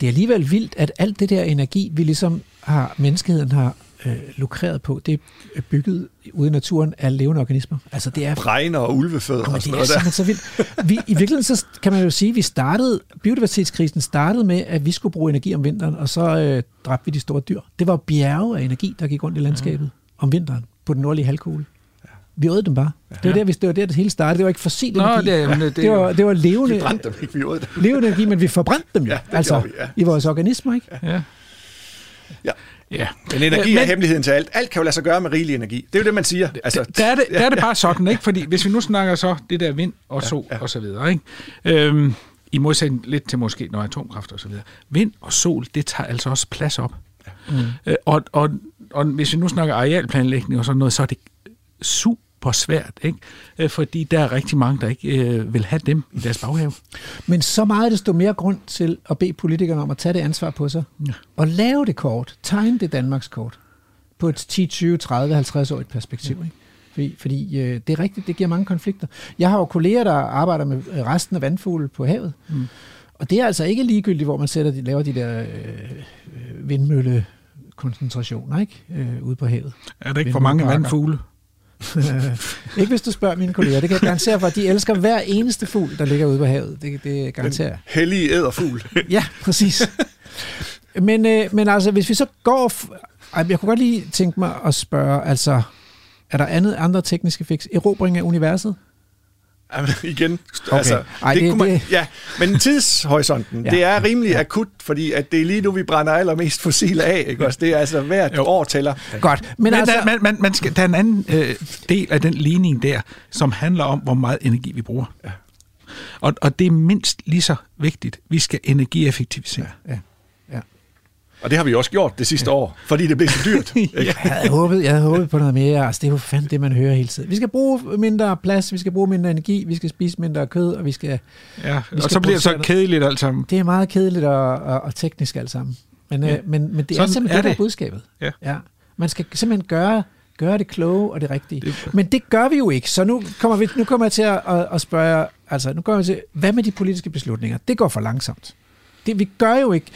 det er alligevel vildt, at alt det der energi, vi ligesom har, menneskeheden har øh, lukreret på, det er bygget ude i naturen af levende organismer. Altså det er Bregner og ulvefødder Jamen, og sådan noget der. så vildt. Vi, I virkeligheden så kan man jo sige, at vi startede, biodiversitetskrisen startede med, at vi skulle bruge energi om vinteren, og så øh, dræbte vi de store dyr. Det var bjerge af energi, der gik rundt i landskabet mm. om vinteren på den nordlige halvkugle. Vi åd dem bare. Det var, der, vi, det var der, det hele startede. Det var ikke fossil Nå, energi. det er- men det- det, var, det var levende, Vi brændte dem ikke, vi åd dem. levende energi, men vi forbrændte dem jo. Ja, altså, vi, ja. i vores organismer, ikke? Ja. Ja. Ja. Men energi Men- er hemmeligheden til alt. Alt kan jo lade sig gøre med rigelig energi. Det er jo det, man siger. Altså, der, er det, der er det bare sådan, ikke? Fordi hvis vi nu snakker så det der vind og sol ja, ja. og så videre, ikke? Øhm, i modsætning lidt til måske noget atomkraft og så videre. Vind og sol, det tager altså også plads op. Mm. Øh, og, og, og hvis vi nu snakker arealplanlægning og sådan noget, så er det super på svært, ikke? Øh, fordi der er rigtig mange, der ikke øh, vil have dem i deres baghave. Men så meget desto mere grund til at bede politikerne om at tage det ansvar på sig. Ja. Og lave det kort. Tegne det Danmarks kort. På et 10, 20, 30, 50 år perspektiv. Ikke? Fordi, fordi øh, det er rigtigt, det giver mange konflikter. Jeg har jo kolleger, der arbejder med øh, resten af vandfugle på havet. Mm. Og det er altså ikke ligegyldigt, hvor man sætter de, laver de der øh, øh vindmølle koncentrationer, ikke? Øh, ude på havet. Er der ikke for mange vandfugle? Ikke hvis du spørger mine kolleger. Det kan jeg garantere for, at de elsker hver eneste fugl, der ligger ude på havet. Det, det garanterer jeg. Hellige æderfugl. ja, præcis. Men, øh, men altså, hvis vi så går... Jeg kunne godt lige tænke mig at spørge, altså, er der andet, andre tekniske fix? Erobring af universet? Igen, okay. altså, Ej, det, det, man, det, ja, men tidshorisonten, ja. det er rimelig ja. akut, fordi at det er lige nu, vi brænder allermest fossile af, ikke også? Det er altså hvert jo. år tæller. Godt. Men, men altså, der, man, man, man skal, der er en anden øh, del af den ligning der, som handler om, hvor meget energi vi bruger. Ja. Og, og det er mindst lige så vigtigt. Vi skal energieffektivisere. Ja. Ja. Og det har vi også gjort det sidste år, fordi det blev så dyrt. jeg, havde håbet, jeg havde håbet på noget mere. Altså, det er jo fandme det, man hører hele tiden. Vi skal bruge mindre plads, vi skal bruge mindre energi, vi skal spise mindre kød, og vi skal... Ja, vi skal og så bliver det så kedeligt alt sammen. Det er meget kedeligt og, og, og teknisk alt sammen. Men, ja. øh, men, men det Sådan er simpelthen er det, det. budskabet. Ja. ja. Man skal simpelthen gøre gøre det kloge og det rigtige. Det... Men det gør vi jo ikke, så nu kommer, vi, nu kommer jeg til at, at, at spørge, altså nu kommer jeg til, hvad med de politiske beslutninger? Det går for langsomt. Det, vi gør jo ikke,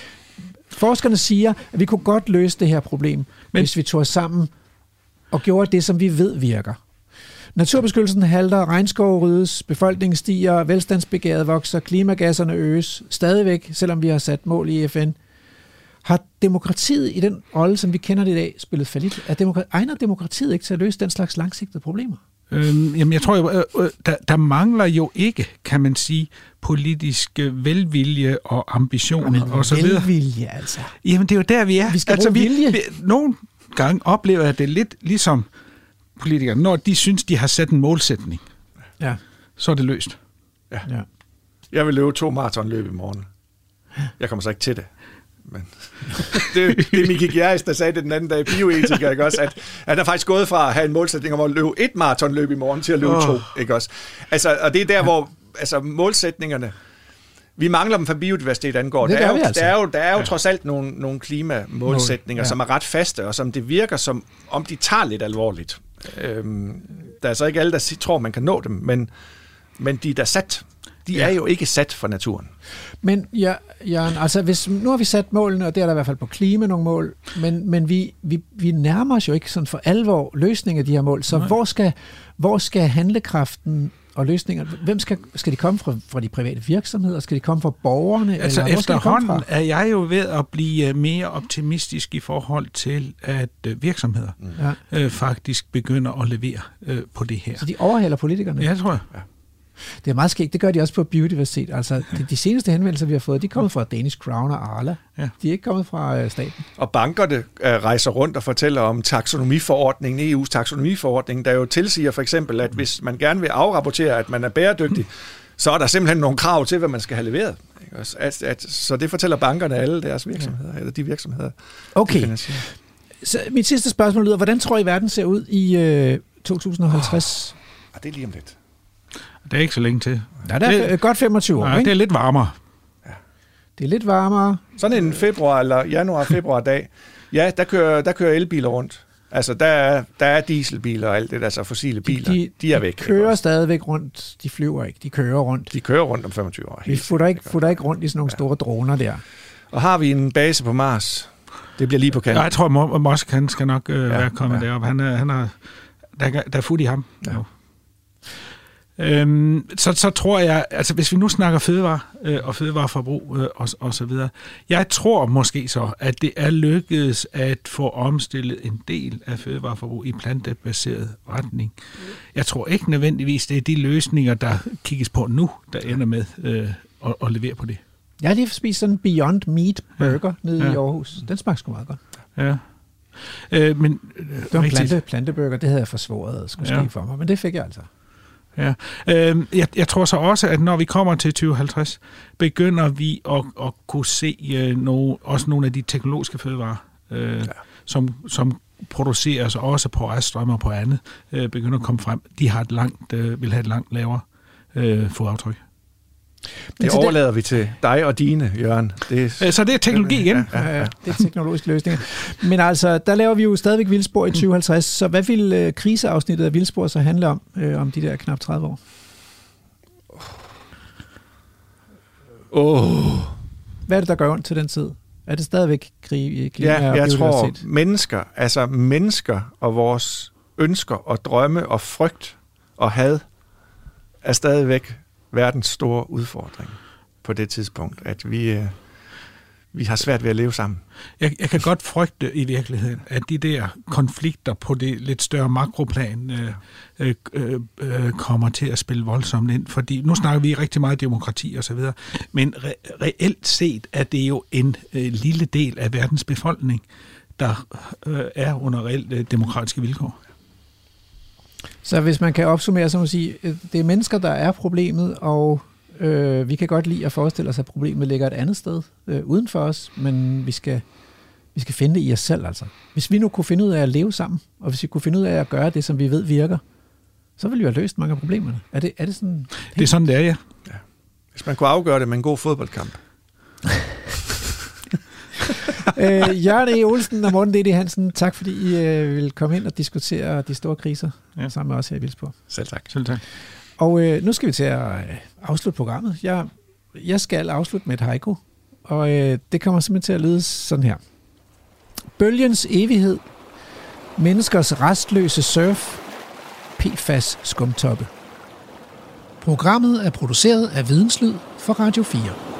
Forskerne siger, at vi kunne godt løse det her problem, Men... hvis vi tog os sammen og gjorde det, som vi ved virker. Naturbeskyttelsen halter, regnskov ryddes, befolkningen stiger, velstandsbegæret vokser, klimagasserne øges stadigvæk, selvom vi har sat mål i FN. Har demokratiet i den rolle, som vi kender det i dag, spillet fallit? Er demokra- egner demokratiet ikke til at løse den slags langsigtede problemer? Øhm, jamen, jeg tror, øh, øh, der, der mangler jo ikke, kan man sige, politisk velvilje og ambitioner og så videre. Velvilje, altså. Jamen, det er jo der, vi er. Vi skal altså, vi, vilje. Vi, nogle gange oplever jeg det lidt ligesom politikere, når de synes, de har sat en målsætning. Ja. Så er det løst. Ja. ja. Jeg vil løbe to maratonløb i morgen. Jeg kommer så ikke til det men det, det er Miki Gjerris, der sagde det den anden dag, bioetiker, ikke også, at, at er faktisk gået fra at have en målsætning om at løbe et maratonløb i morgen til at løbe oh. to, ikke også? Altså, og det er der, hvor altså, målsætningerne, vi mangler dem for biodiversitet angår. Der er, jo, altså. der er jo, der er jo ja. trods alt nogle, nogle klimamålsætninger, ja. som er ret faste, og som det virker som, om de tager lidt alvorligt. Øhm, der er så ikke alle, der tror, man kan nå dem, men, men de er da sat de ja. er jo ikke sat for naturen. Men ja, Jørgen, altså hvis, nu har vi sat målene, og det er der i hvert fald på klima nogle mål, men, men vi, vi, vi nærmer os jo ikke sådan for alvor løsningen af de her mål. Så hvor skal, hvor skal handlekraften og løsninger, hvem skal, skal de komme fra, fra de private virksomheder? Skal de komme fra borgerne? Altså eller efterhånden er jeg jo ved at blive øh, mere optimistisk i forhold til, at øh, virksomheder mm. øh, faktisk begynder at levere øh, på det her. Så de overhaler politikerne? Ja, tror jeg. Ja. Det er meget skægt. Det gør de også på biodiversitet. Altså, de, de seneste henvendelser, vi har fået, de er kommet fra Danish Crown og Arla. Ja. De er ikke kommet fra uh, staten. Og bankerne uh, rejser rundt og fortæller om taksonomiforordningen, EU's taksonomiforordning, der jo tilsiger for eksempel, at hvis man gerne vil afrapportere, at man er bæredygtig, så er der simpelthen nogle krav til, hvad man skal have leveret. At, at, så det fortæller bankerne alle deres virksomheder, ja. eller de virksomheder. Okay. Så mit sidste spørgsmål lyder, hvordan tror I, verden ser ud i uh, 2050? Oh, det er lige om lidt. Det er ikke så længe til. Ja, det er det, godt 25 år, ja, ikke? det er lidt varmere. Ja. Det er lidt varmere. Sådan en februar eller januar-februar dag, ja, der kører, der kører elbiler rundt. Altså, der er, der er dieselbiler og alt det, altså fossile biler, de, de, de er væk. De kører ikke? stadigvæk rundt, de flyver ikke, de kører rundt. De kører rundt om 25 år. Vi futter ikke, futter ikke rundt i sådan nogle ja. store droner der. Og har vi en base på Mars? Det bliver lige på kanten. Ja, jeg tror, Musk han skal nok øh, ja, være kommet ja. derop. Han er, han er, der, der er fod i ham. Ja. Øhm, så, så tror jeg, altså hvis vi nu snakker fødevare øh, og fødevareforbrug øh, og, og så videre, jeg tror måske så, at det er lykkedes at få omstillet en del af fødevareforbrug i plantebaseret retning. Jeg tror ikke nødvendigvis, det er de løsninger, der kigges på nu, der ender med øh, at, at levere på det. Jeg har lige spist sådan en Beyond Meat burger ja. nede ja. i Aarhus. Den smagte sgu meget godt. Ja. Øh, men, øh, det var en plante, planteburger, det havde jeg forsvoret skulle ja. ske for mig, men det fik jeg altså. Ja. Øh, jeg, jeg tror så også, at når vi kommer til 2050, begynder vi at, at kunne se øh, no, også nogle af de teknologiske fødevarer, øh, ja. som, som produceres også på reststrømme og på andet, øh, begynder at komme frem, de har et langt, øh, vil have et langt lavere øh, fodaftryk. Det overlader vi til dig og dine, Jørgen. Det er, så det er teknologi igen. Ja, ja, ja. Det er teknologisk løsning. Men altså, der laver vi jo stadigvæk vildspor i 2050, så hvad vil øh, kriseafsnittet af vildspor så handle om, øh, om de der knap 30 år? Oh. Hvad er det, der gør ondt til den tid? Er det stadigvæk krig, klima ja, jeg tror, mennesker, altså mennesker og vores ønsker og drømme og frygt og had er stadigvæk verdens store udfordring på det tidspunkt, at vi, øh, vi har svært ved at leve sammen. Jeg, jeg kan godt frygte i virkeligheden, at de der konflikter på det lidt større makroplan øh, øh, øh, øh, kommer til at spille voldsomt ind, fordi nu snakker vi rigtig meget demokrati og så videre, men re- reelt set er det jo en øh, lille del af verdens befolkning, der øh, er under reelt øh, demokratiske vilkår. Så hvis man kan opsummere, så må sige, øh, det er mennesker, der er problemet, og øh, vi kan godt lide at forestille os, at problemet ligger et andet sted øh, uden for os, men vi skal, vi skal finde det i os selv altså. Hvis vi nu kunne finde ud af at leve sammen, og hvis vi kunne finde ud af at gøre det, som vi ved virker, så ville vi have løst mange af problemerne. Er det, er det sådan? Det er sådan, det er, ja. ja. Hvis man kunne afgøre det med en god fodboldkamp. øh, Jørgen E. Olsen og Morten D.D. Hansen, tak fordi I øh, vil komme ind og diskutere de store kriser ja. sammen med os her i Vildsborg. Selv tak. Selv tak. Og øh, nu skal vi til at øh, afslutte programmet. Jeg, jeg skal afslutte med et haiku, og øh, det kommer simpelthen til at lyde sådan her. Bølgens evighed, menneskers restløse surf, PFAS skumtoppe. Programmet er produceret af Videnslyd for Radio 4.